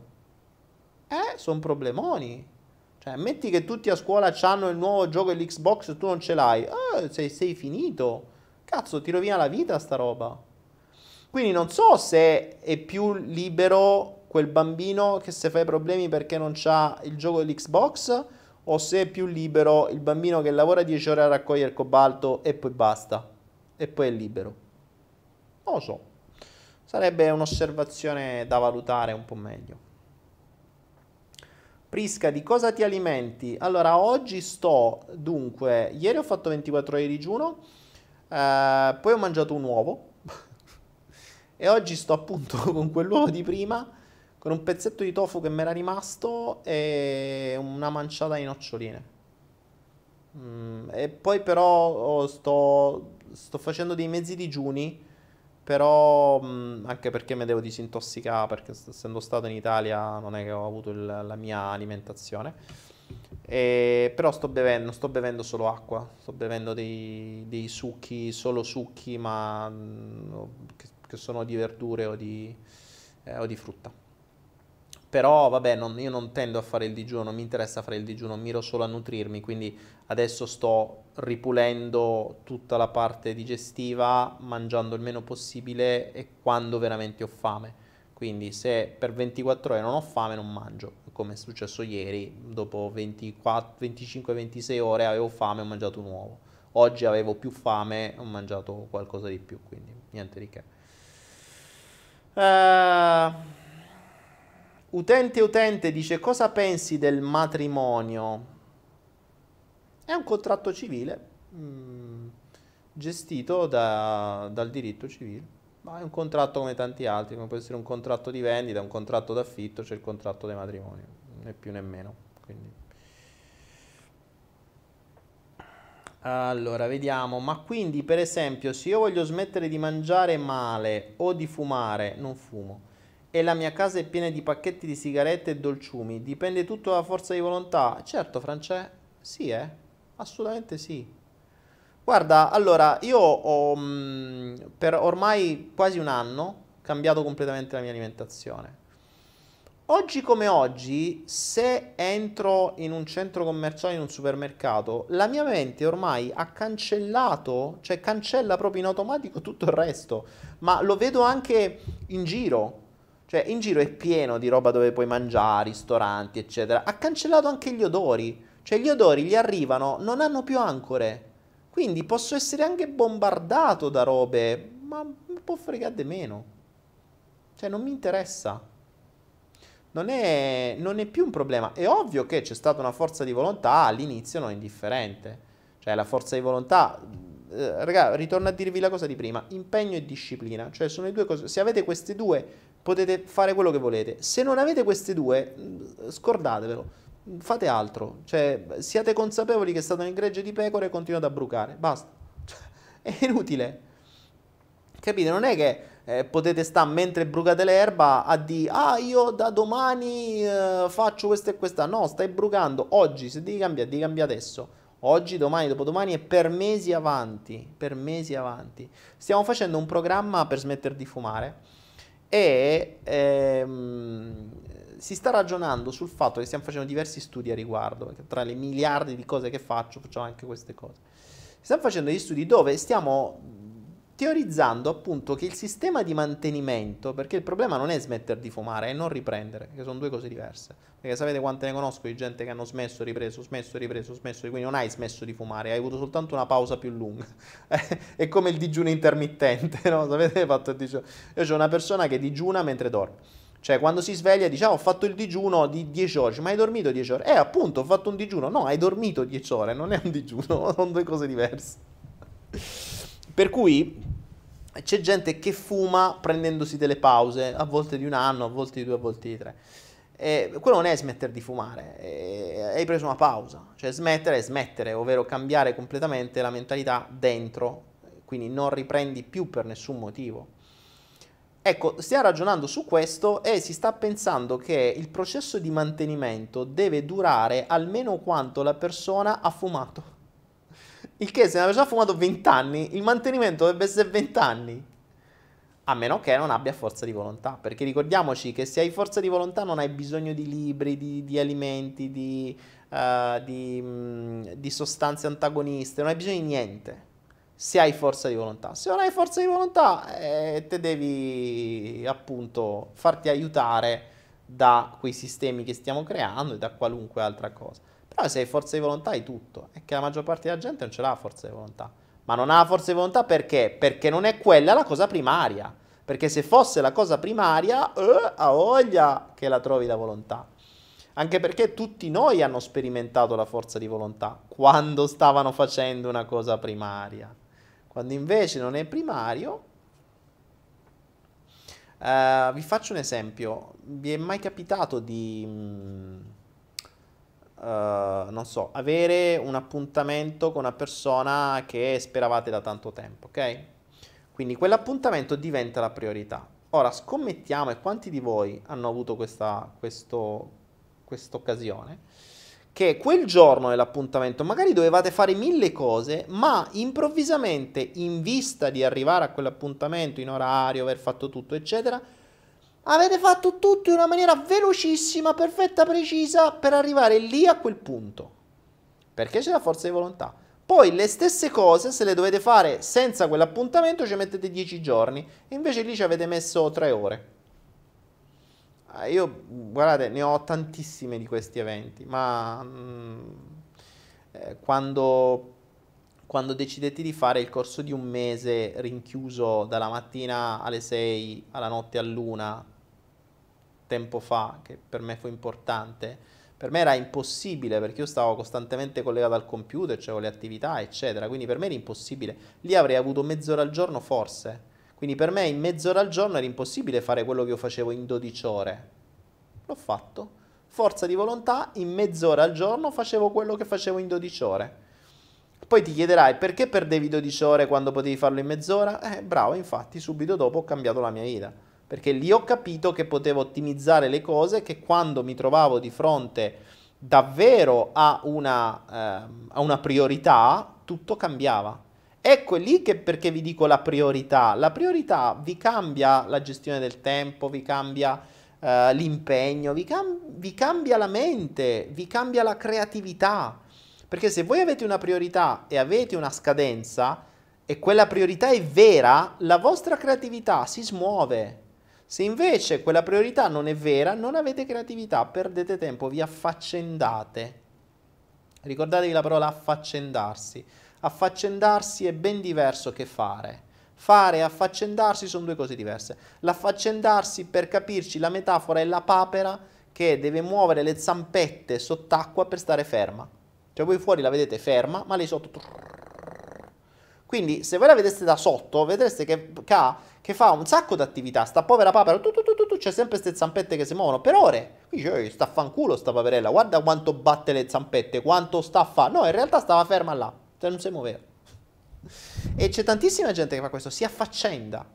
Eh, sono problemoni. Cioè, metti che tutti a scuola hanno il nuovo gioco dell'Xbox e tu non ce l'hai. Eh, sei, sei finito. Cazzo, ti rovina la vita sta roba. Quindi non so se è più libero quel bambino che se fa i problemi perché non ha il gioco dell'Xbox o se è più libero il bambino che lavora 10 ore a raccogliere il cobalto e poi basta. E poi è libero. Non lo so. Sarebbe un'osservazione da valutare un po' meglio. Prisca, di cosa ti alimenti? Allora, oggi sto, dunque, ieri ho fatto 24 ore di digiuno, Uh, poi ho mangiato un uovo e oggi sto appunto con quell'uovo di prima, con un pezzetto di tofu che mi era rimasto e una manciata di noccioline. Mm, e poi però oh, sto, sto, facendo dei mezzi digiuni, però mm, anche perché mi devo disintossicare, perché essendo stato in Italia non è che ho avuto il, la mia alimentazione. E, però sto bevendo, sto bevendo solo acqua, sto bevendo dei, dei succhi, solo succhi, ma mm, che, che, sono di verdure o di, eh, o di frutta. Però vabbè, non, io non tendo a fare il digiuno, mi interessa fare il digiuno, miro solo a nutrirmi, quindi adesso sto ripulendo tutta la parte digestiva, mangiando il meno possibile e quando veramente ho fame. Quindi se per 24 ore non ho fame non mangio come è successo ieri, dopo 25-26 ore avevo fame e ho mangiato un uovo. Oggi avevo più fame e ho mangiato qualcosa di più, quindi niente di che. Uh, Utente utente dice cosa pensi del matrimonio? È un contratto civile mh, mm, gestito da, dal diritto civile. Ma è un contratto come tanti altri, come può essere un contratto di vendita, un contratto d'affitto, c'è il contratto di matrimonio, né più né meno. Quindi. Allora, vediamo, ma quindi per esempio se io voglio smettere di mangiare male o di fumare, non fumo, e la mia casa è piena di pacchetti di sigarette e dolciumi, dipende tutto dalla forza di volontà? Certo, Francesco, sì, eh, assolutamente sì. Guarda, allora, io ho mh, per ormai quasi un anno cambiato completamente la mia alimentazione. Oggi come oggi, se entro in un centro commerciale, in un supermercato, la mia mente ormai ha cancellato, cioè cancella proprio in automatico tutto il resto, ma lo vedo anche in giro. Cioè, in giro è pieno di roba dove puoi mangiare, ristoranti, eccetera. Ha cancellato anche gli odori. Cioè, gli odori gli arrivano, non hanno più ancore. Quindi posso essere anche bombardato da robe, ma mi può fregare di meno. Cioè, non mi interessa. Non è, non è, più un problema. È ovvio che c'è stata una forza di volontà all'inizio non indifferente. Cioè, la forza di volontà. Eh, raga, ritorno a dirvi la cosa di prima: impegno e disciplina. Cioè, sono le due cose. Se avete queste due, potete fare quello che volete. Se non avete queste due, mm, scordatevelo. Fate altro, cioè siate consapevoli che state nel gregge di pecore e continuate a brucare, basta, cioè, è inutile, capite? Non è che eh, potete stare mentre brucate l'erba a dire ah io da domani eh, faccio questo e questa, no, stai brucando. Oggi, se devi cambiare, devi cambiare adesso, oggi, domani, dopodomani e per mesi avanti, per mesi avanti, stiamo facendo un programma per smettere di fumare e ehm, si sta ragionando sul fatto che stiamo facendo diversi studi a riguardo, tra le miliardi di cose che faccio facciamo anche queste cose. Stiamo facendo degli studi dove stiamo teorizzando appunto che il sistema di mantenimento, perché il problema non è smettere di fumare, è non riprendere, che sono due cose diverse. Perché sapete quante ne conosco di gente che hanno smesso, ripreso, smesso, ripreso, smesso, quindi non hai smesso di fumare, hai avuto soltanto una pausa più lunga. è come il digiuno intermittente, no? Sapete fatto il digiuno? Io ho una persona che digiuna mentre dorme. Cioè, quando si sveglia dice, ah, ho fatto il digiuno di 10 ore. Ma hai dormito 10 ore? Eh, appunto, ho fatto un digiuno. No, hai dormito 10 ore, non è un digiuno, sono due cose diverse. Per cui c'è gente che fuma prendendosi delle pause, a volte di un anno, a volte di due, a volte di tre. E quello non è smettere di fumare, hai preso una pausa. Cioè, smettere è smettere, ovvero cambiare completamente la mentalità dentro, quindi non riprendi più per nessun motivo. Ecco, stiamo ragionando su questo e si sta pensando che il processo di mantenimento deve durare almeno quanto la persona ha fumato. Il che se una persona ha fumato 20 anni, il mantenimento dovrebbe essere 20 anni. A meno che non abbia forza di volontà. Perché ricordiamoci che se hai forza di volontà non hai bisogno di libri, di, di alimenti, di, uh, di, mh, di sostanze antagoniste, non hai bisogno di niente se hai forza di volontà. Se non hai forza di volontà, eh, te devi appunto farti aiutare da quei sistemi che stiamo creando e da qualunque altra cosa. Però se hai forza di volontà hai tutto. È che la maggior parte della gente non ce l'ha forza di volontà. Ma non ha forza di volontà perché? Perché non è quella la cosa primaria. Perché se fosse la cosa primaria, eh, ha voglia che la trovi la volontà. Anche perché tutti noi hanno sperimentato la forza di volontà quando stavano facendo una cosa primaria. Quando invece non è primario, uh, vi faccio un esempio. Vi è mai capitato di, uh, non so, avere un appuntamento con una persona che speravate da tanto tempo, ok? Quindi quell'appuntamento diventa la priorità. Ora scommettiamo, e quanti di voi hanno avuto questa occasione? che quel giorno dell'appuntamento magari dovevate fare mille cose, ma improvvisamente, in vista di arrivare a quell'appuntamento in orario, aver fatto tutto, eccetera, avete fatto tutto in una maniera velocissima, perfetta, precisa per arrivare lì a quel punto. Perché c'è la forza di volontà. Poi le stesse cose, se le dovete fare senza quell'appuntamento, ci mettete 10 giorni, invece lì ci avete messo 3 ore. Ah, io, guardate, ne ho tantissimi di questi eventi, ma mh, mm, eh, quando, quando decidetti di fare il corso di un mese rinchiuso dalla mattina alle 6 alla notte all'una, tempo fa, che per me fu importante, per me era impossibile perché io stavo costantemente collegato al computer, c'avevo le attività, eccetera, quindi per me era impossibile. Lì avrei avuto mezz'ora al giorno forse. Quindi per me in mezz'ora al giorno era impossibile fare quello che io facevo in 12 ore. L'ho fatto. Forza di volontà, in mezz'ora al giorno facevo quello che facevo in 12 ore. Poi ti chiederai perché perdevi 12 ore quando potevi farlo in mezz'ora? Eh, bravo, infatti subito dopo ho cambiato la mia vita. Perché lì ho capito che potevo ottimizzare le cose, che quando mi trovavo di fronte davvero a una, eh, a una priorità, tutto cambiava. Ecco lì che perché vi dico la priorità. La priorità vi cambia la gestione del tempo, vi cambia uh, l'impegno, vi, cam- vi cambia la mente, vi cambia la creatività. Perché se voi avete una priorità e avete una scadenza e quella priorità è vera, la vostra creatività si smuove. Se invece quella priorità non è vera, non avete creatività, perdete tempo, vi affaccendate. Ricordatevi la parola affaccendarsi affaccendarsi è ben diverso che fare. Fare e affaccendarsi sono due cose diverse. L'affaccendarsi, per capirci, la metafora è la papera che deve muovere le zampette sott'acqua per stare ferma. Cioè voi fuori la vedete ferma, ma lei sotto... Quindi se voi la vedeste da sotto, vedreste che, che fa un sacco di attività. Sta povera papera, tu, tu, tu, tu, c'è sempre queste zampette che si muovono per ore. Quindi cioè, sta fanculo sta paperella, guarda quanto batte le zampette, quanto sta a fa. No, in realtà stava ferma là. Cioè non si muoveva. E c'è tantissima gente che fa questo, si affaccenda.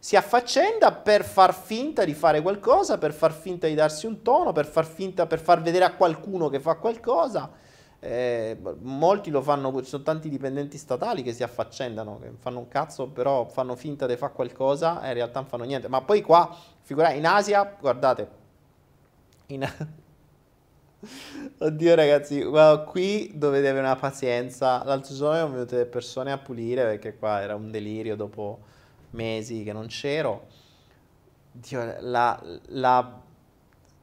Si affaccenda per far finta di fare qualcosa, per far finta di darsi un tono, per far finta, per far vedere a qualcuno che fa qualcosa. Eh, molti lo fanno, ci sono tanti dipendenti statali che si affaccendano, che fanno un cazzo, però fanno finta di fare qualcosa e in realtà non fanno niente. Ma poi qua, figurate, in Asia, guardate, in, Oddio ragazzi, well, qui dovete avere una pazienza. L'altro giorno sono venute le persone a pulire perché qua era un delirio dopo mesi che non c'ero. Dio, la, la,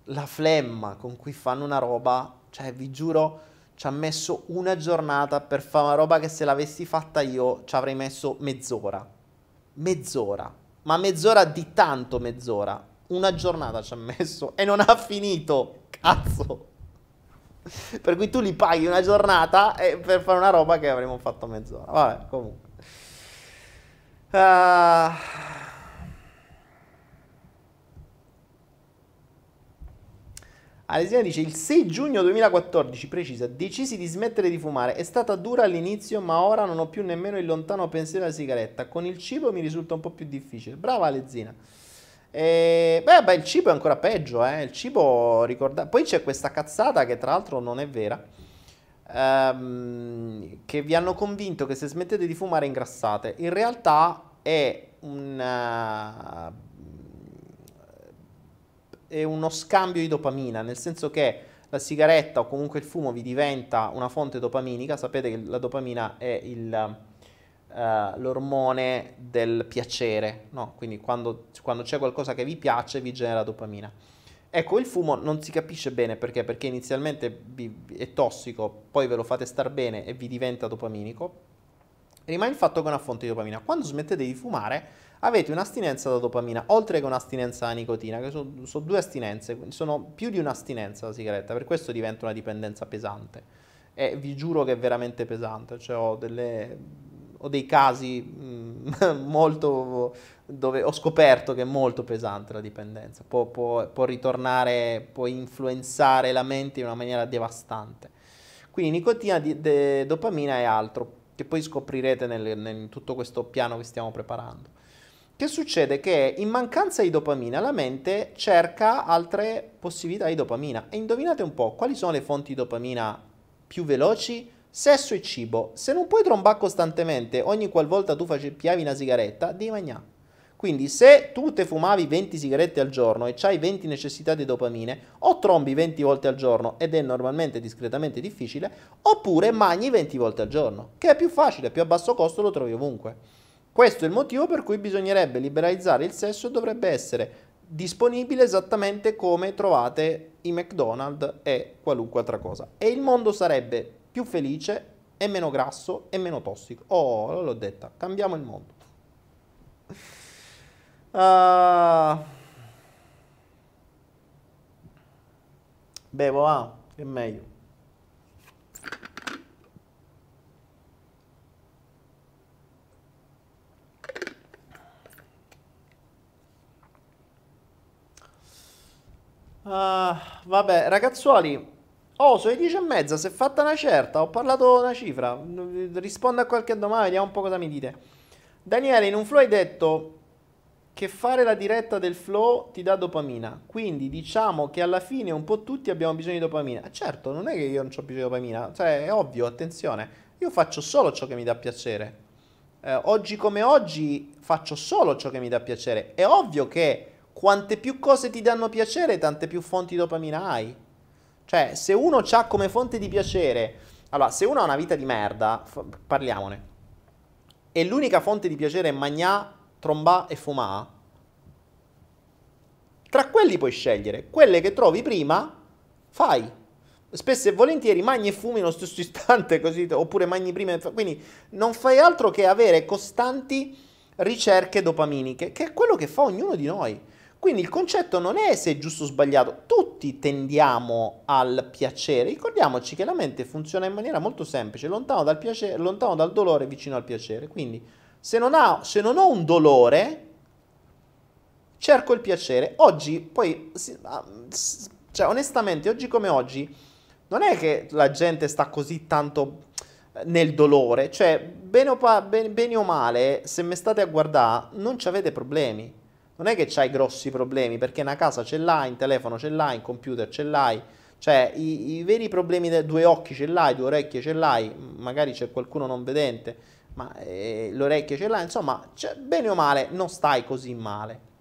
la flemma con cui fanno una roba, cioè vi giuro, ci ha messo una giornata per fare una roba che se l'avessi fatta io ci avrei messo mezz'ora. Mezz'ora. Ma mezz'ora di tanto mezz'ora. Una giornata ci ha messo e non ha finito. Cazzo per cui tu li paghi una giornata per fare una roba che avremmo fatto mezz'ora. Vabbè, comunque. Uh... Alesina dice il 6 giugno 2014, precisa, decisi di smettere di fumare. È stata dura all'inizio, ma ora non ho più nemmeno il lontano pensiero alla sigaretta. Con il cibo mi risulta un po' più difficile. Brava Alesina. E, beh, beh, il cibo è ancora peggio, eh. Il cibo, ricorda... Poi c'è questa cazzata che tra l'altro non è vera, ehm, che vi hanno convinto che se smettete di fumare ingrassate. In realtà è, una... è uno scambio di dopamina, nel senso che la sigaretta o comunque il fumo vi diventa una fonte dopaminica. Sapete che la dopamina è il uh, l'ormone del piacere, no? quindi quando, quando, c'è qualcosa che vi piace vi genera dopamina. Ecco, il fumo non si capisce bene perché, perché inizialmente è tossico, poi ve lo fate star bene e vi diventa dopaminico. Rimane il fatto che è una fonte di dopamina. Quando smettete di fumare avete un'astinenza da dopamina, oltre che un'astinenza da nicotina, che sono, sono due astinenze, sono più di un'astinenza la sigaretta, per questo diventa una dipendenza pesante. E vi giuro che è veramente pesante, cioè ho delle ho dei casi mh, mm, molto dove ho scoperto che è molto pesante la dipendenza, può, può, può, ritornare, può influenzare la mente in una maniera devastante. Quindi nicotina, di, de, dopamina e altro, che poi scoprirete nel, nel tutto questo piano che stiamo preparando. Che succede? Che in mancanza di dopamina la mente cerca altre possibilità di dopamina. E indovinate un po' quali sono le fonti di dopamina più veloci? Sesso e cibo. Se non puoi trombare costantemente ogni qualvolta tu piavi una sigaretta, devi mangiare. Quindi se tu te fumavi 20 sigarette al giorno e hai 20 necessità di dopamine, o trombi 20 volte al giorno ed è normalmente discretamente difficile, oppure mangi 20 volte al giorno, che è più facile, più a basso costo lo trovi ovunque. Questo è il motivo per cui bisognerebbe liberalizzare il sesso e dovrebbe essere disponibile esattamente come trovate i McDonald's e qualunque altra cosa. E il mondo sarebbe più felice e meno grasso e meno tossico. Oh, l'ho detta, cambiamo il mondo. Uh, Bevo, che è meglio. Uh, vabbè, ragazzuoli. Oh, sono le 10 e mezza. Si è fatta una certa. Ho parlato una cifra. Rispondo a qualche domanda. Vediamo un po' cosa mi dite. Daniele, in un flow hai detto che fare la diretta del flow ti dà dopamina. Quindi diciamo che alla fine un po' tutti abbiamo bisogno di dopamina. Certo, non è che io non ho bisogno di dopamina. Cioè, è ovvio, attenzione. Io faccio solo ciò che mi dà piacere. Eh, oggi come oggi faccio solo ciò che mi dà piacere. È ovvio che quante più cose ti danno piacere, tante più fonti di dopamina hai. Cioè, se uno ha come fonte di piacere, allora, se uno ha una vita di merda, f- parliamone, e l'unica fonte di piacere è magnà, trombà e fumà, tra quelli puoi scegliere. Quelle che trovi prima, fai. Spesso e volentieri magni e fumi nello stesso istante, così, oppure magni prima e... Quindi non fai altro che avere costanti ricerche dopaminiche, che è quello che fa ognuno di noi. Quindi il concetto non è se è giusto o sbagliato, tutti tendiamo al piacere. Ricordiamoci che la mente funziona in maniera molto semplice, lontano dal, piacere, lontano dal dolore, vicino al piacere. Quindi se non, ha, se non ho un dolore, cerco il piacere. Oggi, poi, ah, cioè onestamente, oggi come oggi, non è che la gente sta così tanto eh, nel dolore, cioè bene o, pa- bene, bene o male, se mi state a guardare, non ci avete problemi non è che c'hai grossi problemi, perché una casa ce l'hai, in telefono ce l'hai, in computer ce l'hai, cioè i, i veri problemi dei due occhi ce l'hai, due orecchie ce l'hai, magari c'è qualcuno non vedente, ma eh, le orecchie ce l'hai, insomma, cioè, bene o male non stai così male.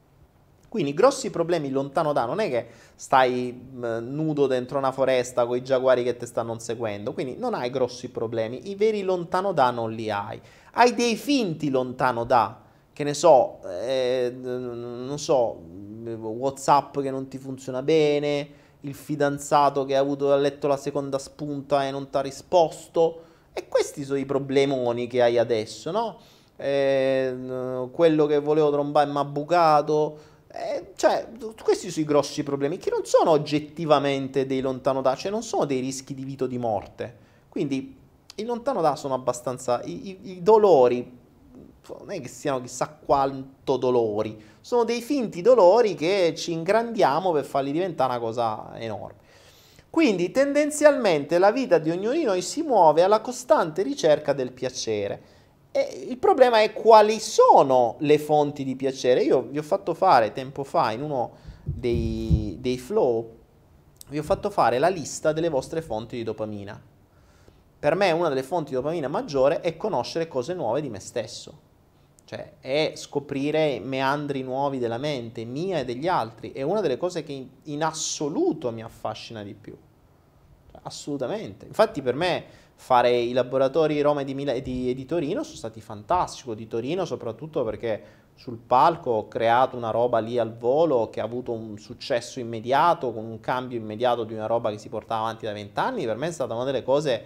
Quindi grossi problemi lontano da, non è che stai mh, nudo dentro una foresta con i giaguari che ti stanno seguendo, quindi non hai grossi problemi, i veri lontano da non li hai. Hai dei finti lontano da, che ne so, eh, non so, WhatsApp che non ti funziona bene, il fidanzato che ha avuto ha letto la seconda spunta e non ti ha risposto. E questi sono i problemoni che hai adesso, no? Eh, quello che volevo trombare mi ha bucato. Eh, cioè, questi sono i grossi problemi che non sono oggettivamente dei lontano da, cioè non sono dei rischi di vita o di morte. Quindi i lontano da sono abbastanza i, i, i dolori non è che siano chissà quanto dolori, sono dei finti dolori che ci ingrandiamo per farli diventare una cosa enorme. Quindi tendenzialmente la vita di ognuno di noi si muove alla costante ricerca del piacere. E il problema è quali sono le fonti di piacere. Io vi ho fatto fare tempo fa in uno dei, dei flow, vi ho fatto fare la lista delle vostre fonti di dopamina. Per me una delle fonti di dopamina maggiore è conoscere cose nuove di me stesso cioè è scoprire meandri nuovi della mente, mia e degli altri, è una delle cose che in, assoluto mi affascina di più. Cioè, assolutamente. Infatti per me fare i laboratori Roma e di, Mila- di, di Torino sono stati fantastici, di Torino soprattutto perché sul palco ho creato una roba lì al volo che ha avuto un successo immediato, con un cambio immediato di una roba che si portava avanti da vent'anni, per me è stata una delle cose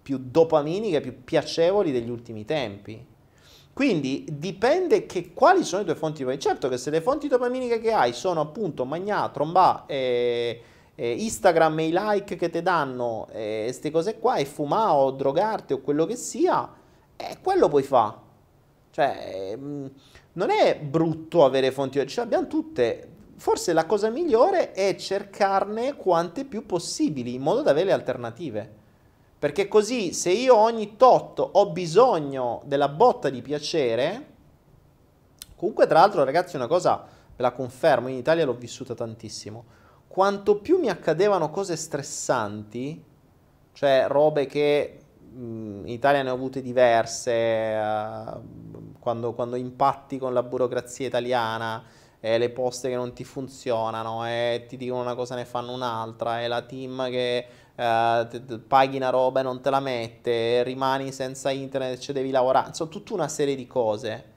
più dopaminiche, più piacevoli degli ultimi tempi quindi dipende che quali sono le tue fonti dopamina. Certo che se le fonti dopaminiche che hai sono appunto magnà, trombà, e, e Instagram e i like che ti danno, queste cose qua, e fumare o drogarti o quello che sia, eh, quello puoi fare. Cioè, mm, non è brutto avere fonti, ce le abbiamo tutte. Forse la cosa migliore è cercarne quante più possibili, in modo da avere le alternative. Perché così se io ogni tot ho bisogno della botta di piacere, comunque tra l'altro ragazzi una cosa ve la confermo, in Italia l'ho vissuta tantissimo, quanto più mi accadevano cose stressanti, cioè robe che in Italia ne ho avute diverse, uh, quando, quando, impatti con la burocrazia italiana, e le poste che non ti funzionano, e ti dicono una cosa ne fanno un'altra, e la team che uh, paghi una roba e non te la mette, rimani senza internet, ci devi lavorare, insomma tutta una serie di cose.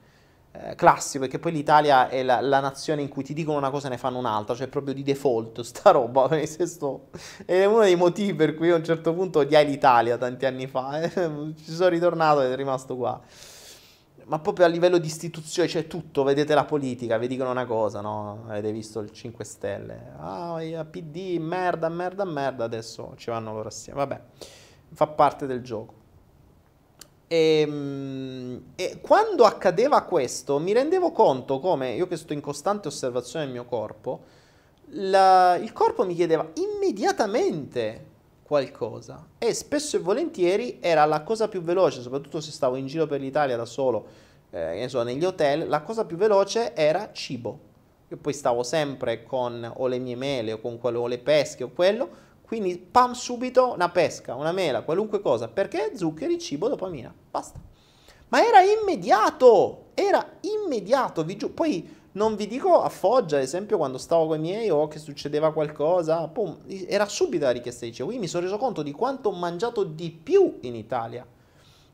Eh, classico, perché poi l'Italia è la, la, nazione in cui ti dicono una cosa e ne fanno un'altra, cioè proprio di default sta roba. è uno dei motivi per cui a un certo punto odiai l'Italia tanti anni fa. Eh. Ci sono ritornato ed è rimasto qua. Ma proprio a livello di istituzione, cioè tutto, vedete la politica, vi dicono una cosa, no? Avete visto il 5 Stelle, ah, PD, merda, merda, merda, adesso ci vanno loro assieme, vabbè, fa parte del gioco. E, ehm, e, quando accadeva questo mi rendevo conto come, io che sto in costante osservazione del mio corpo, la, il corpo mi chiedeva immediatamente qualcosa e spesso e volentieri era la cosa più veloce, soprattutto se stavo in giro per l'Italia da solo, eh, so, negli hotel, la cosa più veloce era cibo. Io poi stavo sempre con o le mie mele o con quello, o le pesche o quello, quindi pam subito una pesca, una mela, qualunque cosa, perché zuccheri, cibo, dopamina, basta. Ma era immediato, era immediato, vi giuro. Poi non vi dico a Foggia, ad esempio, quando stavo con i miei o che succedeva qualcosa, pum, era subito la richiesta di cibo. Quindi mi sono reso conto di quanto ho mangiato di più in Italia.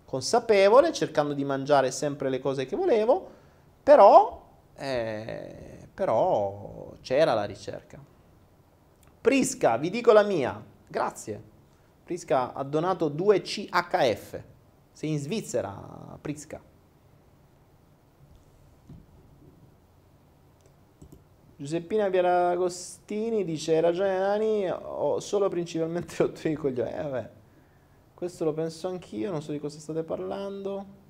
Consapevole, cercando di mangiare sempre le cose che volevo, però, eh, però c'era la ricerca. Prisca, vi dico la mia. Grazie. Prisca ha donato 2 CHF. Sei in Svizzera, Prisca. Giuseppina Pieragostini dice: Hai ragione, Nani. Ho solo principalmente rotto i coglioni. Eh, vabbè. Questo lo penso anch'io. Non so di cosa state parlando.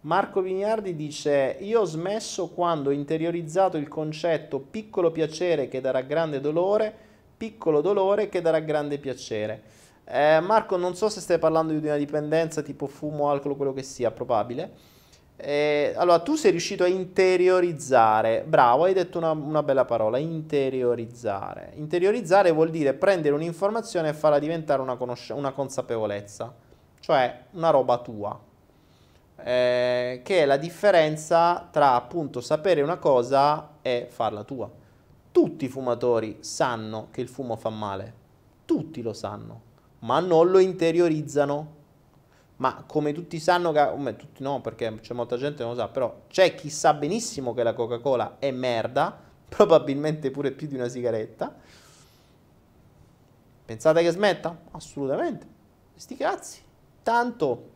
Marco Vignardi dice: Io ho smesso quando ho interiorizzato il concetto piccolo piacere che darà grande dolore, piccolo dolore che darà grande piacere. Eh, Marco, non so se stai parlando di una dipendenza tipo fumo, alcol, quello che sia, probabile. Eh, allora, tu sei riuscito a interiorizzare, bravo, hai detto una, una, bella parola, interiorizzare. Interiorizzare vuol dire prendere un'informazione e farla diventare una, conosc- una consapevolezza, cioè una roba tua, eh, che è la differenza tra appunto sapere una cosa e farla tua. Tutti i fumatori sanno che il fumo fa male, tutti lo sanno ma non lo interiorizzano. Ma come tutti sanno, che, tutti no, perché c'è molta gente che non lo sa, però c'è chi sa benissimo che la Coca-Cola è merda, probabilmente pure più di una sigaretta. Pensate che smetta? Assolutamente. Sti cazzi. Tanto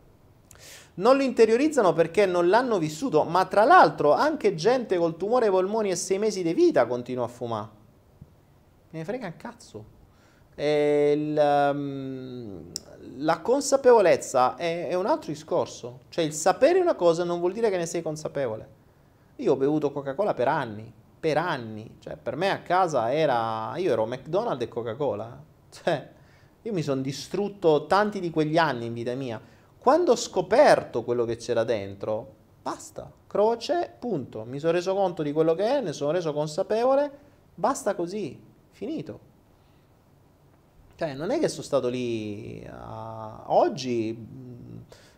non lo interiorizzano perché non l'hanno vissuto, ma tra l'altro anche gente col tumore ai polmoni e sei mesi di vita continua a fumare. Me ne frega un cazzo il, um, la consapevolezza è, è, un altro discorso. Cioè il sapere una cosa non vuol dire che ne sei consapevole. Io ho bevuto Coca-Cola per anni, per anni. Cioè per me a casa era... Io ero McDonald's e Coca-Cola. Cioè io mi sono distrutto tanti di quegli anni in vita mia. Quando ho scoperto quello che c'era dentro, basta, croce, punto. Mi sono reso conto di quello che è, ne sono reso consapevole, basta così, finito. Cioè, non è che sono stato lì uh, oggi.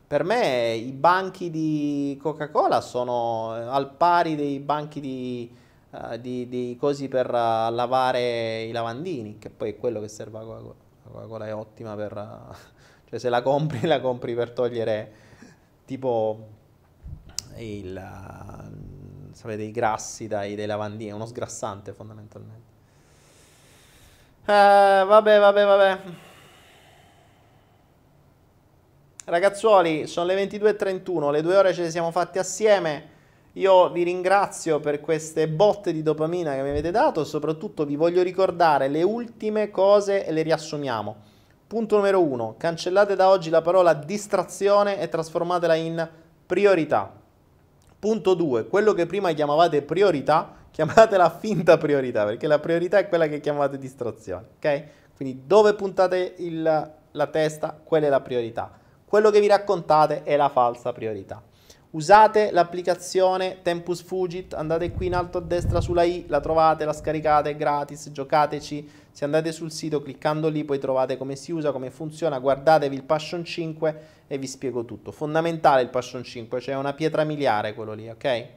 Per me i banchi di Coca-Cola sono eh, al pari dei banchi di, uh, di, di cosi per uh, lavare i lavandini, che poi è quello che serve a Coca-Cola. La Coca-Cola è ottima per... cioè se la compri, la compri per togliere tipo il... sapete, i grassi dai, dai lavandini, uno sgrassante fondamentalmente. Eh, vabbè, vabbè, vabbè. Ragazzuoli, sono le 22.31, le due ore ce le siamo fatte assieme. Io vi ringrazio per queste botte di dopamina che mi avete dato, soprattutto vi voglio ricordare le ultime cose e le riassumiamo. Punto numero uno, cancellate da oggi la parola distrazione e trasformatela in priorità. Punto 2, quello che prima chiamavate priorità, chiamatela finta priorità, perché la priorità è quella che chiamate distrazione, ok? Quindi dove puntate il, la testa, quella è la priorità. Quello che vi raccontate è la falsa priorità. Usate l'applicazione Tempus Fugit, andate qui in alto a destra sulla i, la trovate, la scaricate gratis, giocateci. Se andate sul sito cliccando lì poi trovate come si usa, come funziona, guardatevi il Passion 5 e vi spiego tutto. Fondamentale il Passion 5, cioè una pietra miliare quello lì, ok?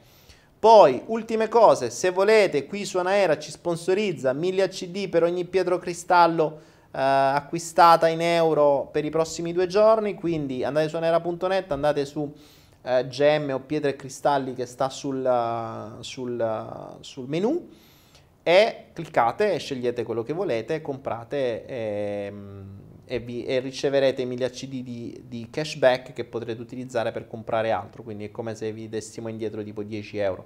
Poi, ultime cose, se volete, qui su Anaera ci sponsorizza 1000 CD per ogni pietro cristallo eh, acquistata in euro per i prossimi due giorni, quindi andate su anaera.net, andate su eh, gemme o pietre e cristalli che sta sul, uh, sul, uh, sul, menu e cliccate e scegliete quello che volete, comprate e, e, vi, e riceverete 1000 CD di, di, cashback che potrete utilizzare per comprare altro, quindi è come se vi dessimo indietro tipo 10 euro.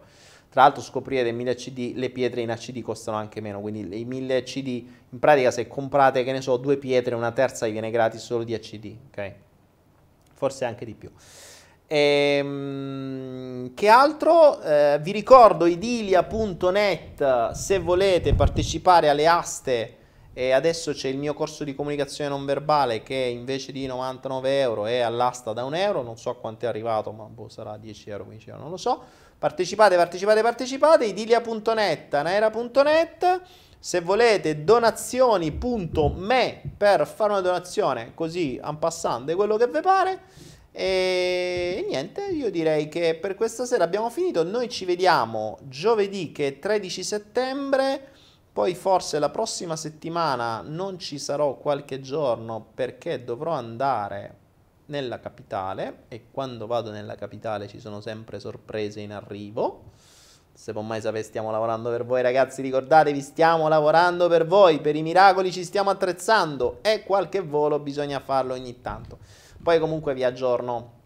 Tra l'altro scoprirete 1000 CD, le pietre in ACD costano anche meno, quindi i 1000 CD, in pratica se comprate, che ne so, due pietre, una terza vi viene gratis solo di ACD, ok? Forse anche di più. Ehm, che altro? Eh, vi ricordo idilia.net se volete partecipare alle aste e adesso c'è il mio corso di comunicazione non verbale che invece di 99 euro è all'asta da un euro, non so a quanto è arrivato, ma boh, sarà 10 euro, 15 euro, non lo so. Partecipate, partecipate, partecipate, idilia.net, anaera.net. Se volete donazioni.me per fare una donazione così en passant quello che vi pare. E niente, io direi che per questa sera abbiamo finito. Noi ci vediamo giovedì che è 13 settembre. Poi forse la prossima settimana non ci sarò qualche giorno perché dovrò andare nella capitale e quando vado nella capitale ci sono sempre sorprese in arrivo. Se non mai sapete stiamo lavorando per voi ragazzi, ricordatevi stiamo lavorando per voi, per i miracoli ci stiamo attrezzando e qualche volo bisogna farlo ogni tanto. Poi comunque vi aggiorno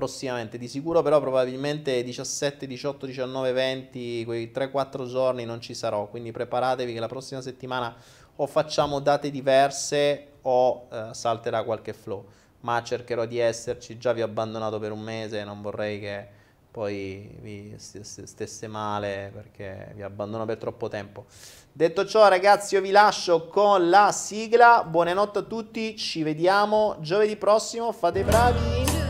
prossimamente, di sicuro però probabilmente 17, 18, 19, 20, quei 3-4 giorni non ci sarò, quindi preparatevi che la prossima settimana o facciamo date diverse o eh, salterà qualche flow, ma cercherò di esserci, già vi ho abbandonato per un mese, non vorrei che poi vi stesse male perché vi abbandono per troppo tempo. Detto ciò, ragazzi, io vi lascio con la sigla. Buonanotte a tutti, ci vediamo giovedì prossimo. Fate bravi.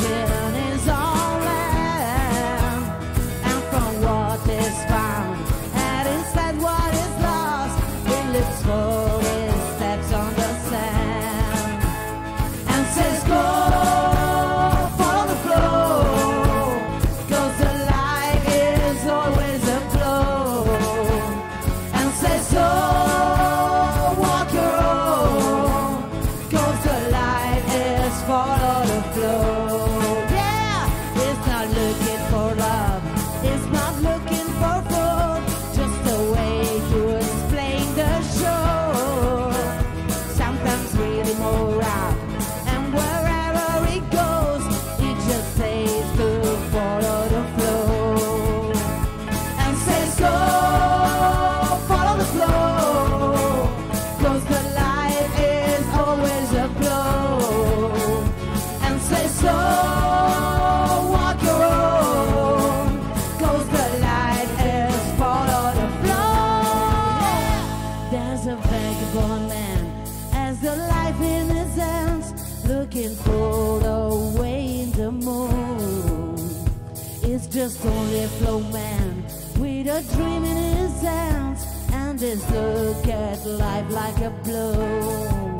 his look at life like a blow.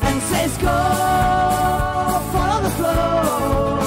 And says, Go, follow the flow.